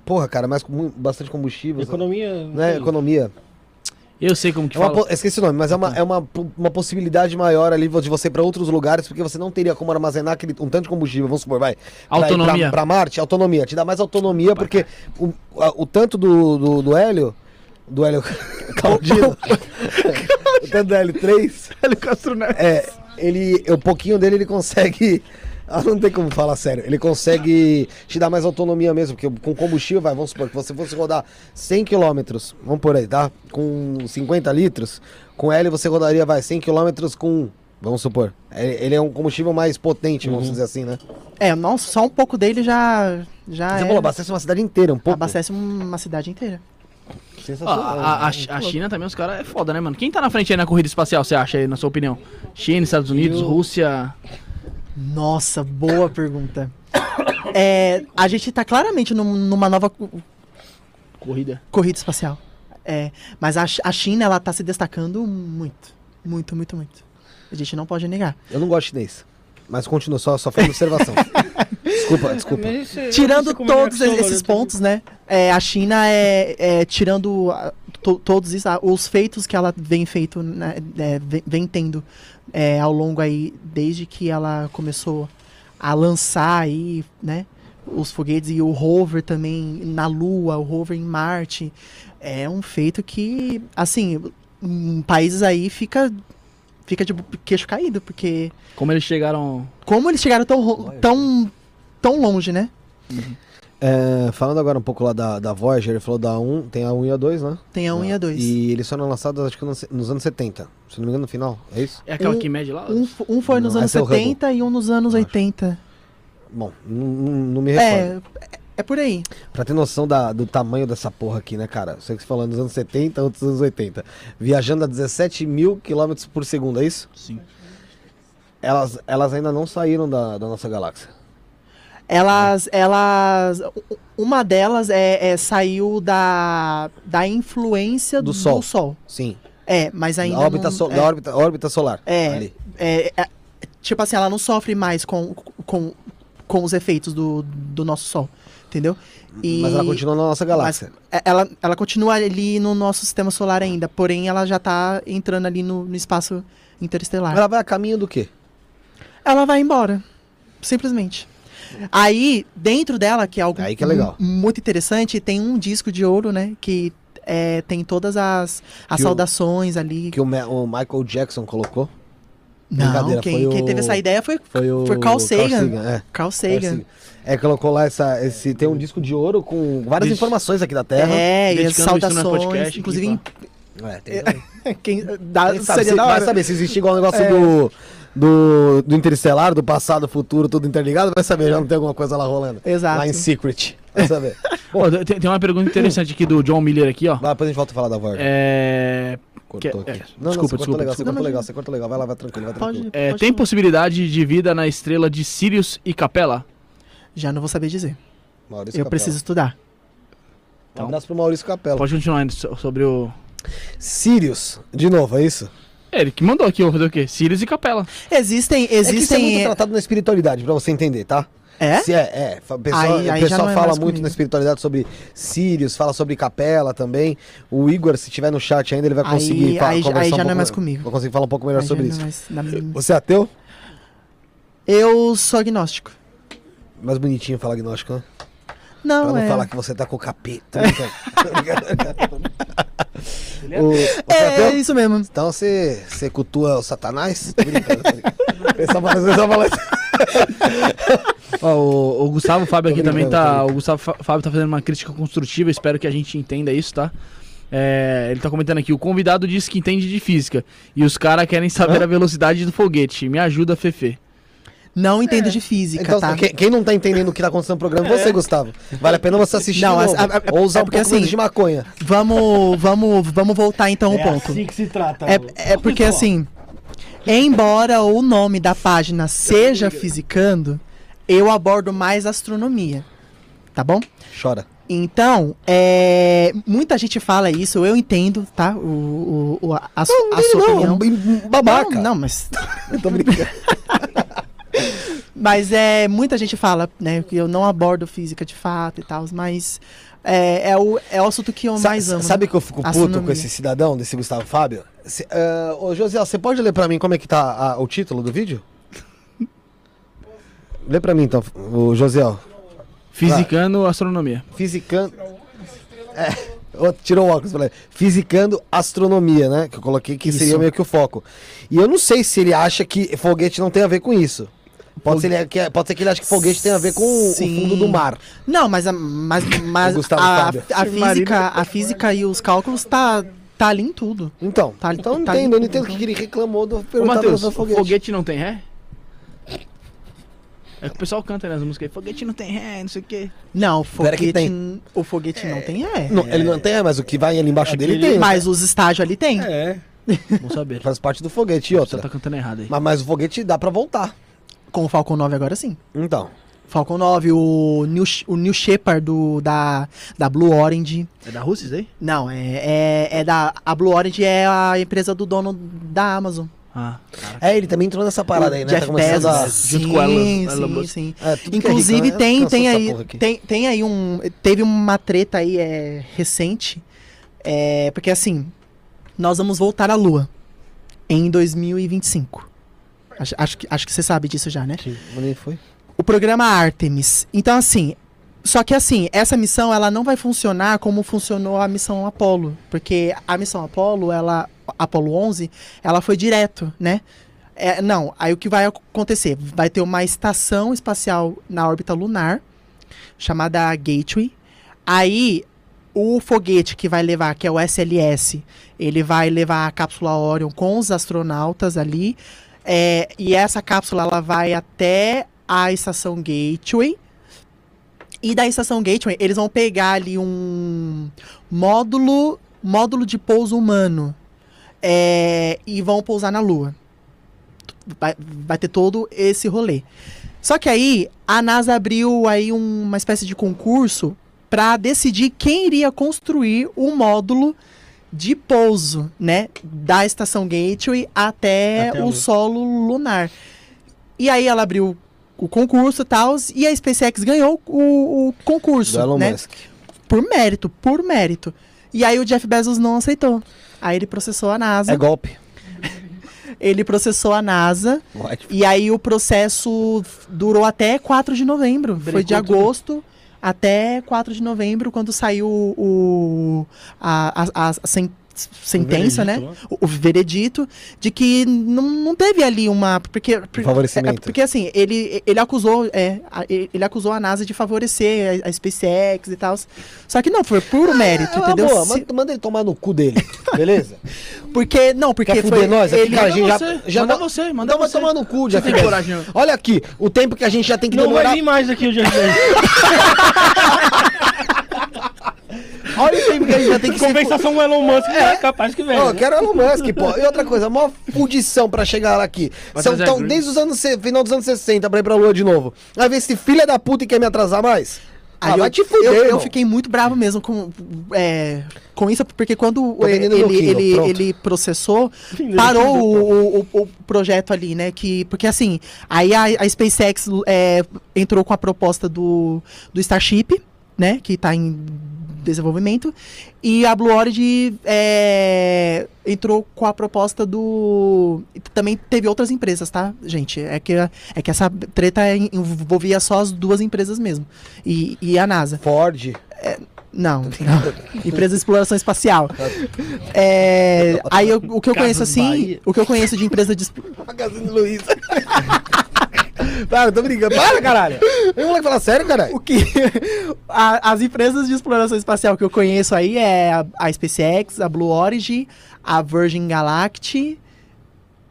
Porra, cara, mais, com bastante combustível. Economia. Né? Economia. Eu sei como que É uma fala. esqueci o nome, mas é uma, é uma, uma possibilidade maior ali de você ir para outros lugares, porque você não teria como armazenar aquele, um tanto de combustível, vamos supor, vai. pra Autonomia. Pra Marte, autonomia. Te dá mais autonomia, porque o, a- o tanto do, do, do hélio. Do hélio Caldino. o tanto do hélio 3. Hélio Castro Neves. É, ele. O pouquinho dele ele consegue. Ah, não tem como falar sério. Ele consegue te dar mais autonomia mesmo, porque com combustível, vai, vamos supor que você fosse rodar 100 km, vamos por aí, tá? Com 50 litros, com hélio você rodaria, vai, 100 km com, vamos supor. Ele é um combustível mais potente, vamos dizer assim, né? É, nossa, só um pouco dele já. já Você é, falou, abastece uma cidade inteira, um pouco. abastece uma cidade inteira. Sensacional. a, a- a China também, os caras é foda, né, mano? Quem tá na frente aí na corrida espacial, você acha aí, na sua opinião? China, Estados Unidos, Eu- Rússia. Nossa, boa pergunta. É, a gente tá claramente num- numa nova co- Corrida. corrida espacial. É, mas a, a China, ela tá se destacando muito. Muito, muito, muito. A gente não pode negar. Eu não gosto de chinês. Mas continua, só, só foi uma observação. desculpa, desculpa. Isso Tirando é todos esses pontos, né? é, a China é, é, tirando ah, to- todos isso, os feitos que ela vem feito, né, é, vem, vem tendo é, ao longo aí, desde que ela começou a lançar aí, né? Os foguetes e o rover também na Lua, o rover em Marte. É um feito que, assim, em países aí fica, fica de queixo caído, porque Como eles chegaram. como eles chegaram tão, tão, tão longe, né? É, falando agora um pouco lá da, da Voyager, ele falou da 1, tem a 1 e a 2, né? Tem a 1 e a 2. E eles foram lançados, acho que nos, nos anos 70. Se não me engano, no final, é isso? É aquela Um- que mede lá? Um, um foi nos Não, anos esse é o Hubble. 70 e um nos anos Acho. 80. Bom, não me recordo. É, é por aí. Pra ter noção da- do tamanho dessa porra aqui, né, cara? Sei que você falou nos anos 70, outros anos 80. Viajando a 17 mil quilômetros por segundo, é isso? Sim. Elas, elas ainda não saíram da, da nossa galáxia. Elas, elas, u- uma delas é, é- saiu da, da influência Do do, Sol. Sol. Sim. É, mas ainda da órbita, não, so- é, da órbita, órbita solar. É. É, é, tipo assim, ela não sofre mais com, com, com os efeitos do, do nosso Sol, entendeu? E- Mas ela continua na nossa galáxia. É, Ela, ela continua ali no nosso sistema solar ainda, porém ela já tá entrando ali no, no espaço interestelar. Ela vai a caminho do quê? ela vai embora. Simplesmente. Aí, dentro dela, que é algo Aí que é legal. mu- muito interessante, tem um disco de ouro, né? Que é, tem todas as, as Que o- saudações ali. Que o, Ma- o Michael Jackson colocou? Não, quem, foi quem o- teve essa ideia foi Foi o Foi Carl Sagan. é. Carl Sagan. É, colocou lá essa, esse. Tem um disco de ouro com várias informações aqui da Terra. É, e as saudações, podcast aqui, inclusive, É, tem- quem, dá, Quem sabe, seria se, da vai hora. saber se existe igual o negócio É. do, do, do Interestelar, do passado, futuro, tudo interligado, vai saber, já não tem alguma coisa lá rolando. Exato. Lá em Secret. Vai saber. Pô, tem, tem uma pergunta interessante aqui do John Miller aqui, ó. Vai, depois a gente volta a falar da Voyager. É. Cortou que- aqui. é, Não, não, desculpa, desculpa, legal, você desculpa. cortou legal, você cortou legal. Vai lá, vai tranquilo, vai Pode, tranquilo. É, pode tem falar. possibilidade de vida na estrela de Sirius e Capela? Já não vou saber dizer. Maurício Eu Capela. preciso estudar. Um abraço pro Maurício Capela. Pode continuar ainda so- sobre o. Sirius, de novo, é isso? É, ele que mandou aqui, eu vou fazer o quê? Sirius e Capela. Existem, É que isso é existem. muito tratado na espiritualidade, pra você entender, tá? É? Se é, é. Aí- aí o pessoal é fala muito comigo. na espiritualidade sobre Sirius, fala sobre capela também. O Igor, se tiver no chat ainda, ele vai Aí- conseguir fa- aí- conversar aí já um não é pouco- mais comigo. Vai conseguir falar um pouco melhor sobre não isso. é minha- Você é ateu? Eu sou agnóstico. Mais bonitinho falar agnóstico, né? Não, pra não é. falar que você tá com o capeta. O- você é É, isso mesmo. Então você, você cultua o satanás? Tô brincando, tô brincando. Pessoal fala- assim. Ó, o, o Gustavo Fábio aqui também tá. O Gustavo Fá- Fábio tá fazendo uma crítica construtiva, espero que a gente entenda isso, tá? É, ele tá comentando aqui, o convidado disse que entende de física. E os caras querem saber a velocidade do foguete. Me ajuda, Fefe. Não entendo de física, Então, tá? quem, quem não tá entendendo o que tá acontecendo no programa, você, Gustavo. Vale a pena você assistir Não, novo, a- a- ou usar é um porque pouco menos assim- de maconha. Vamos, vamos, vamos voltar então ao É ponto. assim que se trata. É, é porque pessoal. assim, embora o nome da página seja Fisicando, eu abordo mais astronomia. Tá bom? Chora. Então, é, muita gente fala isso, eu entendo, tá? O, o, o- a, a su- a sua opinião. Não, babaca. Não, não, mas Eu tô brincando. Mas é, muita gente fala, né, que eu não abordo física de fato e tal, mas é, é, o, é o assunto que eu Sa- mais amo. Sabe que eu fico puto Astronomia. com esse cidadão, desse Gustavo Fábio? Se, ah, ô, José, você pode ler pra mim como é que tá a- o título do vídeo? Lê pra mim então, o José. Fisicando astronomia. Fisicando. É, tirou o óculos, falei. Fisicando astronomia, né? Que eu coloquei que seria Isso. meio que o foco. E eu não sei se ele acha que foguete não tem a ver com isso. Pode, ser, ele, que- pode ser que ele ache que foguete tem a ver com o- o Sim. fundo do mar. Não, mas, a, mas, mas a, a física, a física e os cálculos tá, tá ali em tudo. Então, Tá- então tá entendo, eu não entendo o que ele reclamou do Matheus, do o foguete. não tem ré? É que o pessoal canta nas músicas aí, foguete não tem ré, não sei o quê. Não, o foguete, tem. o foguete não tem é. Não, Ele não tem, mas o que vai ali embaixo dele Aquele- tem. Mas os estágios ali tem. É. Bom saber. Faz parte do foguete. E Você outra. tá cantando errado aí. Mas, mas o foguete dá pra voltar. Com o Falcon 9 agora sim. Então. Falcon 9, o New, o New Shepard do, da, da Blue Orange. É da Rússia aí? Não, é, é, é da. A Blue Orange é a empresa do dono da Amazon. Ah, cara. É, ele também entrou nessa parada aí, né? Jeff tá começando a. Bezos. junto com Elon- Sim, sim, sim. É, que é Inclusive rico, né? tem, tem aí, tem, tem aí um, teve uma treta aí é, recente, é, porque assim, nós vamos voltar à Lua em 2025. Acho, acho, que, acho que você sabe disso já, né? Sim, onde foi? O programa Artemis. Então assim, só que assim, essa missão ela não vai funcionar como funcionou a missão Apollo, porque a missão Apollo, ela Apollo 11, ela foi direto, né? É, não, aí o que vai acontecer? Vai ter uma estação espacial na órbita lunar, chamada Gateway. Aí, o foguete que vai levar, que é o SLS, ele vai levar a cápsula Orion com os astronautas ali. É, e essa cápsula ela vai até a estação Gateway. E da estação Gateway, eles vão pegar ali um módulo, módulo de pouso humano. é, e vão pousar na Lua vai, vai ter todo esse rolê. Só que aí a NASA abriu aí um- uma espécie de concurso para decidir quem iria construir o módulo de pouso, né, da estação Gateway até, Até o solo lunar. E aí ela abriu o concurso e tal, e a SpaceX ganhou o, o concurso, Do Elon né? Musk. Por mérito, por mérito. E aí o Jeff Bezos não aceitou. Aí ele processou a NASA. É golpe. Ele processou a NASA. Ótimo. E aí o processo durou até 4 de novembro. Foi de Brecou tudo. Até 4 de novembro, quando saiu o, a, a, a sen- sentença, né? O, o veredito de que não, não teve ali uma. Porque, por- favorecimento. é, porque assim, ele, ele acusou. É, a- ele acusou a NASA de favorecer a, a SpaceX e tal. Só que não, foi puro mérito, Ah, entendeu? boa, Se- manda, manda ele tomar no cu dele, beleza? porque. Não, porque Quer foi. nós? Aqui, ele, cara, a gente já, você, já manda não- você, manda não, você. tomar no cu, Jeff tem coragem. Olha aqui, o tempo que a gente já tem que Não demorar. vai vir mais aqui o. Olha o tempo que a gente já tem que se Compensação o Elon Musk é capaz que vem. Eu né? quero Elon Musk, pô. E outra coisa, a maior fudição pra chegar lá aqui. Vai São, trazer tão, a Green. desde os anos, se- final dos anos 60 pra ir pra Lua de novo. Vai ver esse filho da puta e quer me atrasar mais? Ah, Aí vai eu, te fuder, eu, eu fiquei muito bravo mesmo com, é, com isso, porque quando Tô ele, ele, ele, ele processou, parou o, o, o projeto ali, né? Que, porque assim, aí a, a SpaceX é, entrou com a proposta do, do Starship, né? Que tá em desenvolvimento. E a Blue Origin é, entrou com a proposta do. Também teve outras empresas, tá, gente? É que, é que essa treta envolvia só as duas empresas mesmo. E, e a NASA. Ford. Não, não. Empresa de exploração espacial. É, aí eu- o que eu Casas conheço assim, Bahia. o que eu conheço de empresa de Magazine Luiza. Para, tô brincando. Para, caralho. Vem moleque falar sério, caralho. o que a- as empresas de exploração espacial que eu conheço aí é a, a SpaceX, a Blue Origin, a Virgin Galactic.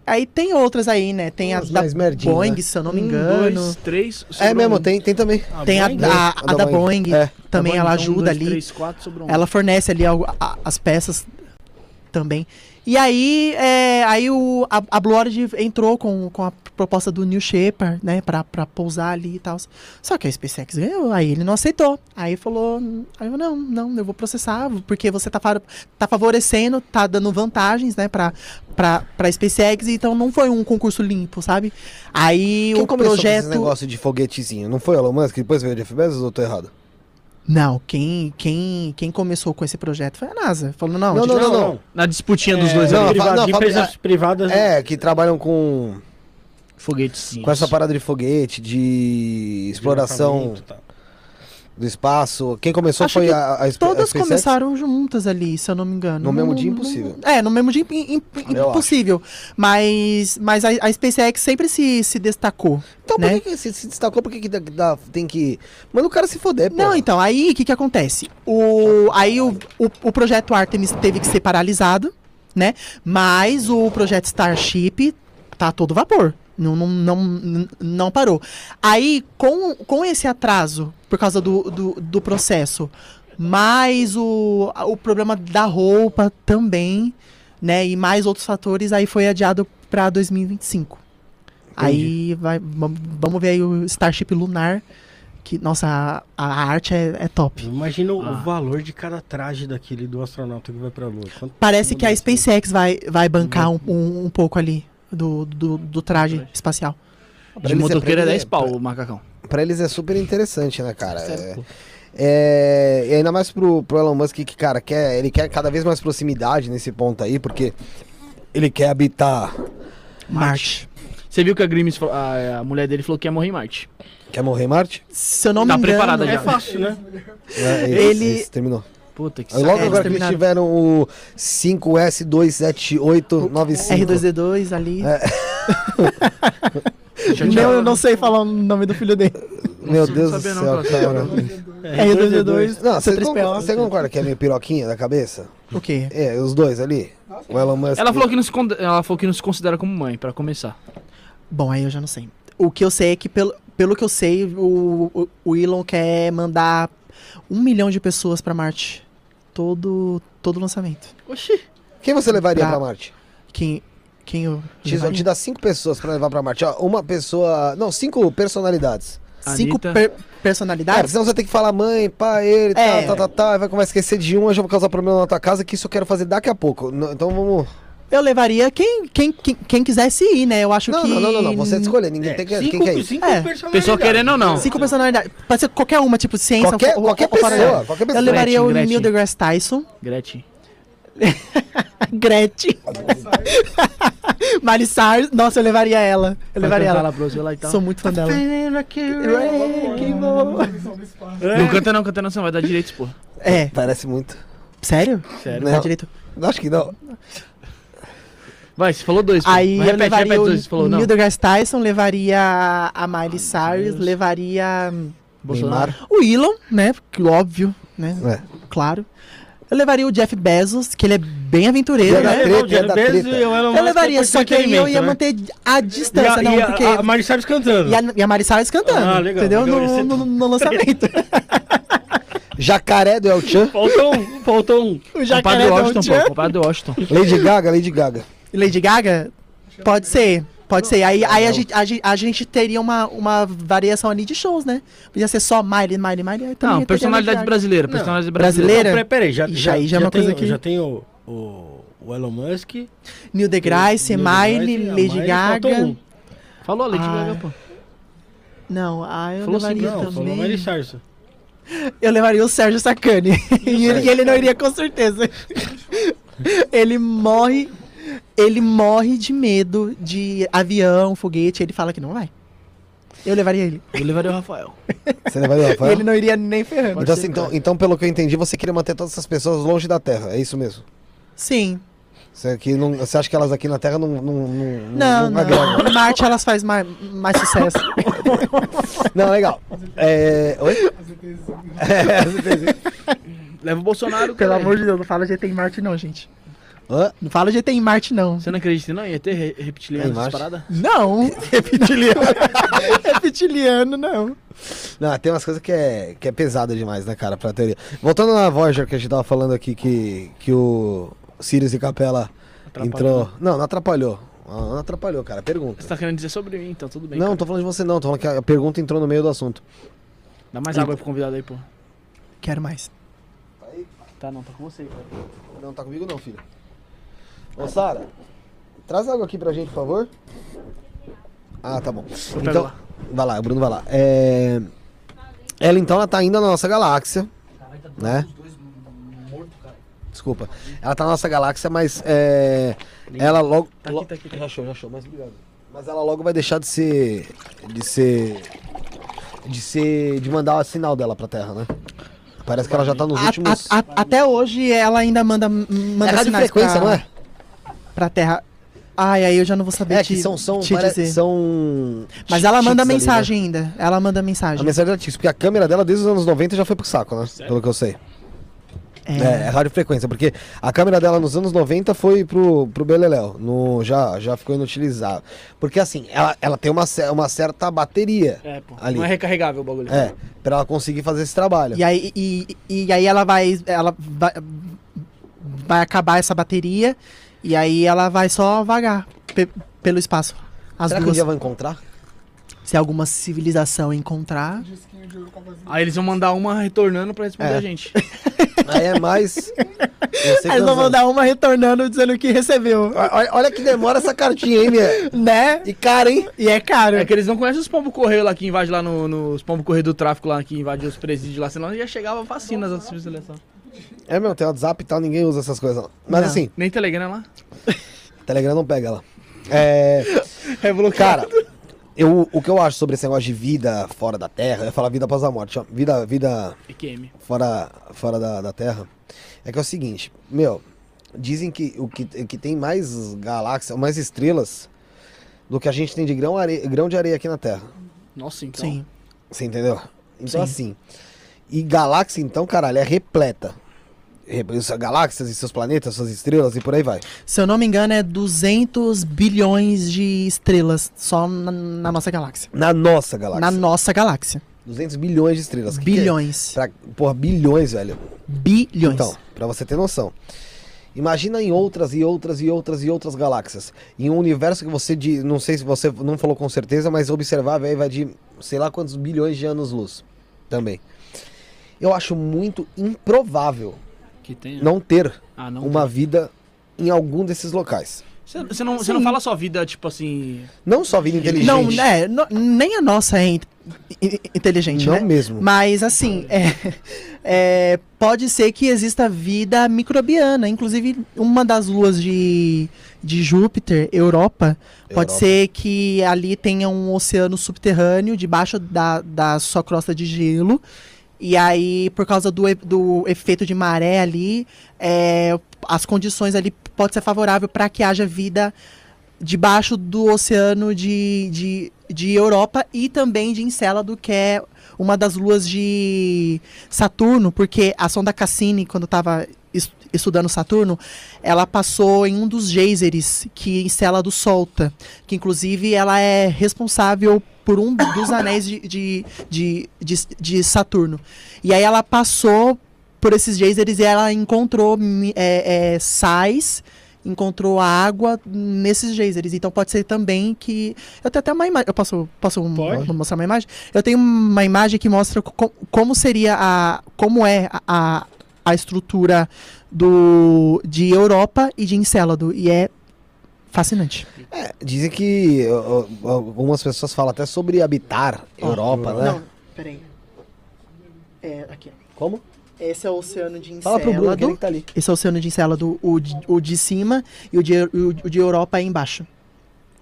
Aí tem outras aí, né? Tem Umas a da mais merdinha, Boeing, né? se eu não me Um, engano. dois, três. É mesmo, um. tem, tem também. tem a, Boeing? a, A a da Boeing. Boeing, É. também Tá bom, ela então, um, ajuda dois, ali. Três, quatro, sobrou um. Ela fornece ali algo- a- as peças também. E aí, é, aí o, a, a Blue Origin entrou com, com a proposta do New Shepard, né, pra, pra pousar ali e tal. Só que a SpaceX ganhou, aí ele não aceitou. Aí falou, aí eu, não, não, eu vou processar, porque você tá, tá favorecendo, tá dando vantagens, né, pra, pra, pra SpaceX, então não foi um concurso limpo, sabe? Aí Quem o projeto... esse negócio de foguetezinho? Não foi o Elon Musk que depois veio o Jeff Bezos ou eu tô errado? Não, quem, quem, quem começou com esse projeto foi a NASA. Falou, não, Não, a gente- não, não. Na disputinha dos É, dois não, privado- não, empresas privadas. É, que trabalham com, Foguetezinhos. com essa parada de foguete, de exploração tá. do espaço. Quem começou Acho foi a, a, a Todas SpaceX? começaram juntas ali, se eu não me engano. No mesmo Não- dia, não- impossível. É, no mesmo dia im- im- Eu impossível. Mas, mas a, a SpaceX sempre se, se destacou. Então por né? que, que se, se destacou? Por que, que dá- tem que. Manda o cara se foder, pô. Não, então, aí o que, que acontece? O, aí o, o, o projeto Artemis teve que ser paralisado, né? Mas o projeto Starship tá a todo vapor. Não, não, não, não parou. Aí, com, com esse atraso, por causa do, do, do processo, mais o, o problema da roupa também, né? E mais outros fatores, aí foi adiado para 2025. Aí vai, vam- vamos ver aí o Starship Lunar. Que, nossa, a, a arte é, é top. Imagina o- Ah. o valor de cada traje daquele do astronauta que vai pra Lua. Quanto- Parece que a. SpaceX vai, vai bancar um, um, um pouco ali do, do, do traje espacial. De eles é motoqueiro é pra- 10 pau, o macacão. Pra eles é super interessante, né, cara? É, é, e ainda mais pro, pro Elon Musk, que, cara, quer, ele quer cada vez mais proximidade nesse ponto aí, porque ele quer habitar. Marte. Você viu que a Grimes, falou- a, a mulher dele falou que ia morrer em Marte. Quer morrer em Marte? Se eu não Tá me engano. preparada É já. fácil, né? É, esse- Ele- esse terminou. Puta que logo É, agora que eles tiveram o 5S27895. R2D2 ali. É. Não, eu não sei falar o nome do filho dele. Meu Deus do sabia não, céu, cara. cara. R2D2. Não, você C3PO. concorda, você concorda que é meio piroquinha da cabeça? O quê? É, os dois ali. O Elon Musk. Ela falou, que não se, ela falou que não se considera como mãe, pra começar. Bom, aí eu já não sei. O que eu sei é que, pelo, pelo que eu sei, o, o, o Elon quer mandar um milhão de pessoas pra Marte. Todo, todo lançamento. Oxi. Quem você levaria Pra- pra Marte? Quem, quem eu. Te, levaria? te dá cinco pessoas pra levar pra Marte. Ó, uma pessoa. Não, cinco personalidades. Cinco Anitta. per- É, personalidades? senão você tem que falar mãe, pai, ele, É. tá, tá, tá, tá. Vai começar a esquecer de um, eu já vou causar problema na tua casa, que isso eu quero fazer daqui a pouco. Então vamos. Eu levaria quem, quem, quem, quem quisesse ir, né? Eu acho Não, que. não, não, não, não. Você escolher, ninguém É, tem que. cinco, Quem que é isso? cinco É. personalidades. Pessoa querendo ou não. Cinco personalidades. Pode ser qualquer uma, tipo ciência Qualquer, ou- qualquer ou pessoa, dela. qualquer Eu pessoa. levaria o Gretchen, Neil deGrasse Tyson. Gretchen. Gretchen. Miley Cyrus. Nossa, eu levaria ela. Eu levaria ela. lá pra você lá e tal. Sou muito fã dela. Que bom. Não canta não, canta não, você não vai dar direitos, pô. É, Parece muito. sério? Sério. Não. Tá direito. Acho que não. Vai, você falou dois. Aí repete, levaria repete o, dois, você falou não. Neil deGrasse Tyson, levaria a Miley Cyrus, levaria hum, Bolsonaro. O Elon, né? Que óbvio, né? É. Claro. Eu levaria o Jeff Bezos, que ele é bem aventureiro, né? treta. Eu levaria, só que aí eu ia manter a distância, não, né? e a, porque... a Miley Cyrus cantando. E a, e a Miley Cyrus cantando, Ah, legal, entendeu? legal, no, é no, no lançamento. Jacaré do El Chan. Faltou um, faltou um. o jacaré Washington, Don Chan. pô. Compadre Washington. Lady Gaga, Lady Gaga. Lady Gaga? Pode ser, pode ser. Aí, aí a, gente, a, gente, a gente teria uma, uma variação ali de shows, né? Podia ser só Miley, Miley, Miley. Não, personalidade brasileira. Não. Personalidade brasileira. Brasileira? Não, peraí, já, Já- já, aí já é uma tem, coisa que- já tem o, o, o Elon Musk. Neil deGrasse, Neil Miley, Lady Gaga. um. Falou a Lady Ah. Gaga, pô. Não, ah, eu Falou levaria Não, falou também. Miley Cyrus. Eu levaria o Sérgio Sacani. e, e ele não iria com certeza. ele morre. Ele morre de medo de avião, foguete. Ele fala que não vai. Eu levaria ele. Eu levaria o Rafael. Você levaria o E Rafael? ele não iria nem ferrando. Então, assim, então, então, pelo que eu entendi, você queria manter todas essas pessoas longe da Terra. É isso mesmo? Sim. Você, aqui não, você acha que elas aqui na Terra não, não, não, Não, não. agregam? Em Marte elas fazem mais, mais sucesso. Não, legal. É... Oi? É, Leva o Bolsonaro, Pelo cara. amor de Deus, não fala GT em Marte não, gente. Não fala GT em Marte não. Você não acredita não? Ia ter re- reptiliano essas Marte? paradas? Não. Reptiliano. Reptiliano, não. Não, tem umas coisas que é, que é pesada demais, né, cara, pra teoria. Voltando na Voyager que a gente tava falando aqui, que, que o, Sirius e Capela Atrapalhou. entrou. Não, não atrapalhou. Não atrapalhou, cara. Pergunta. Você tá querendo dizer sobre mim, então tudo bem. Não, cara. tô falando de você não. Tô falando que a pergunta entrou no meio do assunto. Dá mais água aí pro convidado aí, pô. Quero mais. Tá, não, tá com você, cara. Não tá comigo não, filho. Ô, Sara, traz água aqui pra gente, por favor. Ah, tá bom. Então, lá. vai lá, o Bruno vai lá. É... Ela então ela tá indo na nossa galáxia, né? Desculpa. Ela tá na nossa galáxia, mas é... ela logo... Tá aqui, tá aqui, tá aqui. Já achou, já achou, mas obrigado. Mas ela logo vai deixar de ser... De ser... De ser... De mandar o sinal dela pra Terra, né? Parece que ela já tá nos A- últimos... a- a- até hoje ela ainda manda, manda é sinais pra, não é? Pra Terra. Ai, aí eu já não vou saber É te, que são... São, te pare- dizer. são Mas ela manda chips ali, né? mensagem ainda. Ela manda A mensagem. mensagem é porque a câmera dela desde os anos 90 já foi pro saco, né? Pelo que eu sei. É, é radiofrequência, porque a câmera dela nos anos 90 foi pro, pro Beleléu, no, já, já ficou inutilizável. Porque assim, ela, ela tem uma, uma certa bateria, É, pô. Ali. Não é recarregável o bagulho. é, pra ela conseguir fazer esse trabalho. E aí, e, e aí ela vai. Ela vai, vai acabar essa bateria. E aí ela vai só vagar pe- pelo espaço. As Será que um duas. dia vai encontrar? Se alguma civilização encontrar. Disquinho de ouro com a vozinha. Aí eles vão mandar uma retornando pra responder É. a gente. Aí é mais... eu sei Eles vão mandar uma retornando dizendo que recebeu. Olha, olha que demora essa cartinha, hein, minha? Né? E cara, hein? E é caro. É que eles não conhecem os pombos correio lá que invade lá no, no- os pombos correio do tráfico lá que invade os presídios lá, senão já chegava vacinas antes de seleção. É, meu, tem WhatsApp e tal, ninguém usa essas coisas. não. Mas Não. assim, Nem Telegram lá. Telegram não pega ela. É... É bloqueado. Cara, eu, o que eu acho sobre esse negócio de vida fora da Terra, eu ia falar vida após a morte, ó, vida, vida EQM. fora, fora da, da Terra, é que é o seguinte, meu, dizem que o que, que tem mais galáxias, mais estrelas do que a gente tem de grão, are- grão de areia aqui na Terra. Nossa, então. Sim. Você entendeu? Então Sim. assim, e galáxia então, caralho, é repleta. Galáxias e seus planetas, suas estrelas e por aí vai. Se eu não me engano, é 200 bilhões de estrelas só na, na nossa galáxia. Na nossa galáxia. Na nossa galáxia. 200 bilhões de estrelas. Que que é? Bilhões. Pra, porra, bilhões, velho. Bilhões. Então, pra você ter noção. Imagina em outras e outras e outras e outras galáxias. Em um universo que você, de, não sei se você não falou com certeza, mas observável aí vai de sei lá quantos bilhões de anos-luz também. Eu acho muito improvável Que tem. não ter Ah, não. uma vida em algum desses locais. Você, não, você não fala sua vida, tipo assim. Não só vida inteligente. Não, né, no- nem a nossa é in- in- inteligente, Não né? mesmo. Mas assim, é, é, pode ser que exista vida microbiana. Inclusive, uma das luas de, de Júpiter, Europa, pode Europa. ser que ali tenha um oceano subterrâneo debaixo da, da sua crosta de gelo. E aí, por causa do, do efeito de maré ali, é, as condições ali pode ser favorável para que haja vida debaixo do oceano de, de, de Europa e também de Encélado, que é uma das luas de Saturno, porque a sonda Cassini, quando estava estudando Saturno, ela passou em um dos geysers que Encélado solta, que inclusive ela é responsável por um dos anéis de, de, de, de, de Saturno. E aí ela passou por esses geysers e ela encontrou é, é, sais encontrou água nesses geysers. Então pode ser também que. Eu tenho até uma imagem. Eu posso, posso Pode. mostrar uma imagem? Eu tenho uma imagem que mostra co- como seria a. como é a, a, estrutura do, de Europa e de Encélado. E é fascinante. É, dizem que ó, algumas pessoas falam até sobre habitar Europa, né? Não, peraí. É, aqui. Como? Esse é o oceano de Fala pro Bruno, Encélado. que tá ali. Esse é o oceano de Encélado, o de, o de cima e o de, o, o de Europa é embaixo.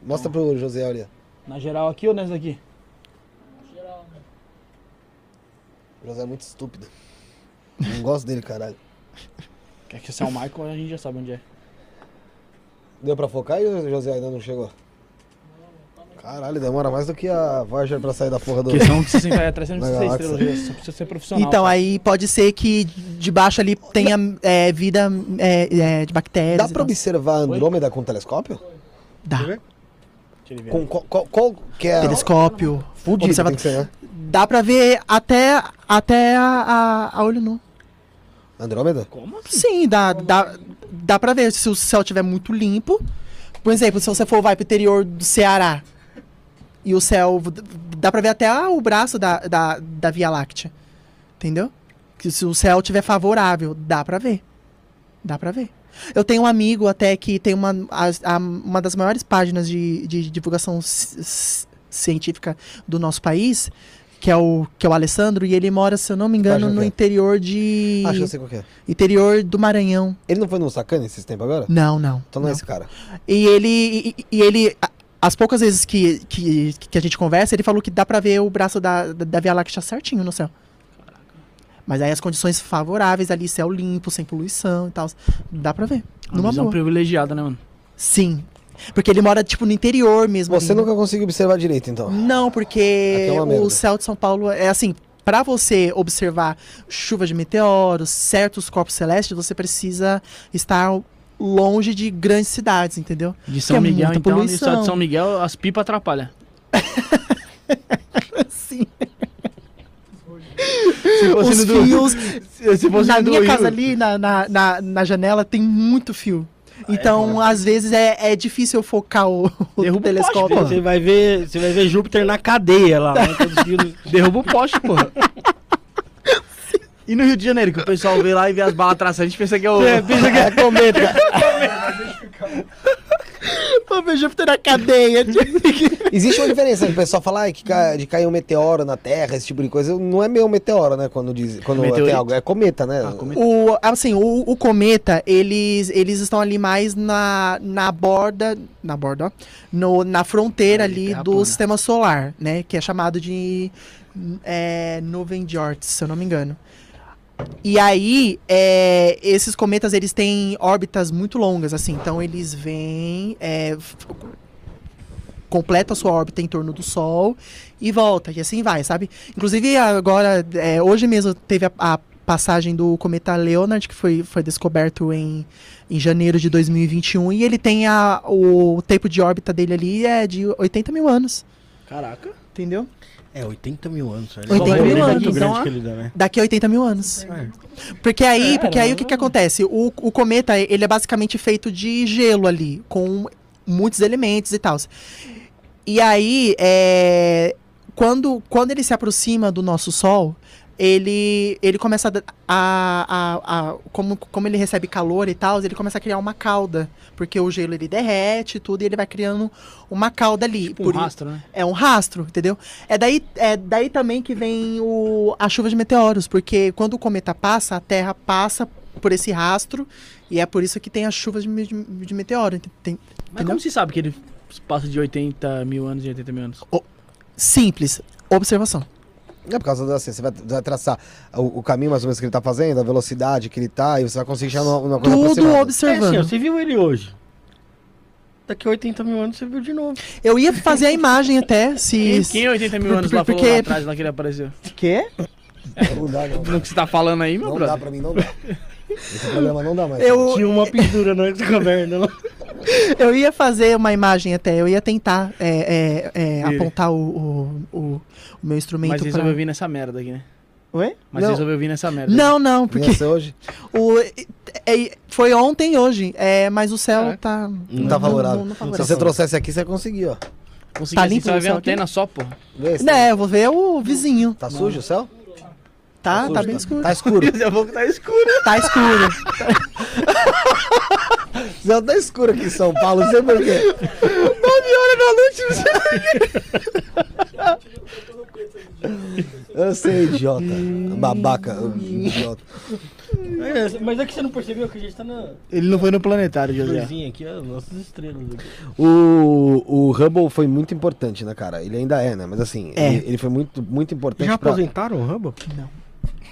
Mostra pro José ali. Na geral aqui ou nessa daqui? O José é muito estúpido. Não gosto dele, caralho. Quer que é o Michael, a gente já sabe onde é. Deu pra focar e o José ainda não chegou? Caralho, demora mais do que a Voyager pra sair da porra do... Que você vai atrás, você não precisa ser Na estrela, galáxia. só precisa ser profissional. Então, pô. aí pode ser que debaixo ali tenha é, vida é, é, de bactérias. Dá pra tal. observar Andrômeda com telescópio? Dá. Com, qual, qual, qual que é... Telescópio. Fudido observa- ser, né? Dá pra ver até, até a, a, a olho nu. Andrômeda? Como assim? Sim, dá, dá, dá pra ver se o céu estiver muito limpo. Por exemplo, se você for vai pro interior do Ceará e o céu. Dá pra ver até ah, o braço da, da, da Via Láctea. Entendeu? Que se o céu estiver favorável, dá pra ver. Dá pra ver. Eu tenho um amigo até que tem uma, a- a- uma das maiores páginas de, de divulgação ci- ci- científica do nosso país, que é, o, que é o Alessandro, e ele mora, se eu não me engano, no é? interior de. Acho que eu sei qual é. Interior do Maranhão. Ele não foi no Sacana esses tempos agora? Não, não. Então não, é não. esse cara. E ele. E, e ele. As poucas vezes que, que, que a gente conversa, ele falou que dá pra ver o braço da, da, da Via Láctea certinho no céu. Mas aí as condições favoráveis ali, céu limpo, sem poluição e tal. Dá pra ver. Uma Numa visão boa. privilegiada, né, mano? Sim. Porque ele mora, tipo, no interior mesmo. Você ali. nunca conseguiu observar direito, então. Não, porque é o céu de São Paulo é assim. Pra você observar chuva de meteoros, certos corpos celestes, você precisa estar longe de grandes cidades, entendeu? De São é Miguel, então, poluição. de São Miguel, as pipas atrapalham. Sim. Se fosse Os do- fios. se- se fosse na do minha casa ali, na, na, na, na janela, tem muito fio. Então, às vezes, é, é difícil eu focar o, o Derruba o telescópio. poste, Você vai ver, você vai ver Júpiter na cadeia lá. né? Derruba o poste, porra. E no Rio de Janeiro, que o pessoal vê lá e vê as balas traçando, a gente pensa que é o. É, pensa que é cometa. Vou ver Júpiter na cadeia. Existe uma diferença, o pessoal fala "Ai, que cai- de cair um meteoro na Terra, esse tipo de coisa. Não é meio meteoro, né? Quando diz. Quando Meteorito. tem algo. É cometa, né? Ah, cometa. O, assim, o, o cometa, eles, eles estão ali mais na, na borda, na borda, ó, no, na fronteira ali do plana. sistema solar, né? Que é chamado de é, nuvem de Oort, se eu não me engano. E aí, é, esses cometas, eles têm órbitas muito longas, assim. Então, eles vêm, é, completa a sua órbita em torno do Sol e volta, e assim vai, sabe? Inclusive, agora, é, hoje mesmo teve a, a passagem do cometa Leonard, que foi, foi descoberto em, em janeiro de 2021, e ele tem a, o tempo de órbita dele ali é de 80 mil anos, Caraca. entendeu? É, 80 mil anos. velho. 80 É mil muito anos. grande Então, que ele dá, né? Daqui a 80 mil anos. É. Porque aí, É, porque aí o que, que acontece? O, o cometa, ele é basicamente feito de gelo ali, com muitos elementos e tal. E aí, é, quando, quando ele se aproxima do nosso Sol, ele, ele começa a, a, a- a- como, como ele recebe calor e tal, ele começa a criar uma cauda. Porque o gelo ele derrete tudo, e ele vai criando uma cauda ali. Tipo um Por rastro, né? é um rastro, entendeu? É daí, é daí também que vem o, a chuva de meteoros, porque quando o cometa passa, a Terra passa por esse rastro, e é por isso que tem as chuvas de, de, de meteoro. tem- Mas entendeu? como se sabe que ele passa de 80 mil anos e 80 mil anos? Simples. Observação. É por causa da assim, você vai, vai traçar o, o caminho mais ou menos que ele tá fazendo, a velocidade que ele tá, e você vai conseguir chegar numa, numa coisa Tudo aproximada. É assim, ó, observando. você viu ele hoje. Daqui a 80 mil anos você viu de novo. Eu ia fazer a imagem até, se... Quem, quem 80 mil anos lá falou Porque- lá atrás lá que ele apareceu? Quê? Não dá, não. No que você tá falando aí, meu Não dá brother? pra mim, não dá. Esse programa não dá mais. Eu, Tinha uma pintura na caverna lá. eu ia fazer uma imagem até, eu ia tentar é, é, é, apontar o, o, o, o meu instrumento Mas pra... resolveu vir nessa merda aqui, né? Oi? Mas Não. resolveu vir nessa merda. Não, não, porque... Ser hoje? O, é- é- foi ontem e hoje, é, mas o céu Caraca. tá. Não tá valorado. Não, não Se favorece. você trouxesse aqui, você ia conseguir, ó. Consegui Tá assim, limpo você vai ver a aqui? antena só, pô. Vê se Né, eu vou ver o vizinho. Tá sujo o céu? Tá, sujo, tá bem escuro. Tá escuro. Eu vou que tá escuro. Tá escuro. Céu tá escuro aqui em São Paulo, não sei por quê. 9 horas da noite, Eu sei, idiota. Babaca, idiota. É, mas é que você não percebeu que a gente tá na Ele não foi no planetário, José. aqui, ó, nossas estrelas aqui. O, o Hubble foi muito importante, né, cara? Ele ainda é, né? Mas assim, É. ele, ele foi muito, muito importante Já pra... aposentaram o Hubble?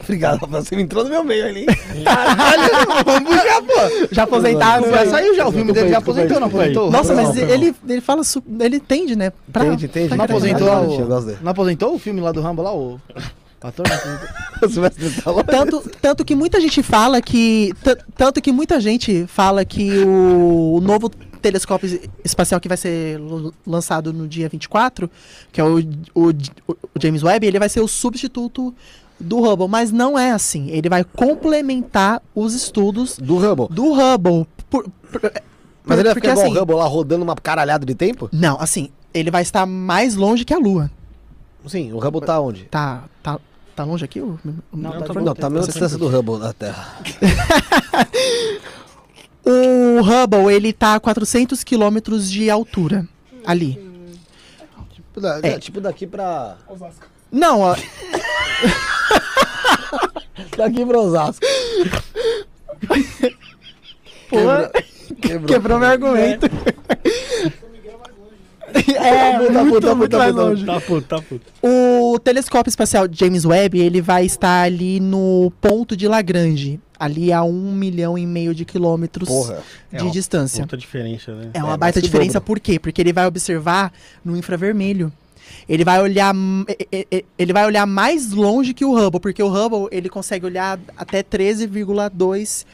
Obrigado, Rafael. Você me entrou no meu meio ali. Vamos puxar, pô. Já aposentaram. Já saiu já, o filme dele já aposentou, não aposentou? Nossa, mas ele, ele fala. su- Ele tende, né? Pra- Entende, entende. Não Entende. aposentou lá o... Não aposentou o filme lá do Rambo lá, o... Ator? Tanto, tanto que muita gente fala que. Tanto que muita gente fala que o, o novo telescópio es- espacial que vai ser lançado no dia 24, que é o, o, o James Webb, ele vai ser o substituto do Hubble, mas não é assim. Ele vai complementar os estudos Do Hubble. do Hubble. Por- por- Mas ele vai ficar igual assim, o Hubble lá rodando uma caralhada de tempo? Não, assim, ele vai estar mais longe que a Lua. Sim, o Hubble tá onde? Tá, tá, tá longe aqui? Não, o- tá bom. Não, tá a mesma distância do Hubble da Terra. O Hubble, ele tá a 400 quilômetros de altura. Ali. Tipo, da- É. tipo daqui pra. Osasco. Não, ó, Daqui pra Osasco. pô, Quebrou. quebrou meu argumento. É, Tá muito, puto, tá muito puto, mais tá puto. longe. Tá puto, tá puto. O telescópio espacial James Webb, ele vai estar ali no ponto de Lagrange, ali a um milhão e meio de quilômetros Porra. de É uma distância. Puta diferença, né? É uma É, baita diferença, dobro. por quê? Porque ele vai observar no infravermelho. Ele vai olhar ele vai olhar mais longe que o Hubble, porque o Hubble ele consegue olhar até 13,2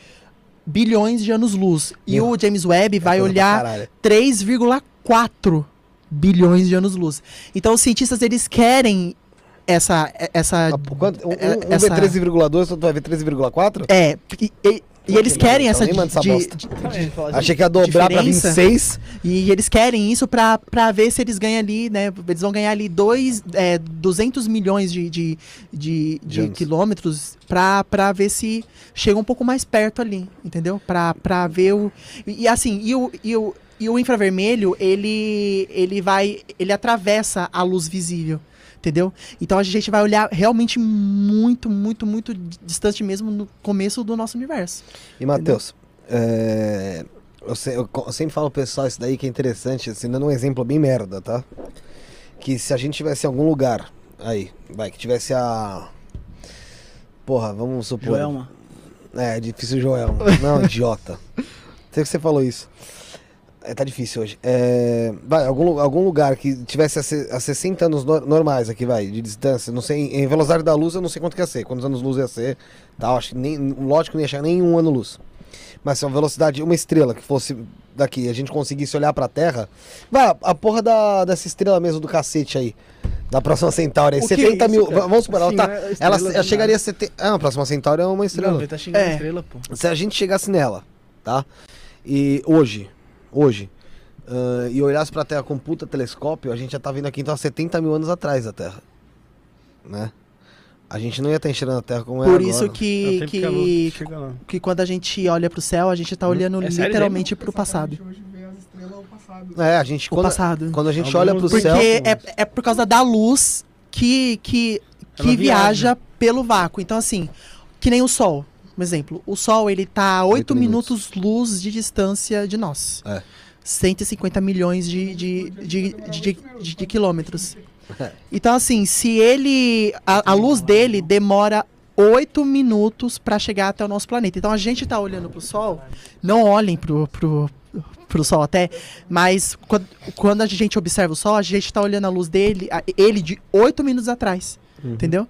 bilhões de anos-luz. E o James Webb vai coisa pra olhar caralho. 3,4 bilhões de anos-luz. Então os cientistas eles querem essa essa Ah, quanto- Um, é- um essa- vê 13,2, outro vai ver 13,4? é e, e- e eles querem então essa de- bosta. de- Achei que ia dobrar pra Diferença. 26. E eles querem isso pra, pra ver se eles ganham ali, né? Eles vão ganhar ali dois, é, 200 milhões de, de, de, De de quilômetros pra, pra ver se chega um pouco mais perto ali, entendeu? Pra, pra ver o. E, e assim, e o, e, o, e o infravermelho, ele, ele vai. Ele atravessa a luz visível. Entendeu? Então a gente vai olhar realmente muito, muito, muito distante mesmo no começo do nosso universo. E, Matheus, é, eu, se- eu eu sempre falo pro pessoal isso daí que é interessante, assim, dando um exemplo bem merda, tá? Que se a gente tivesse em algum lugar, aí, vai, que tivesse a. Porra, vamos supor. Joelma. É, difícil Joel. Não, idiota. Sei que você falou isso. É, tá difícil hoje. É, vai, algum, algum lugar que tivesse a, a 60 anos no- normais aqui, vai, de distância. Não sei, em velocidade da luz eu não sei quanto que ia ser, quantos anos luz ia ser. Tal, acho que nem, lógico que não ia chegar nem um ano luz. Mas se uma velocidade, uma estrela que fosse daqui, a gente conseguisse olhar pra Terra. Vai, a porra da, dessa estrela mesmo do cacete aí. Da próxima Centauri aí. O que é 70 isso, mil. cara? Vamos supor, ela, tá, é ela, ela chegaria a nada. 70. Ah, a próxima Centauri é uma estrela. Não, ele tá xingando É. estrela, pô. Se a gente chegasse nela, tá? E hoje, hoje, ah, e olhasse pra Terra com um puta telescópio, a gente já tá vindo aqui então há 70 mil anos atrás da Terra. Né? A gente não ia estar enxergando a Terra como é Por isso É o que, tempo que a que, chega lá. que quando a gente olha pro céu, a gente tá olhando É literalmente pro passado. Exatamente, Hoje vê as estrelas ao passado. É, a gente O quando, passado. quando a gente Alguns- olha pro Porque céu, é, é por causa da luz que, que, que Ela viaja pelo vácuo. Então, assim, que nem o Sol. Um exemplo, o Sol ele tá a 8 Oito minutos. minutos luz de distância de nós. É. 150 milhões de, de, de, de, de- quilômetros. Então, assim, se ele. A, a luz dele demora 8 minutos para chegar até o nosso planeta. Então a gente tá olhando pro Sol, não olhem pro, pro, pro Sol até, mas quando, quando a gente observa o Sol, a gente tá olhando a luz dele, ele de 8 minutos atrás. Entendeu?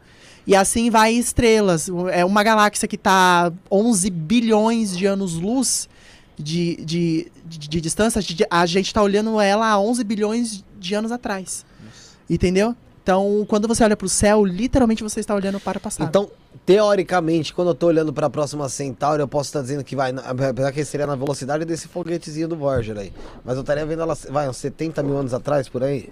E assim vai estrelas. É uma galáxia que tá 11 bilhões de anos-luz de, de, de, de distância. A gente tá olhando ela há 11 bilhões de anos atrás. Entendeu? Então, quando você olha pro céu, literalmente você está olhando para o passado. Então, teoricamente, quando eu tô olhando pra próxima Centauri, eu posso estar dizendo que vai, apesar que seria na velocidade desse foguetezinho do Voyager aí. Mas eu estaria vendo ela, vai, uns 70 mil anos atrás, por aí.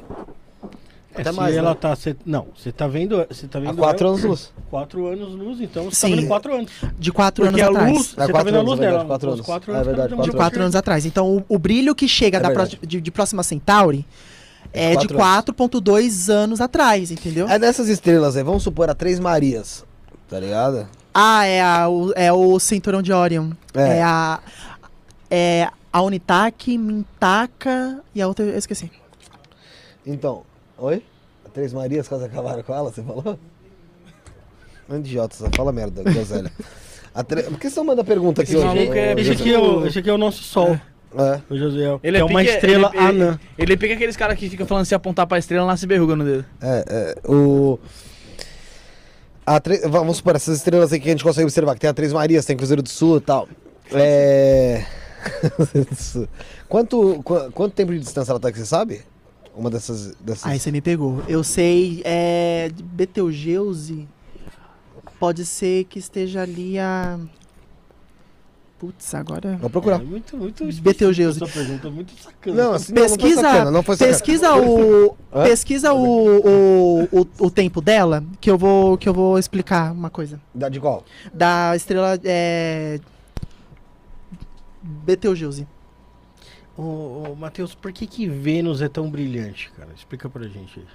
É, Até se mais, ela né? tá. cê- não, você tá vendo. Você tá Há vendo. 4 ela- anos luz. Quatro anos luz, então você Sim. tá vendo quatro anos. de quatro Porque anos a atrás. luz, É, você tá quatro vendo a anos, luz é dela. quatro os anos. quatro É anos verdade, tá de vendo quatro anos atrás. Então, o, o brilho que chega É da de, de próxima Centauri é de Quatro 4.2 anos atrás, entendeu? É dessas estrelas aí, vamos supor a Três Marias, tá ligado? Ah, é, a, o, é o cinturão de Orion. É. É, a. É a Unitac, Mintaka e a outra eu esqueci. Então, oi? A Três Marias quase acabaram com ela, você falou? Não idiota, só fala merda, groselha. A tre... Por que você não manda pergunta aqui Esse hoje? maluco é- Esse José? aqui, é o, esse aqui é o nosso sol, É. o José. Ele é, é uma pique- estrela ele- ele- anã. Ele pica aqueles caras que ficam falando se apontar pra estrela, nasce verruga no dedo. É, é, o... A tre... Vamos supor, essas estrelas aí que a gente consegue observar, que tem a Três Marias, tem Cruzeiro do Sul e tal. É... quanto, qu- quanto tempo de distância ela tá aqui, você sabe? Uma dessas... dessas... Aí você me pegou. Eu sei, é. Betelgeuse. Pode ser que esteja ali a. Putz, agora. Vou procurar. É muito, muito Betelgeuse. Essa pergunta é muito sacana. Não, assim, não, não foi Pesquisa, sacana, não foi sacana. pesquisa o, Hã? pesquisa o, o, o, o tempo dela, que eu vou que eu vou explicar uma coisa. Da- De qual? Da estrela é, Betelgeuse. Ô, ô, Matheus, por que que Vênus é tão brilhante, cara? Explica pra gente aí.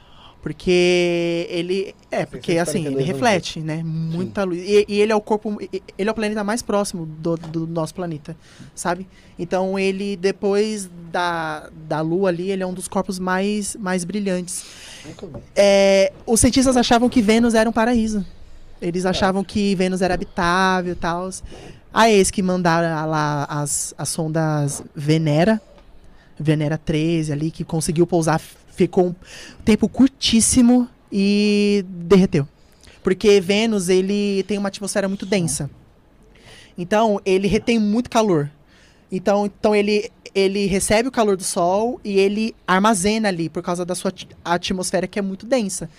Porque ele. É, porque assim, 642 ele reflete, né? Muita luz. E, e ele é o corpo. Ele é o planeta mais próximo do, do nosso planeta, sabe? Então ele, depois da, da Lua ali, ele é um dos corpos mais, mais brilhantes. É, os cientistas achavam que Vênus era um paraíso. Eles achavam que Vênus era habitável e tal. Aí eles que mandaram lá as, as sondas Venera, Venera 13 ali, que conseguiu pousar, ficou um tempo curtíssimo e derreteu. Porque Vênus, ele tem uma atmosfera muito densa. Então, ele retém muito calor. Então, então ele, ele recebe o calor do Sol e ele armazena ali por causa da sua atmosfera que é muito densa.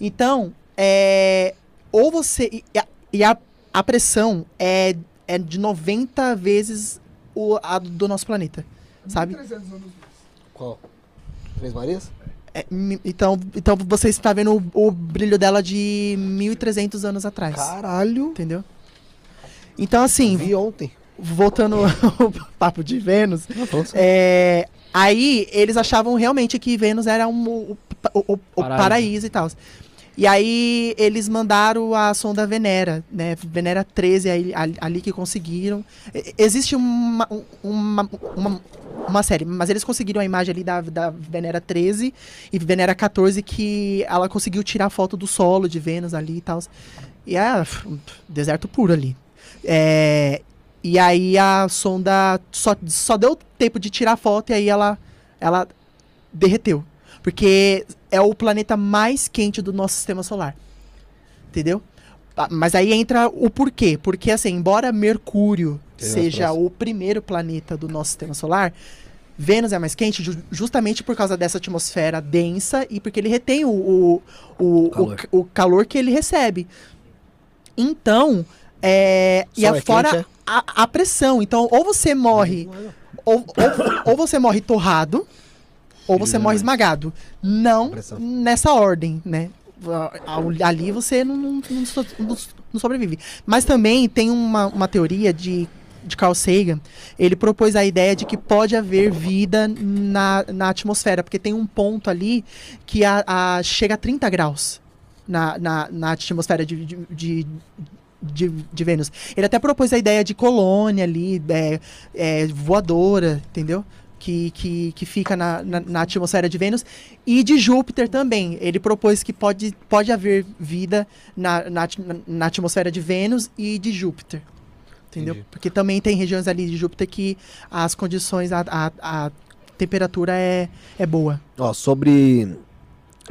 Então, é, ou você. E a, e a, a pressão é, é de 90 vezes o, a do nosso planeta. Sabe? 300 anos. Qual? Três Marias? É, então, então você está vendo o, o brilho dela de 1.300 anos atrás. Caralho. Entendeu? Então, assim, Vi ontem. voltando ao papo de Vênus, é, aí eles achavam realmente que Vênus era um, o, o- o- o Paraíso. paraíso. e tal. E aí eles mandaram a sonda Venera, né? Venera 13 aí, ali, que conseguiram. Existe uma, um- uma, uma, uma série, mas eles conseguiram a imagem ali da, da Venera 13 e Venera 14 que ela conseguiu tirar foto do solo de Vênus ali e tal. E é deserto puro ali. É, e aí a sonda só, só deu tempo de tirar foto e aí ela, ela derreteu. Porque é o planeta mais quente do nosso sistema solar. Entendeu? Ah, Mas aí entra o porquê. Porque, assim, embora Mercúrio Tem seja o primeiro planeta do nosso sistema solar, Vênus é mais quente ju- justamente por causa dessa atmosfera densa e porque ele retém o, o, o, o, Calor. ca- o calor que ele recebe. Então, é, e Sol a- é fora quente, é? a, a pressão. Então, ou você morre, ou, ou, ou você morre torrado, ou você morre esmagado. Não nessa ordem, né? Ali você não, não, não- não sobrevive. Mas também tem uma, uma teoria de, de Carl Sagan. Ele propôs a ideia de que pode haver vida na, na atmosfera, porque tem um ponto ali que a, a- chega a 30 graus na, na, na atmosfera de, de, de, de, de Vênus. Ele até propôs a ideia de colônia ali, é, é, voadora, entendeu? Que, que, que fica na, na, na atmosfera de Vênus. E de Júpiter também. Ele propôs que pode, pode haver vida na, na, na atmosfera de Vênus e de Júpiter. Entendeu? Entendi. Porque também tem regiões ali de Júpiter que as condições, a, a, a temperatura é, é boa. Ó, sobre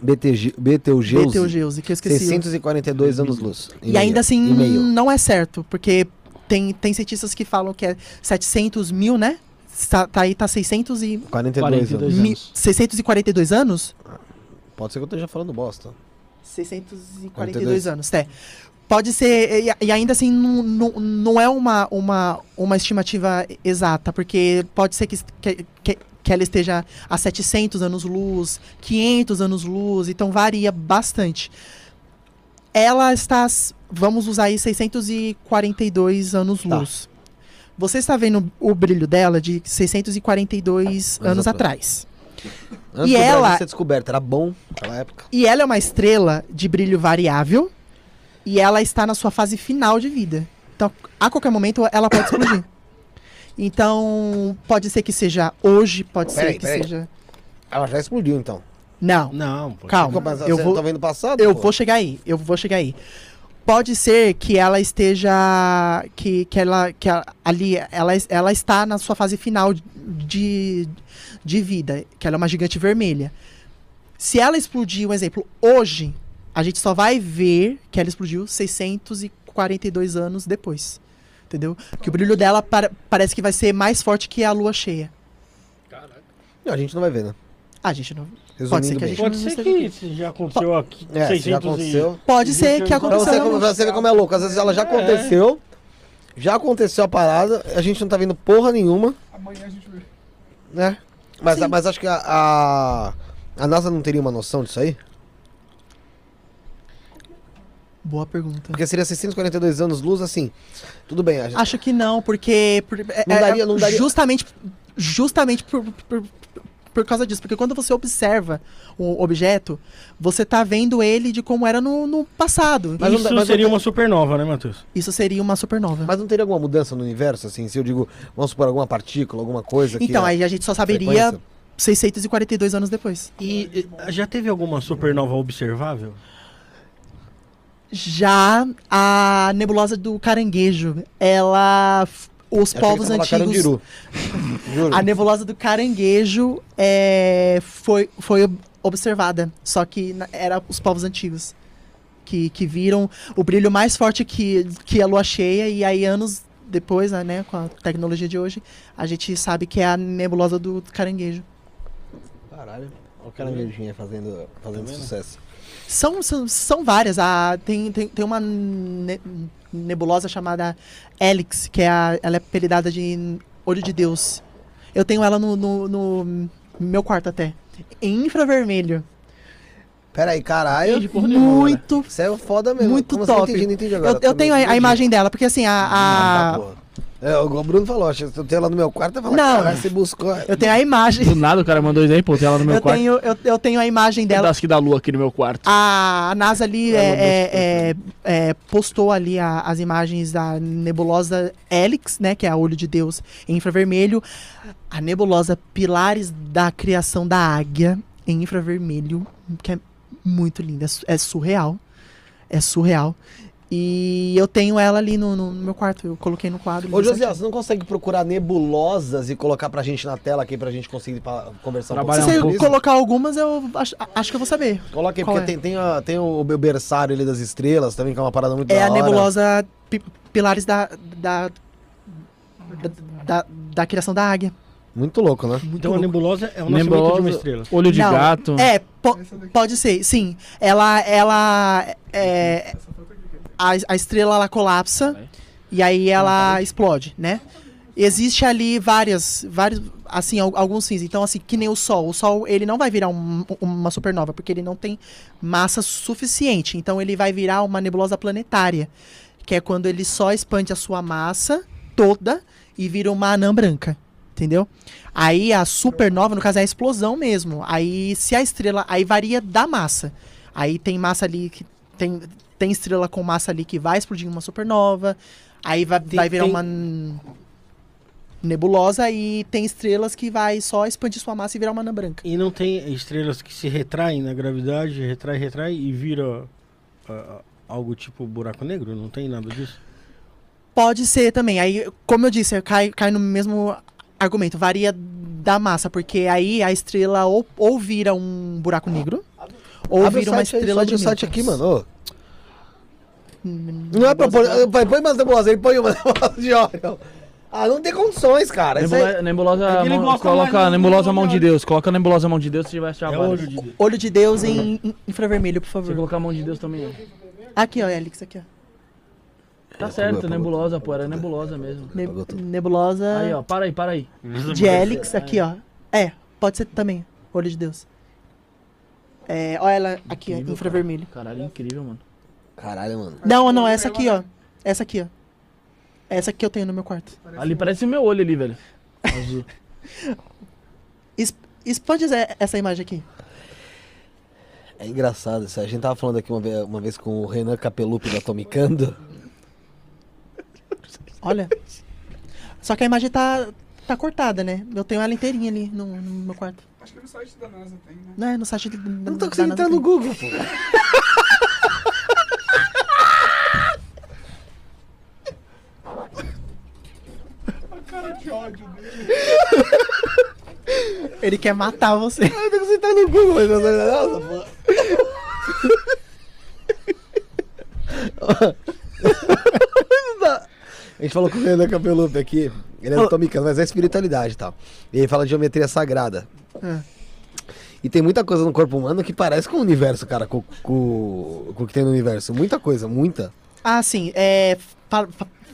BTG, Betelgeuse, Betelgeuse, que eu esqueci. 642 anos-luz. E ainda assim, E não é certo, porque tem, tem cientistas que falam que é 700 mil, né? Tá, tá aí, tá 600 e, 42, 42 anos. mi, anos. 642 anos? Pode ser que eu esteja falando bosta. 642 42. anos, é. Pode ser, e, e ainda assim, não, não, não é uma, uma, uma estimativa exata, porque pode ser que, que, que, ela esteja a 700 anos-luz, 500 anos-luz, então varia bastante. Ela está, vamos usar aí 642 anos-luz. Você está vendo o brilho dela de 642 anos, Anos atrás. Antes E ela- ser descoberta, era bom naquela época. E ela é uma estrela de brilho variável e ela está na sua fase final de vida. Então, a qualquer momento ela pode explodir. Então, pode ser que seja hoje, pode Peraí, ser que peraí. seja. Ela já explodiu, então. Não, Não, pô. calma. Mas Eu você vou, tá vendo passado? eu pô? vou chegar aí. Eu vou chegar aí. Pode ser que ela esteja. Que, que ela. Que a- ali. Ela, ela está na sua fase final de, de vida. Que ela é uma gigante vermelha. Se ela explodir, um exemplo, hoje, a gente só vai ver que ela explodiu 642 anos depois. Entendeu? Que o brilho dela para- parece que vai ser mais forte que a lua cheia. Não, a gente não vai ver, né? A gente não. Resumindo ser que a bem. gente- Pode ser que já aconteceu aqui. É, se 600 já e- aconteceu. Pode ser que Pra aconteceu. você, como- pra você ver como é louco, às vezes ela já aconteceu, já aconteceu a parada, a gente não tá vendo porra nenhuma, Amanhã a gente vê. né? Mas, mas acho que a, a, a NASA não teria uma noção disso aí? Boa pergunta. Porque seria 642 anos luz, assim, tudo bem. a gente- Acho que não, porque. por- é- Não é- daria- não daria- Justamente, justamente por, por, por causa disso. Porque quando você observa o objeto, você tá vendo ele de como era no, no passado. Mas Isso mas seria uma supernova, né, Matheus? Isso seria uma supernova. Mas não teria alguma mudança no universo, assim, se eu digo, vamos supor, alguma partícula, alguma coisa que... então, é aí a gente só saberia frequência? 642 anos depois. E, já teve alguma supernova observável? Já a nebulosa do caranguejo, ela. Os Eu povos antigos. A nebulosa do caranguejo é, foi, foi ob- observada, só que na- era os povos antigos que, que viram o brilho mais forte que, que a lua cheia, e aí anos depois, né, com a tecnologia de hoje, a gente sabe que é a nebulosa do caranguejo. Caralho. Olha o caranguejinho fazendo, fazendo Tá sucesso. São, são, são várias. A, tem, tem, tem uma ne- nebulosa chamada Helix, que é a, ela é apelidada de Olho de Deus. Eu tenho ela no, no, no meu quarto até. Em infravermelho. Pera aí, caralho. Muito. Isso é foda mesmo. Muito Como assim? top. Entendi agora. Eu, eu Também tenho a, a imagem dela, porque assim, a. Ah, a- tá. É, o Bruno falou, eu tenho ela no meu quarto, eu falo, Não. caralho, você buscou. eu tenho a imagem. Do nada o cara mandou isso aí, pô, tem ela no meu Eu quarto. tenho, eu, eu tenho a imagem Um dela. pedaço da lua aqui no meu quarto. A, a NASA ali é, é, é, é, postou ali a- as imagens da nebulosa Helix, né, que é a olho de Deus em infravermelho, a nebulosa Pilares da criação da águia em infravermelho, que é muito linda, é é surreal, é surreal. E eu tenho ela ali no, no- no meu quarto, eu coloquei no quadro. Ô, Josiel, certinho. você não consegue procurar nebulosas e colocar pra gente na tela aqui pra gente conseguir pa- conversar um Trabalhar Se pouco um você isso? colocar algumas, eu acho, acho que eu vou saber. Coloca aí, porque é? tem, tem, a- tem o meu berçário ali das estrelas também, que é uma parada muito É da a hora. nebulosa Pi- Pilares da, da, da, da, da criação da águia. Muito louco, né? Muito Então a louco. nebulosa é o nascimento de uma Nebulosa, estrela. olho de Não, gato. É, po- pode ser, sim. Ela, ela, é. A, a estrela ela colapsa e aí ela explode, né? Existe ali várias, vários, assim, al- alguns fins. Então, assim, que nem o Sol. O Sol, ele não vai virar um- uma supernova, porque ele não tem massa suficiente. Então, ele vai virar uma nebulosa planetária, que é quando ele só expande a sua massa toda e vira uma anã branca. Entendeu? Aí a supernova, no caso, é a explosão mesmo. Aí, se a estrela. Aí varia da massa. Aí tem massa ali que. Tem, tem estrela com massa ali que vai explodir em uma supernova. Aí vai, Tem- vai virar tem- uma nebulosa. E tem estrelas que vai só expandir sua massa e virar uma anã branca. E não tem estrelas que se retraem na gravidade, retrai, retrai e vira ah, algo tipo buraco negro? Não tem nada disso? Pode ser também. Aí, como eu disse, cai, cai no mesmo argumento. Varia da massa, porque aí a estrela ou, ou vira um buraco negro, ou Abre vira uma site aí, estrela sobe de o site aqui, mano. Ô, Não é pra pôr. nebulosa- Põe, mais nebulosas aí, põe uma nebulosa de óleo. Ah, não tem condições, cara. Aí- Nebulosa, nebulosa É mão- coloca a nebulosa mão de Deus. Coloca a nebulosa mão de Deus se vai achar É olho de Deus. Olho de Deus em em infravermelho, por Você favor. colocar a mão de Deus também, ó. Aqui, ó, Helix, aqui, ó. Tá certo, nebulosa, pô, era nebulosa mesmo. Ne- nebulosa Aí, ó, para aí, para aí. de Helix, aqui, ó. É, pode ser também, olho de Deus. É, olha ela aqui, ó, Incrível, infravermelho. Caralho, incrível, mano. Caralho, mano. Não, não, essa aqui, ó. Essa aqui, ó. Essa que eu tenho no meu quarto. Parece Ali um- parece o meu olho ali, velho. Azul. Es- Expande essa- imagem aqui. É engraçado isso. A gente tava falando aqui uma vez, uma vez com o Renan Capelupi da Tomicando. Olha. Só que a imagem tá, tá cortada, né? Eu tenho ela inteirinha ali no, no meu quarto. Acho que no site da NASA tem, né? Né? No site do. Eu não tô conseguindo entrar no Google, pô. Ódio dele. Ele quer matar você. Eu entrar no Google, nossa, pô. A gente falou com o Renan Capelupi aqui. Ele é do Tomicando, mas é espiritualidade e tal. E ele fala de geometria sagrada. Ah. E tem muita coisa no corpo humano que parece com o universo, cara, com, com, com o que tem no universo. Muita coisa, muita. Ah, sim. É,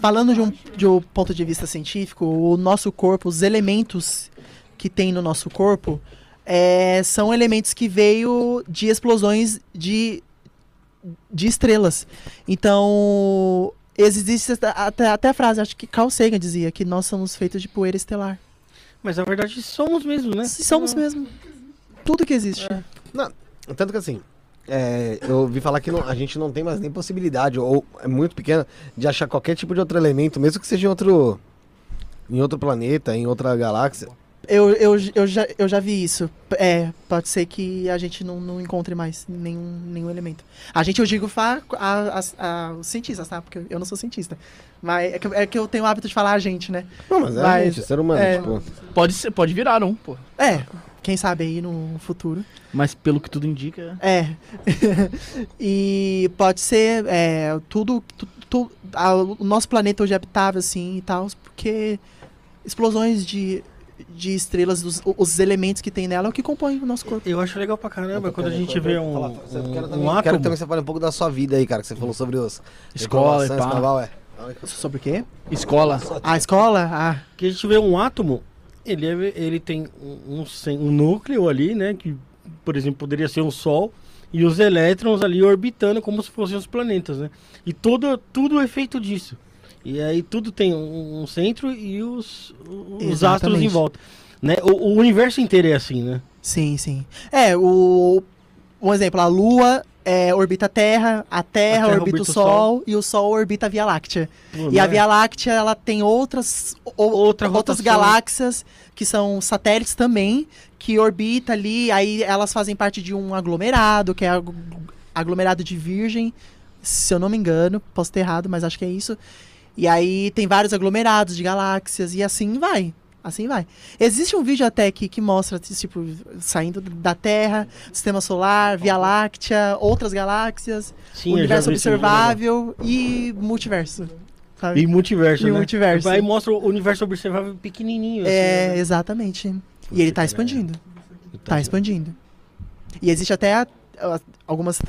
falando de um, de um ponto de vista científico, o nosso corpo, os elementos que tem no nosso corpo, é, são elementos que veio de explosões de, de estrelas. Então, existe até, até a frase, acho que Carl Sagan dizia, que nós somos feitos de poeira estelar. Mas na verdade somos mesmo, né? Somos mesmo. Tudo que existe. Tanto que assim, é, eu ouvi falar que não- a gente não tem mais nem possibilidade, ou é muito pequena, de achar qualquer tipo de outro elemento, mesmo que seja em outro. Em outro planeta, em outra galáxia. Eu, eu, eu, já, eu já vi isso. É, pode ser que a gente não, não encontre mais nenhum, nenhum elemento. A gente, eu digo, a, a- a- os cientistas, tá? Porque eu não sou cientista. Mas é que, é que eu tenho o hábito de falar a gente, né? Não, mas é a Mas, gente, ser humano, é. tipo. Pode, ser, pode virar um, pô. É, quem sabe aí no futuro. Mas pelo que tudo indica. É. e pode ser é, tudo. Tu, tu- a- o nosso planeta hoje é habitável, assim, e tal, porque explosões de, de estrelas, os, os elementos que tem nela é o que compõe o nosso corpo. Eu acho legal pra caramba quando a gente vê um, Fala, um, quero, um também, quero átomo. também que você fale um pouco da sua vida aí, cara, que você falou sobre os. Escola e pá. é. Sobre o quê? Escola. A escola? Ah. que a gente vê um átomo, ele, é- ele tem um, um núcleo ali, né? Que, por exemplo, poderia ser um Sol, e os elétrons ali orbitando como se fossem os planetas, né? E todo, tudo é feito disso. E aí tudo tem um, um centro e os, os astros em volta. Né? O, o universo inteiro é assim, né? Sim, sim. É, o. Um exemplo, a Lua é, orbita a Terra, a Terra, Terra orbita, o o Sol, e o Sol orbita a Via Láctea. Pô, E a né? Via Láctea, ela tem outras, Outra outras rotação. galáxias que são satélites também, que orbita ali, aí elas fazem parte de um aglomerado, que é ag- aglomerado de Virgem, se eu não me engano, posso ter errado, mas acho que é isso. E aí tem vários aglomerados de galáxias, e assim vai. Assim vai. Existe um vídeo até que, que mostra, tipo, saindo da Terra, Sistema Solar, Via Láctea, outras galáxias, Sim, universo observável e multiverso. Sabe? E multiverso, E né? multiverso. Aí mostra o universo observável pequenininho. É, assim, né? exatamente. E ele tá expandindo. Tá expandindo. E existe até a- a- algumas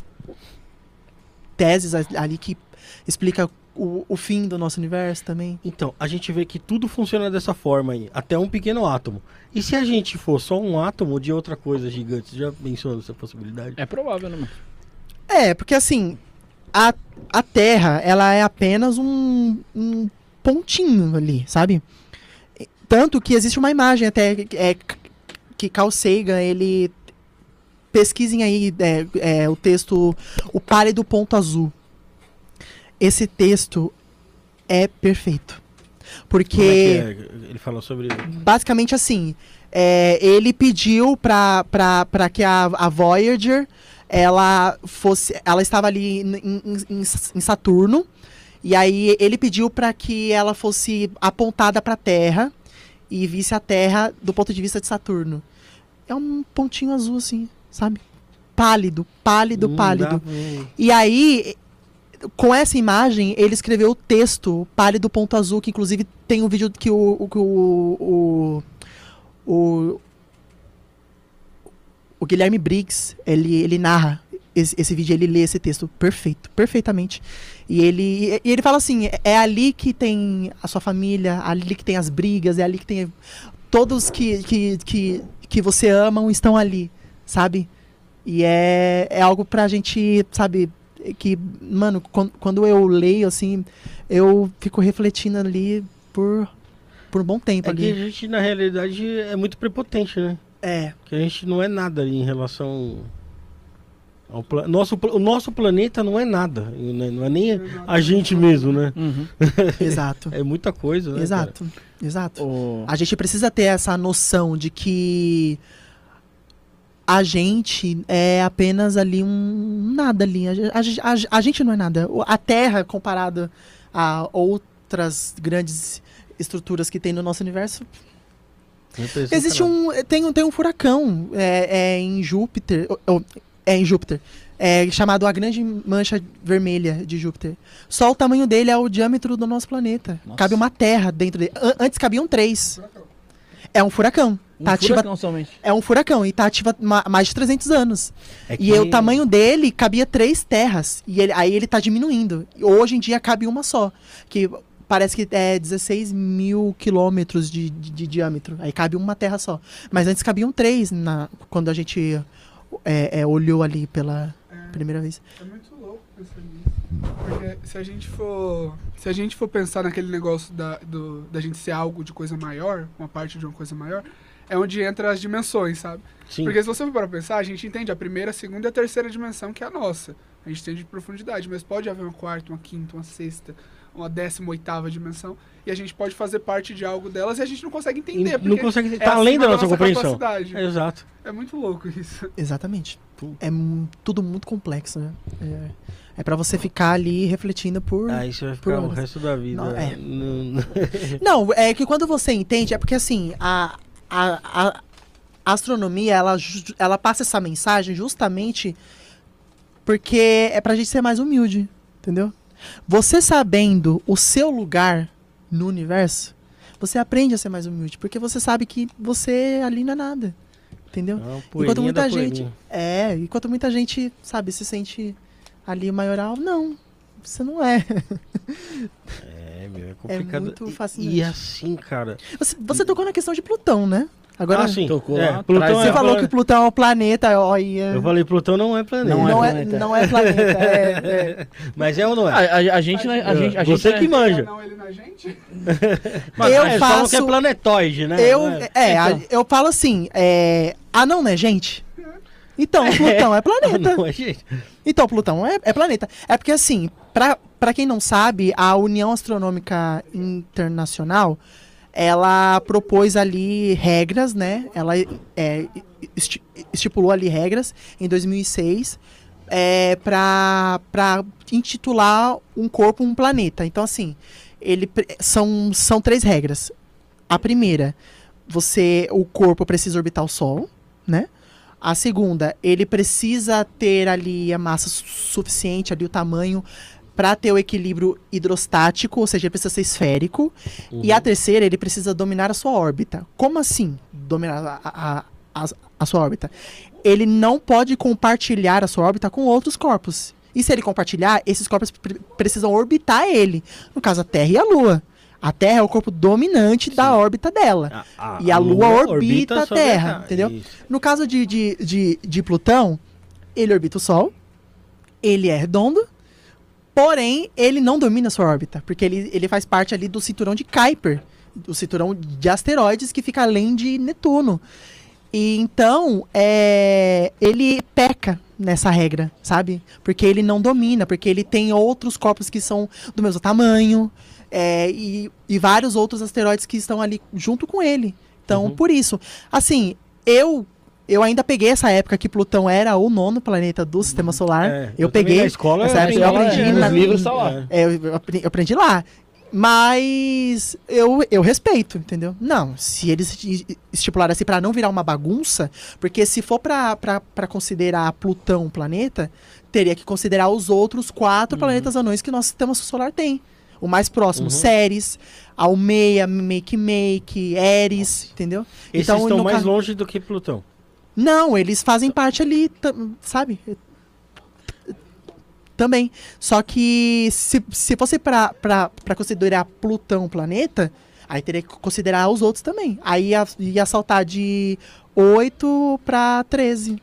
teses ali que explica o, o fim do nosso universo também. Então, a gente vê que tudo funciona dessa forma aí, até um pequeno átomo. E se a gente for só um átomo de outra coisa gigante? Você já pensou nessa possibilidade? É provável, né, mano? É, porque assim, a, a Terra, ela é apenas um, um pontinho ali, sabe? Tanto que existe uma imagem até é, que Carl Sagan, ele... Pesquisem aí é, é, o texto O Pálido Ponto Azul. Esse texto é perfeito. Porque é que é? Ele falou sobre. basicamente assim, é, ele pediu pra que a, a Voyager, ela fosse, ela estava ali em, em- em- Saturno, e aí ele pediu pra que ela fosse apontada pra Terra e visse a Terra do ponto de vista de Saturno. É um pontinho azul assim, sabe? Pálido, pálido, Não pálido. E aí, com essa imagem, ele escreveu o texto Pálido Ponto Azul, que inclusive tem um vídeo que o. o, o, o, o, Guilherme Briggs, ele, ele narra esse, esse vídeo, ele lê esse texto perfeito, perfeitamente. E ele, e ele fala assim: é- é ali que tem a sua família, ali que tem as brigas, é ali que tem. Todos que, que, que, que você amam estão ali, sabe? E é, é algo pra gente, sabe, que, mano, quan- quando eu leio, assim, eu fico refletindo ali por, por um bom tempo É que a ali. gente, na realidade, é muito prepotente, né? É, Que a gente não é nada ali em relação ao pla- nosso O nosso planeta não é nada. né? Não é nem a gente mesmo, né? Uhum. exato. É muita coisa, né? exato, exato. O- A gente precisa ter essa noção de que a gente é apenas ali um nada ali. A, a a a gente não é nada. A Terra, comparada a outras grandes estruturas que tem no nosso universo, Existe um. Tem, um- tem um furacão é, é em Júpiter. ou- ou- é em Júpiter. É chamado a Grande Mancha Vermelha de Júpiter. Só o tamanho dele é o diâmetro do nosso planeta. Nossa. Cabe uma Terra dentro dele. An- antes cabiam três. É um furacão. Um tá ativa, furacão somente. é um furacão e tá ativa há mais de 300 anos. É E o tamanho dele cabia três terras. E ele- aí ele tá diminuindo. Hoje em dia cabe uma só. Que parece que é 16 mil quilômetros de, de- de diâmetro. Aí cabe uma terra só. Mas antes cabiam três na, quando a gente é, é, olhou ali pela É, primeira vez. é muito louco pensar nisso. Porque se a gente for. Se a gente for pensar naquele negócio da, do, da gente ser algo de coisa maior, uma parte de uma coisa maior, é onde entra as dimensões, sabe? Sim. Porque se você for para pensar, a gente entende a primeira, a segunda e a terceira dimensão, que é a nossa. A gente entende de profundidade, mas pode haver uma quarta, uma quinta, uma sexta, uma décima oitava dimensão, e a gente pode fazer parte de algo delas e a gente não consegue entender. não consegue. é Tá além da nossa compreensão. capacidade. É, exato. É muito louco isso. Exatamente. É tudo muito complexo, né? É, é para você ficar ali refletindo por. Aí você vai ficar o resto da vida. Não, é. Não, é que quando você entende, é porque assim, a, a, a astronomia, ela, ela passa essa mensagem justamente porque é pra gente ser mais humilde, entendeu? Você sabendo o seu lugar no universo, você aprende a ser mais humilde, porque você sabe que você ali não é nada, entendeu? Não, Enquanto muita gente. poeirinha. É, enquanto muita gente, sabe, se sente ali maioral, não. Você não é. É, meu, é complicado. muito E- fascinante. E, assim, cara. Você, você tocou na questão de Plutão, né? Agora, ah, sim. tocou é, Plutão você é falou que Plutão é um planeta, ó, e, é- Eu falei, Plutão não é planeta. Não é não, é, planeta. não é planeta. é, é. Mas é ou não A, é? a- a gente, né, a gente, a gente Você né, que manja. Não, ele na gente? Mas, eu é, falam que é faço- planetoide, né? Eu, é? é, a- Então. eu falo assim, é, ah não, né, gente? Então, Plutão é planeta. Não é, gente. Então, Plutão é, é planeta. É porque, assim, pra, pra quem não sabe, a União Astronômica Internacional, ela propôs ali regras, né? Ela é, esti- estipulou ali regras em 2006 é, pra, pra intitular um corpo um planeta. Então, assim, ele, são, são três regras. A primeira, você o corpo precisa orbitar o Sol, né? A segunda, ele precisa ter ali a massa su- suficiente, ali o tamanho, para ter o equilíbrio hidrostático, ou seja, ele precisa ser esférico. E Uhum. a terceira, ele precisa dominar a sua órbita. Como assim, dominar a, a, a, a sua órbita? Ele não pode compartilhar a sua órbita com outros corpos. E se ele compartilhar, esses corpos pre- precisam orbitar ele. No caso, a Terra e a Lua. A Terra é o corpo dominante da órbita dela. E a Lua orbita a Terra, entendeu? Isso. No caso de, de, de, de Plutão, ele orbita o Sol, ele é redondo, porém, ele não domina a sua órbita, porque ele, ele faz parte ali do cinturão de Kuiper, do cinturão de asteroides que fica além de Netuno. E então, é, ele peca nessa regra, sabe? Porque ele não domina, porque ele tem outros corpos que são do mesmo tamanho, é, e, e vários outros asteroides que estão ali junto com ele. Então, Uhum. por isso. Assim, eu eu ainda peguei essa época que Plutão era o nono planeta do sistema solar. É, eu, também peguei. Na escola, essa época eu aprendi é, na- Os livros tá lá. é. Eu, eu apre- eu aprendi lá. Mas eu, eu respeito, entendeu? Não, se eles esti- estipularam assim pra não virar uma bagunça, porque se for pra considerar Plutão um planeta, teria que considerar os outros quatro planetas anões que nosso sistema solar tem. O mais próximo, Uhum. Ceres, Almeia, Make Make, Eris, entendeu? Esses Então, estão mais longe do que Plutão. Não, eles fazem parte ali, sabe? Também. Só que se, se fosse pra considerar Plutão planeta, aí teria que considerar os outros também. Aí ia, ia saltar de 8 pra 13.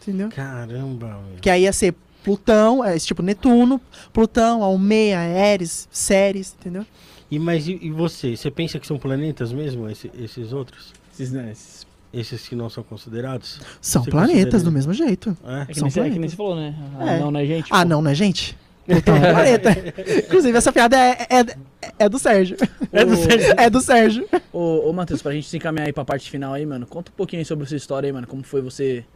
Entendeu? Caramba, meu. Que aí ia ser Plutão, é, tipo Netuno, Plutão, Almeia, Eris, Ceres, entendeu? E, mas e, e você? Você pensa que são planetas mesmo, esse- esses outros? Esses, né, esses- Esses que não são considerados? São Você planetas considera- do mesmo jeito. É? É que, São nem, você- é que nem planetas. você falou, né? Ah, É. Não, né, gente? Ah, não, né, gente? Plutão é planeta. Inclusive, essa piada é, é, é do Sérgio. É do Sérgio. É do Sérgio. Ô, ô Matheus, pra gente se encaminhar aí pra parte final aí, mano, conta um pouquinho aí sobre a sua história aí, mano. Como foi você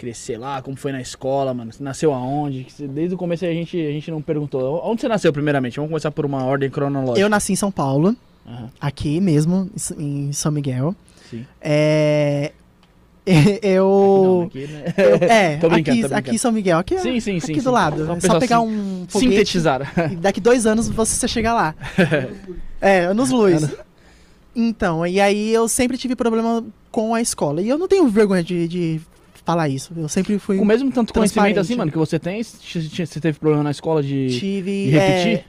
crescer lá, como foi na escola, mano. Você nasceu aonde? Desde o começo a gente, a gente não perguntou. Onde você nasceu, primeiramente? Vamos começar por uma ordem cronológica. Eu nasci em São Paulo, Aham, aqui mesmo, em São Miguel. sim. É. Eu. aqui, né? eu- é, Tô brincando, aqui, aqui em São Miguel, aqui, é- Sim, sim, sim. aqui sim. do lado. Só é só pegar sim- um foguete Sintetizar. e daqui dois anos você chega lá. é, anos luz. Então, e aí eu sempre tive problema com a escola. E eu não tenho vergonha de, de falar isso. Eu sempre fui. Com o mesmo tanto conhecimento assim, mano, que você tem, você teve problema na escola de, tive. de repetir? é,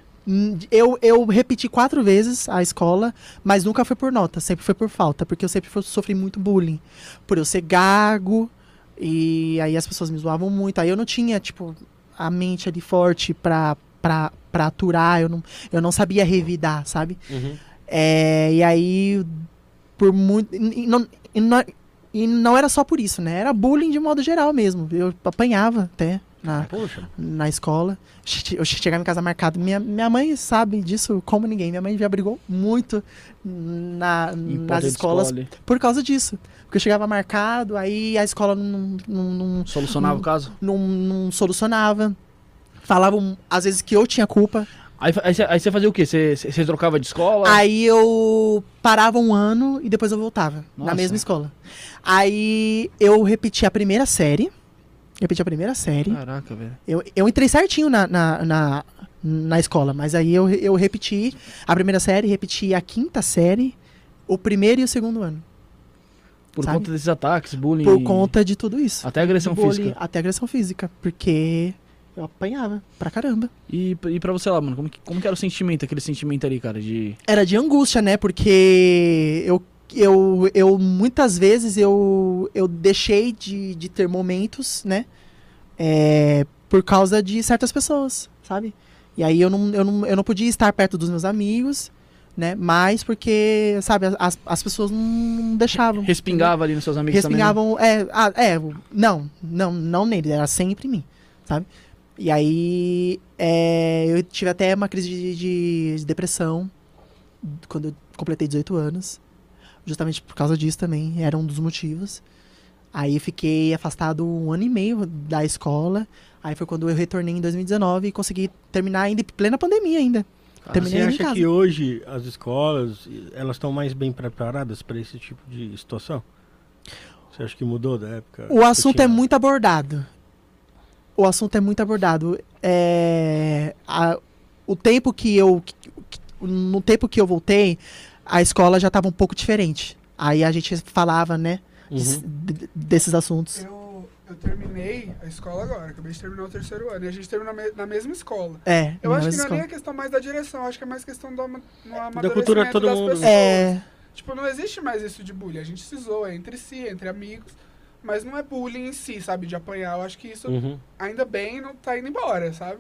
eu, eu repeti quatro vezes a escola, mas nunca foi por nota, sempre foi por falta, porque eu sempre fui- sofri muito bullying. Por eu ser gago, e aí as pessoas me zoavam muito. Aí eu não tinha, tipo, a mente ali forte pra, pra, pra aturar, eu não, eu não sabia revidar, sabe? É, e aí, por muito. E, e não, e, não, e não era só por isso, né? Era bullying de modo geral mesmo. Eu apanhava até na, Poxa. na escola. Eu chegava em casa marcado. Minha, minha mãe sabe disso como ninguém. Minha mãe já brigou muito na, nas escolas escola por causa disso. Porque eu chegava marcado, aí a escola não, não, não, Solucionava o caso? não, não solucionava. Falavam, às vezes, que eu tinha culpa. Aí, aí, você, aí você fazia o quê? Você, você você trocava de escola? Aí eu parava um ano e depois eu voltava Nossa. na mesma escola. Aí eu repeti a primeira série. Repeti a primeira série. Caraca, velho. Eu, eu entrei certinho na, na, na, na escola, mas aí eu, eu repeti a primeira série, repeti a quinta série, o primeiro e o segundo ano. Por Sabe? conta desses ataques, bullying. Por conta de tudo isso. Até agressão Bullying, física. Até agressão física. Porque eu apanhava pra caramba. E, e pra você lá, mano, como que, como que era o sentimento, aquele sentimento ali, cara, de... Era de angústia, né? Porque eu, eu, eu muitas vezes eu, eu deixei de, de ter momentos, né? É, por causa de certas pessoas, sabe? E aí eu não, eu, não, eu não podia estar perto dos meus amigos, né? Mas porque, sabe, as, as pessoas não deixavam. Respingava ali nos seus amigos Respingavam. É, ah, é, não, não, não nele, era sempre em mim, sabe? E aí é, eu tive até uma crise de, de- de depressão quando eu completei 18 anos. Justamente por causa disso também, era um dos motivos. Aí fiquei afastado um ano e meio da escola. Aí foi quando eu retornei em 2019 e consegui terminar ainda em plena pandemia ainda. Ah, Terminei Você acha que hoje as escolas elas estão mais bem preparadas para esse tipo de situação? Você acha que mudou da época? O assunto é tinha? muito abordado. O assunto é muito abordado. É, a- o tempo que eu. no tempo que eu voltei, a escola já estava um pouco diferente. Aí a gente falava, né, Uhum. de- desses assuntos. Eu, eu terminei a escola agora, acabei de terminar o terceiro ano. E a gente terminou na me- na mesma escola. É, Eu acho que não é nem a questão mais da direção, acho que é mais questão do, Da cultura todo das mundo. pessoas. É, Tipo, não existe mais isso de bullying. A gente se zoa entre si, entre amigos. Mas não é bullying em si, sabe? De apanhar. Eu acho que isso, Uhum. ainda bem, não tá indo embora, sabe?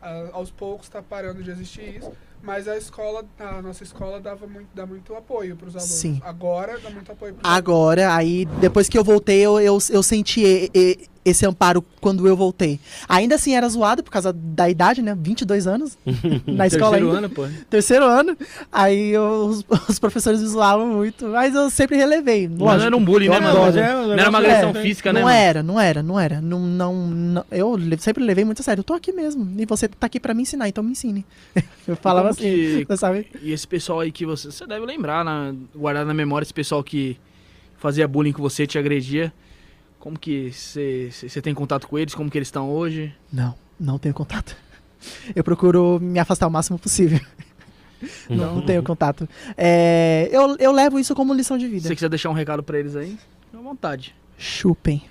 A- aos poucos tá parando de existir isso. Mas a escola, a nossa escola dava muito, dá muito apoio pros alunos. Sim. Agora dá muito apoio pros alunos. agora, aí, depois que eu voltei, eu, eu, eu senti e- e- esse amparo quando eu voltei. Ainda assim era zoado por causa da idade, né? 22 anos na escola Terceiro ainda. ano, pô. terceiro ano, aí eu- os, os professores me zoavam muito, mas eu sempre relevei. Mas não era um bullying, eu né, mano? adoro. é, Não era uma agressão é- física, né, não mano? era, não era, não era. Não, não, não- eu sempre levei muito a sério. Eu tô aqui mesmo. E você tá aqui pra me ensinar, então me ensine. Eu falava Como assim, que- você sabe? E esse pessoal aí que você... Você deve lembrar, na, guardar na memória, esse pessoal que fazia bullying com você, te agredia. Como que você tem contato com eles? Como que eles estão hoje? Não, não tenho contato. Eu procuro me afastar o máximo possível. Não, não tenho contato. É, eu, eu levo isso como lição de Se vida. você quiser deixar um recado pra eles aí, à vontade. Chupem.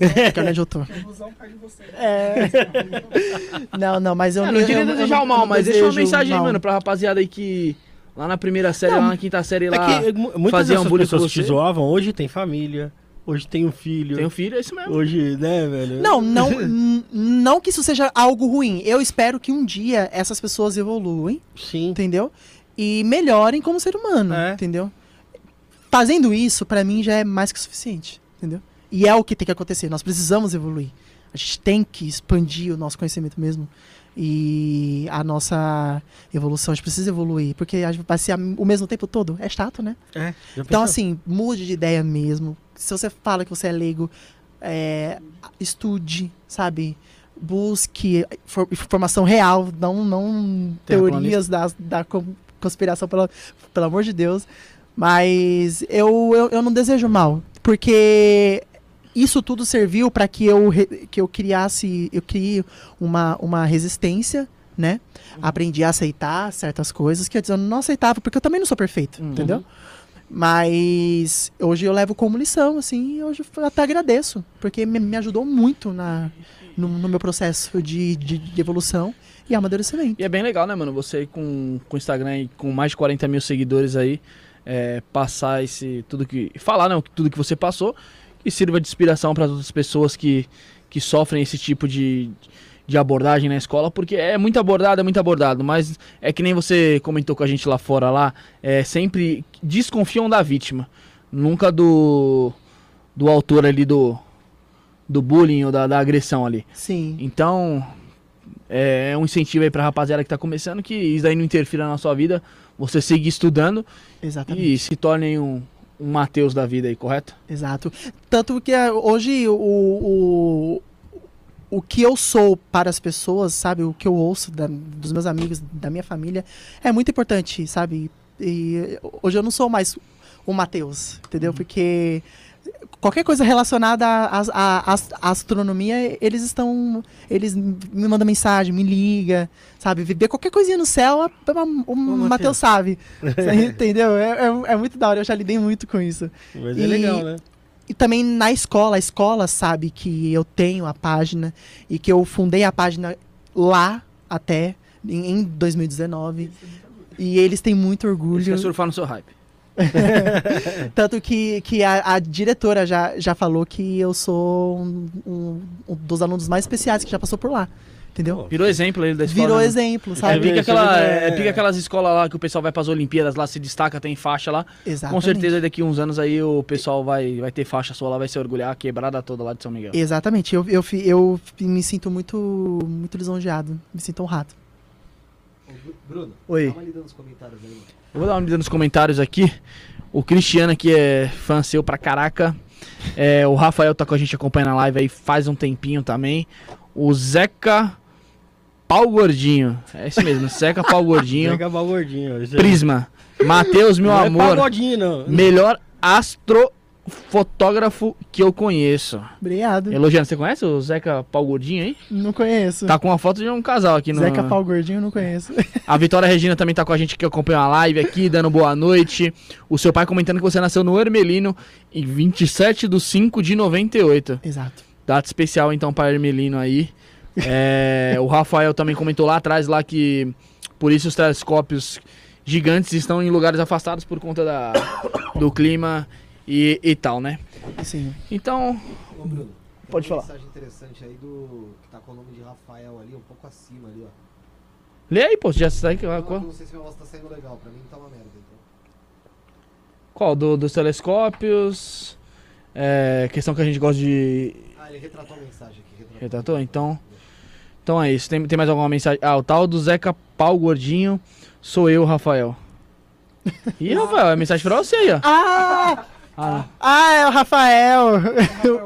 Que é onde eu tô. É. Não, não, mas eu Eu não queria eu- eu desejar não- o mal, não mas deixa uma mensagem aí, mano, pra rapaziada aí que lá na primeira série, Não, lá na quinta série, É lá que mu- muitas faziam dessas pessoas que zoavam hoje tem família, hoje tem um filho, tem um filho, é isso mesmo. hoje, né, velho? Não, não, não que isso seja algo ruim. Eu espero que um dia essas pessoas evoluem, Sim. entendeu? E melhorem como ser humano, É. entendeu? Fazendo isso, pra mim, já é mais que suficiente, entendeu? E é o que tem que acontecer. Nós precisamos evoluir. A gente tem que expandir o nosso conhecimento mesmo. E a nossa evolução, a gente precisa evoluir. Porque a gente vai ser o mesmo tempo todo. É chato, né? É, Então, assim, mude de ideia mesmo. Se você fala que você é leigo, é, estude, sabe? Busque for- informação real, não, não teorias da, da con- conspiração, pelo, pelo amor de Deus. Mas eu, eu, eu não desejo mal, porque isso tudo serviu para que eu, que eu criasse, eu criei uma, uma resistência, né? Aprendi a aceitar certas coisas que antes eu não aceitava, porque eu também não sou perfeito, Uhum. entendeu? Mas hoje eu levo como lição, assim, e hoje eu até agradeço, porque me, me ajudou muito na, no, no meu processo de, de, de evolução e amadurecimento. E é bem legal, né, mano? Você com o Instagram com mais de 40 mil seguidores aí, é, passar esse. tudo que. falar, não, tudo que você passou e sirva de inspiração para outras pessoas que, que sofrem esse tipo de, de abordagem na escola, porque é muito abordado, é muito abordado, mas é que nem você comentou com a gente lá fora lá, é, sempre desconfiam da vítima, nunca do do autor ali do do bullying ou da, da agressão ali. Sim, Então, é um incentivo aí pra rapaziada que tá começando, que isso daí não interfira na sua vida, você seguir estudando exatamente. e se torne um, um Mateus da vida aí, correto? Exato. Tanto que ah, hoje o, o, o que eu sou para as pessoas, sabe? O que eu ouço da- dos meus amigos, da minha família, é muito importante, sabe? E hoje eu não sou mais o Matheus, entendeu? Porque qualquer coisa relacionada à à- à- à astronomia, eles estão. Eles me mandam mensagem, me liga, sabe? Ver qualquer coisinha no céu, o Mateus. Matheus sabe. entendeu? É, é, é muito da hora, eu já lidei muito com isso. Mas é E- legal, né? E também na escola, a escola sabe que eu tenho a página e que eu fundei a página lá até em, em 2019. E eles têm muito orgulho. quer surfar no seu hype. Tanto que, que a, a diretora já, já falou que eu sou um, um- um dos alunos mais especiais que já passou por lá. Entendeu? Virou exemplo ele da escola. Virou né? exemplo, É, sabe? pica, Isso aquela, é- é, pica aquelas escolas lá que o pessoal vai pras Olimpíadas lá, se destaca, tem faixa lá. Exatamente. Com certeza daqui uns anos aí o pessoal vai, vai ter faixa sua lá, vai se orgulhar, a quebrada toda lá de São Miguel. Exatamente. Eu, eu, eu me sinto muito, muito lisonjeado. Me sinto honrado. Bruno, Oi. dá uma lida nos comentários aí, mano. Eu vou dar uma medida nos comentários aqui. O Cristiano, que é fã seu pra caraca. É, o Rafael tá com a gente acompanhando a live aí faz um tempinho também. O Zeca Pau Gordinho. É esse mesmo, Zeca Pau Gordinho. Pega mal gordinho. aí. Prisma. Matheus, meu não amor. É pagodinho, não. Melhor astrofotógrafo que eu conheço. Obrigado. Elogiando, você conhece o Zeca Pau Gordinho aí? Não conheço. Tá com uma foto de um casal aqui no. Zeca Pau Gordinho, não conheço. A Vitória Regina também tá com a gente que acompanha a live aqui, dando boa noite. O seu pai comentando que você nasceu no Ermelino em 27 de 5 de 98. Exato. Data especial então para Ermelino aí. É, o Rafael também comentou lá atrás lá que por isso os telescópios gigantes estão em lugares afastados por conta da, do clima e, e tal, né? Sim. Então, Ô, Bruno. Pode tem uma falar. mensagem interessante aí do. que tá com o nome de Rafael ali, um pouco acima ali, ó. lê aí, pô, já sai Eu qual, não sei se minha voz tá saindo legal, pra mim tá uma merda. Então. qual do, dos telescópios, é, questão que a gente gosta de ele retratou a mensagem aqui. Retratou, Retratou? Então, então é isso. Tem, tem mais alguma mensagem? Ah, o tal do Zeca Pau Gordinho sou eu, Rafael. Ih, Rafael, é mensagem pra você aí, ó. Ah! Ah, Ah, é o Rafael!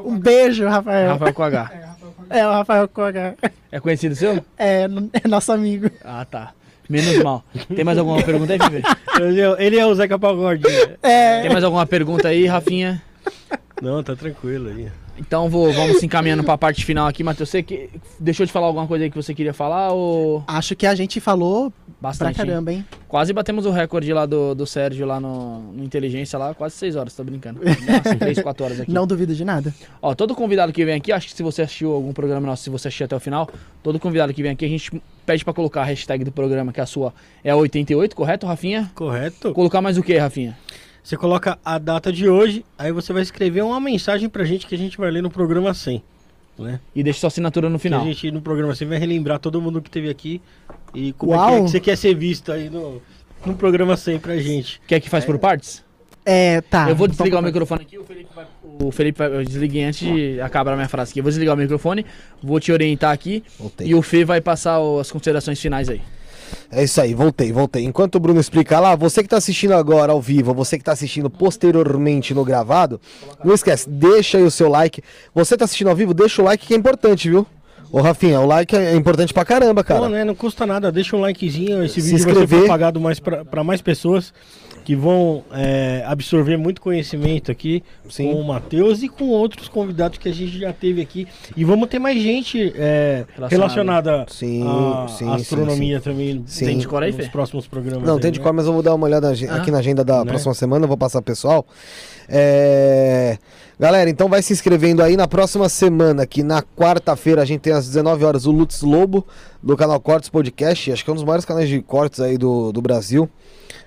um beijo. Rafael. Rafael com H. É. É o Rafael Koga. É conhecido seu? É, é nosso amigo. Ah, tá. Menos mal. Tem mais alguma pergunta aí? Ele é- Ele é o Zeca Pagodinho. É. Tem mais alguma pergunta aí, Rafinha? Não, tá tranquilo aí. Então vou, vamos se encaminhando pra parte final aqui, Matheus. Você que, deixou de falar alguma coisa aí que você queria falar ou Acho que a gente falou pra bastante? hein? caramba, hein? Quase batemos o recorde lá do, do Sérgio lá no, no Inteligência lá, quase 6 horas, tô brincando. Nossa, 3, 4 horas aqui. Não duvido de nada. Ó, todo convidado que vem aqui, acho que se você assistiu algum programa nosso, se você assistiu até o final, todo convidado que vem aqui, a gente pede pra colocar a hashtag do programa, que a sua é a 88, correto, Rafinha? Correto? Colocar mais o que, Rafinha? Você coloca a data de hoje, aí você vai escrever uma mensagem pra gente que a gente vai ler no programa 100. Né? E deixa sua assinatura no Que final. a gente no programa 100 vai relembrar todo mundo que esteve aqui e como é que, é que você quer ser visto aí no, no programa 100 pra gente. Quer que faz por partes? É, tá. eu vou desligar o Vamos- microfone aqui, o Felipe vai. O Felipe vai. Eu desliguei antes de acabar a minha frase aqui. Eu vou desligar o microfone, vou te orientar aqui Voltei. e o Fê vai passar o- as considerações finais aí. É isso aí, voltei, voltei. Enquanto o Bruno explica lá, você que tá assistindo agora ao vivo, você que tá assistindo posteriormente no gravado, não esquece, deixa aí o seu like. Você tá assistindo ao vivo, deixa o like que é importante, viu? Ô, Rafinha, o like é importante pra caramba, cara. Pô, né, não custa nada, deixa um likezinho, esse Se vídeo vai ser inscrever. propagado mais para mais pessoas que vão é, absorver muito conhecimento aqui Sim. com o Matheus e com outros convidados que a gente já teve aqui. E vamos ter mais gente é, Relacionada. Sim, à sim, astronomia também Sim. Tem de cor aí, nos Fê? próximos programas. Não, aí, tem de né? cor, mas eu vou dar uma olhada ag- Ah. aqui na agenda da Né? próxima semana, vou passar pro pessoal. É... Galera, então vai se inscrevendo aí na próxima semana, que na quarta-feira a gente tem às 19 horas o Lutz Lobo, do canal Cortes Podcast, acho que é um dos maiores canais de cortes aí do, do Brasil,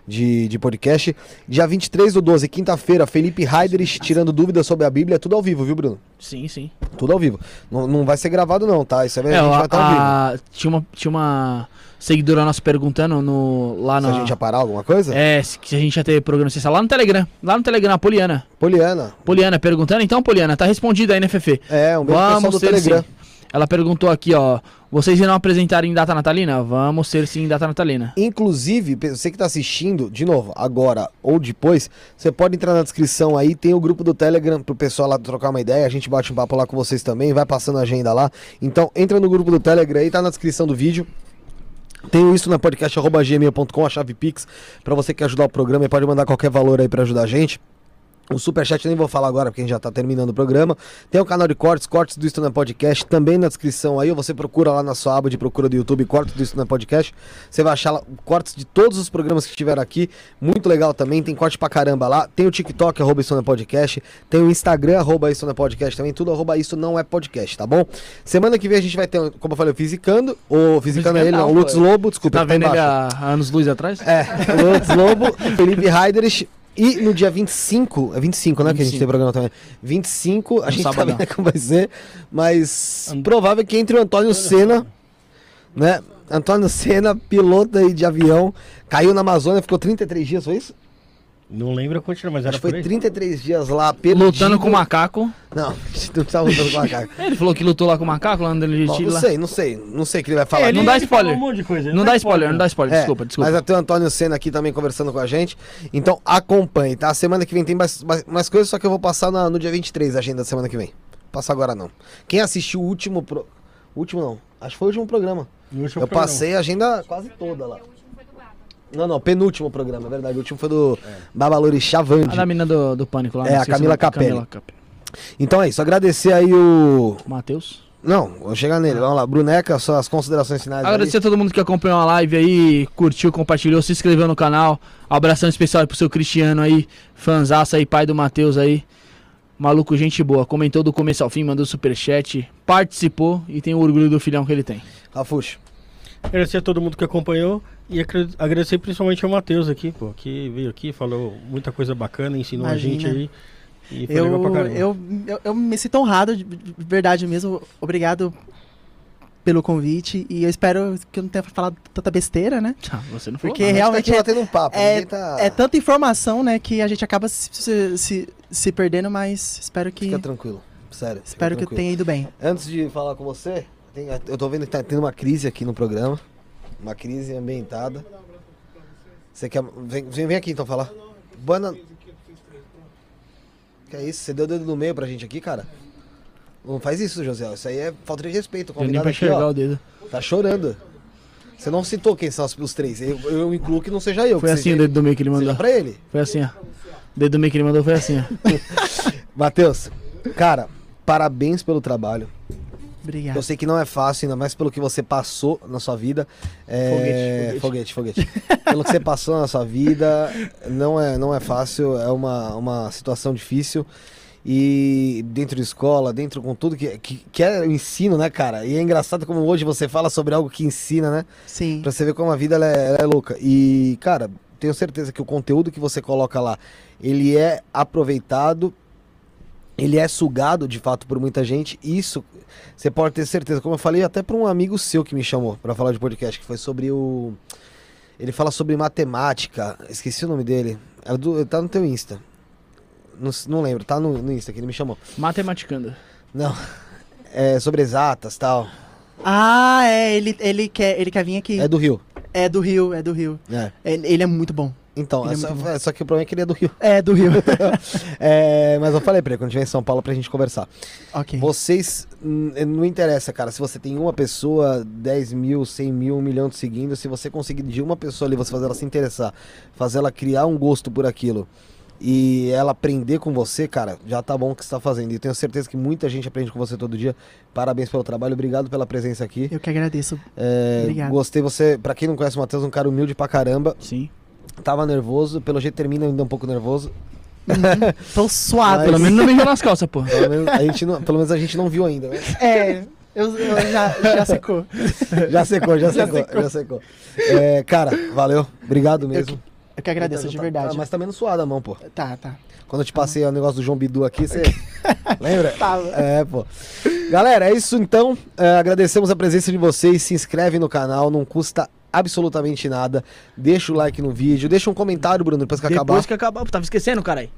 de, de podcast. Dia 23 do 12, quinta-feira, Felipe Heiderich tirando dúvidas sobre a Bíblia, tudo ao vivo, viu, Bruno? Sim, sim. Tudo ao vivo. Não, não vai ser gravado não, tá? Isso É, a gente vai a- estar ao vivo. tinha, uma, tinha uma seguidora nossa perguntando no, lá Se na. a gente ia parar alguma coisa? É, se se a gente ia ter programa especial lá no Telegram. Lá no Telegram, a Poliana. Poliana. Poliana perguntando. Então, Poliana, tá respondido aí, né, Fefe? É, um beijo Vamos do Telegram. sim. Ela perguntou aqui, ó. Vocês irão apresentar em data natalina? Vamos ser sim em data natalina. Inclusive, você que tá assistindo, de novo, agora ou depois, você pode entrar na descrição aí, tem o grupo do Telegram pro pessoal lá trocar uma ideia, a gente bate um papo lá com vocês também, vai passando a agenda lá. Então, entra no grupo do Telegram aí, tá na descrição do vídeo. Tenho isso na podcast.gmail.com, a chave Pix, pra você que ajudar o programa e pode mandar qualquer valor aí pra ajudar a gente. O Superchat eu nem vou falar agora, porque a gente já tá terminando o programa. Tem o canal de cortes, cortes do é Podcast, também na descrição aí, você procura lá na sua aba de procura do YouTube, cortes do é Podcast. Você vai achar lá cortes de todos os programas que estiveram aqui. Muito legal também, tem corte pra caramba lá. Tem o TikTok, arroba é Podcast. Tem o Instagram, arroba é Podcast também. Tudo arroba Isto Não é Podcast, tá bom? Semana que vem a gente vai ter, como eu falei, o Fisicando, ou Fisicando é ele, não, o Lutz Lobo, desculpa, Tá tá vendo ele há anos luz atrás? É, o Lutz Lobo, Felipe Heiderich. E no dia 25, é 25, né, que a gente 25. tem programa também. 25, a No gente sabadão. vendo como vai ser, mas provável que entre o Antônio Senna, né? Antônio Senna, piloto aí de avião, caiu na Amazônia, ficou 33 dias, foi isso? Não lembro a quantidade, mas Acho era que foi por aí. 33 dias lá, perdido. Lutando com o macaco. Não, não tá lutando com o macaco. Ele falou que lutou lá com o macaco, lá andando de Bom, não lá. sei, não sei, não sei o que ele vai falar. É, não dá ele spoiler. Um monte de coisa, ele Não dá spoiler, não dá spoiler. É, Desculpa, desculpa. Mas até o Antônio Senna aqui também conversando com a gente. Então acompanhe, tá? Semana que vem tem mais, mais, mais coisas, só que eu vou passar na- no dia 23 a agenda da semana que vem. Passa agora não. Quem assistiu o último. Pro... Último não. Acho que foi o último programa. No último eu programa. passei a agenda quase toda lá. Não, não, penúltimo programa, é verdade. O último foi do Babalori A Chavandi. da mina do, do pânico lá. É, a Camila nome, Capelli. Camila Capelli. Então é isso, agradecer aí o. Matheus. Não, vou chegar nele. Vamos lá, Bruneca, suas considerações finais. aí. Agradecer a todo mundo que acompanhou a live aí, curtiu, compartilhou, se inscreveu no canal. Abração especial aí pro seu Cristiano aí, fanzaço aí, pai do Matheus aí. Maluco, gente boa. Comentou do começo ao fim, mandou superchat, participou e tem o orgulho do filhão que ele tem. Rafuxo. Agradecer a todo mundo que acompanhou e agradecer principalmente ao Matheus aqui, pô, que veio aqui, falou muita coisa bacana, ensinou a gente Imagina. aí. E foi legal pra Eu, caramba. eu, eu, eu me sinto honrado, de de verdade mesmo. Obrigado pelo convite. E eu espero que eu não tenha falado tanta besteira, né? Ah, você não falou Porque nada. realmente tá é, um papo. é- tá... é tanta informação, né? Que a gente acaba se, se, se, se perdendo, mas espero que, Fica tranquilo. Sério. espero que tranquilo. tenha ido bem. Antes de falar com você, eu tô vendo que tá tendo uma crise aqui no programa. Uma crise ambientada. Você quer. Vem, vem vem aqui então falar. Bana. Que é isso? Você deu o dedo no meio pra gente aqui, cara? Não faz isso, José. Isso aí é falta de respeito. O Deu nem pra aqui, enxergar ó, o dedo. tá chorando. Você não citou quem são os, três. Eu, eu incluo que não seja eu. Foi assim o dedo do meio que ele mandou. pra ele. Foi assim, ó. O dedo do meio que ele mandou foi assim, ó. Matheus, cara, parabéns pelo trabalho. Obrigado. Eu sei que não é fácil, ainda mais pelo que você passou na sua vida. É... Foguete, foguete. pelo que você passou na sua vida, não é, não é fácil, é uma, uma situação difícil. E dentro de escola, dentro com tudo que, que, que é o ensino, né, cara? E é engraçado como hoje você fala sobre algo que ensina, né? Sim. Pra você ver como a vida ela é, ela é louca. E, cara, tenho certeza que o conteúdo que você coloca lá, ele é aproveitado, ele é sugado de fato por muita gente. Isso você pode ter certeza. Como eu falei até para um amigo seu que me chamou pra falar de podcast, que foi sobre o. Ele fala sobre matemática. Esqueci o nome dele. É do, tá no teu Insta. Não, não lembro, tá no, no Insta que ele me chamou. Matematicando. Não. É sobre exatas tal. Ah, é, ele, ele, quer, ele quer vir aqui. É do Rio. É do Rio, é do Rio. É. Ele, ele é muito bom. Então, é só, é só que o problema é que ele é do Rio. É, do Rio. É, mas eu falei pra ele quando estiver em São Paulo pra gente conversar. ok. Vocês, não interessa, cara, se você tem uma pessoa, 10 mil, 100 mil, um milhão de seguindo, se você conseguir de uma pessoa ali, você fazer ela se interessar, fazer ela criar um gosto por aquilo e ela aprender com você, cara, já tá bom o que você tá fazendo. E eu tenho certeza que muita gente aprende com você todo dia. Parabéns pelo trabalho, obrigado pela presença aqui. Eu que agradeço. É, Obrigado. gostei você, pra quem não conhece o Matheus, um cara humilde pra caramba. Sim. Tava nervoso, pelo jeito termina ainda um pouco nervoso. Tô suado. Pelo menos não mijou nas calças, pô. Pelo menos a gente não, pelo menos a gente não viu ainda, né? É, eu, eu já, já secou. Já secou, já Já secou, secou. já secou. É, cara, valeu. Obrigado mesmo. Eu que agradeço, de Tá- verdade. Mas tá menos suada a mão, pô. Tá, tá. Quando eu te passei o negócio do João Bidu aqui, você. Lembra? Tava. É, pô. Galera, é isso então. É, agradecemos a presença de vocês. Se inscreve no canal, não custa absolutamente nada. Deixa o like no vídeo, deixa um comentário, Bruno, depois que Depois acabar. que acabar. Tava esquecendo, caralho.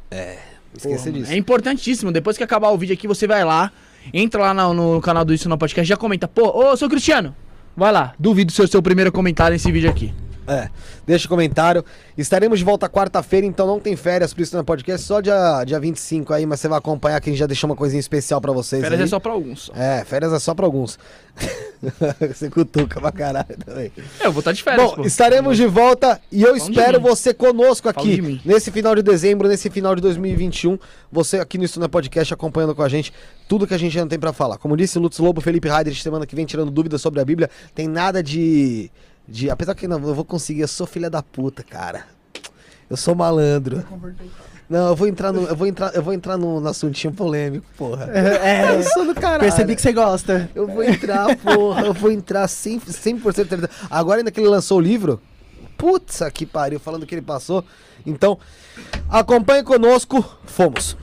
Esqueça disso. É importantíssimo. Depois que acabar o vídeo aqui, você vai lá, entra lá no, no canal do Isso no Podcast, já comenta. Pô, ô, seu Cristiano, vai lá. Duvido ser o seu primeiro comentário nesse vídeo aqui. É, deixa o comentário. Estaremos de volta quarta-feira, então não tem férias pro Isso no Podcast, só dia, dia 25 aí, mas você vai acompanhar que a gente já deixou uma coisinha especial pra vocês. Férias aí. é só pra alguns. É, férias é só pra alguns. você cutuca pra caralho também. É, eu vou estar de férias, Bom, pô. estaremos de volta e eu Fala espero você conosco aqui nesse final de dezembro, nesse final de 2021. Você aqui no Estúdio Podcast acompanhando com a gente tudo que a gente não tem pra falar. Como disse Lutz Lobo, Felipe Heider, semana que vem tirando dúvidas sobre a Bíblia. Tem nada de. De apesar que não, eu vou conseguir, eu sou filha da puta, cara. Eu sou malandro. Não, eu vou entrar no, eu vou entrar, eu vou entrar no, no assuntinho polêmico, porra. É, Eu sou do caralho. percebi que você gosta. Eu vou entrar, porra, eu vou entrar 100%, 100% de certeza. Agora ainda que ele lançou o livro, putz, que pariu, falando que ele passou. Então, acompanhe conosco, fomos.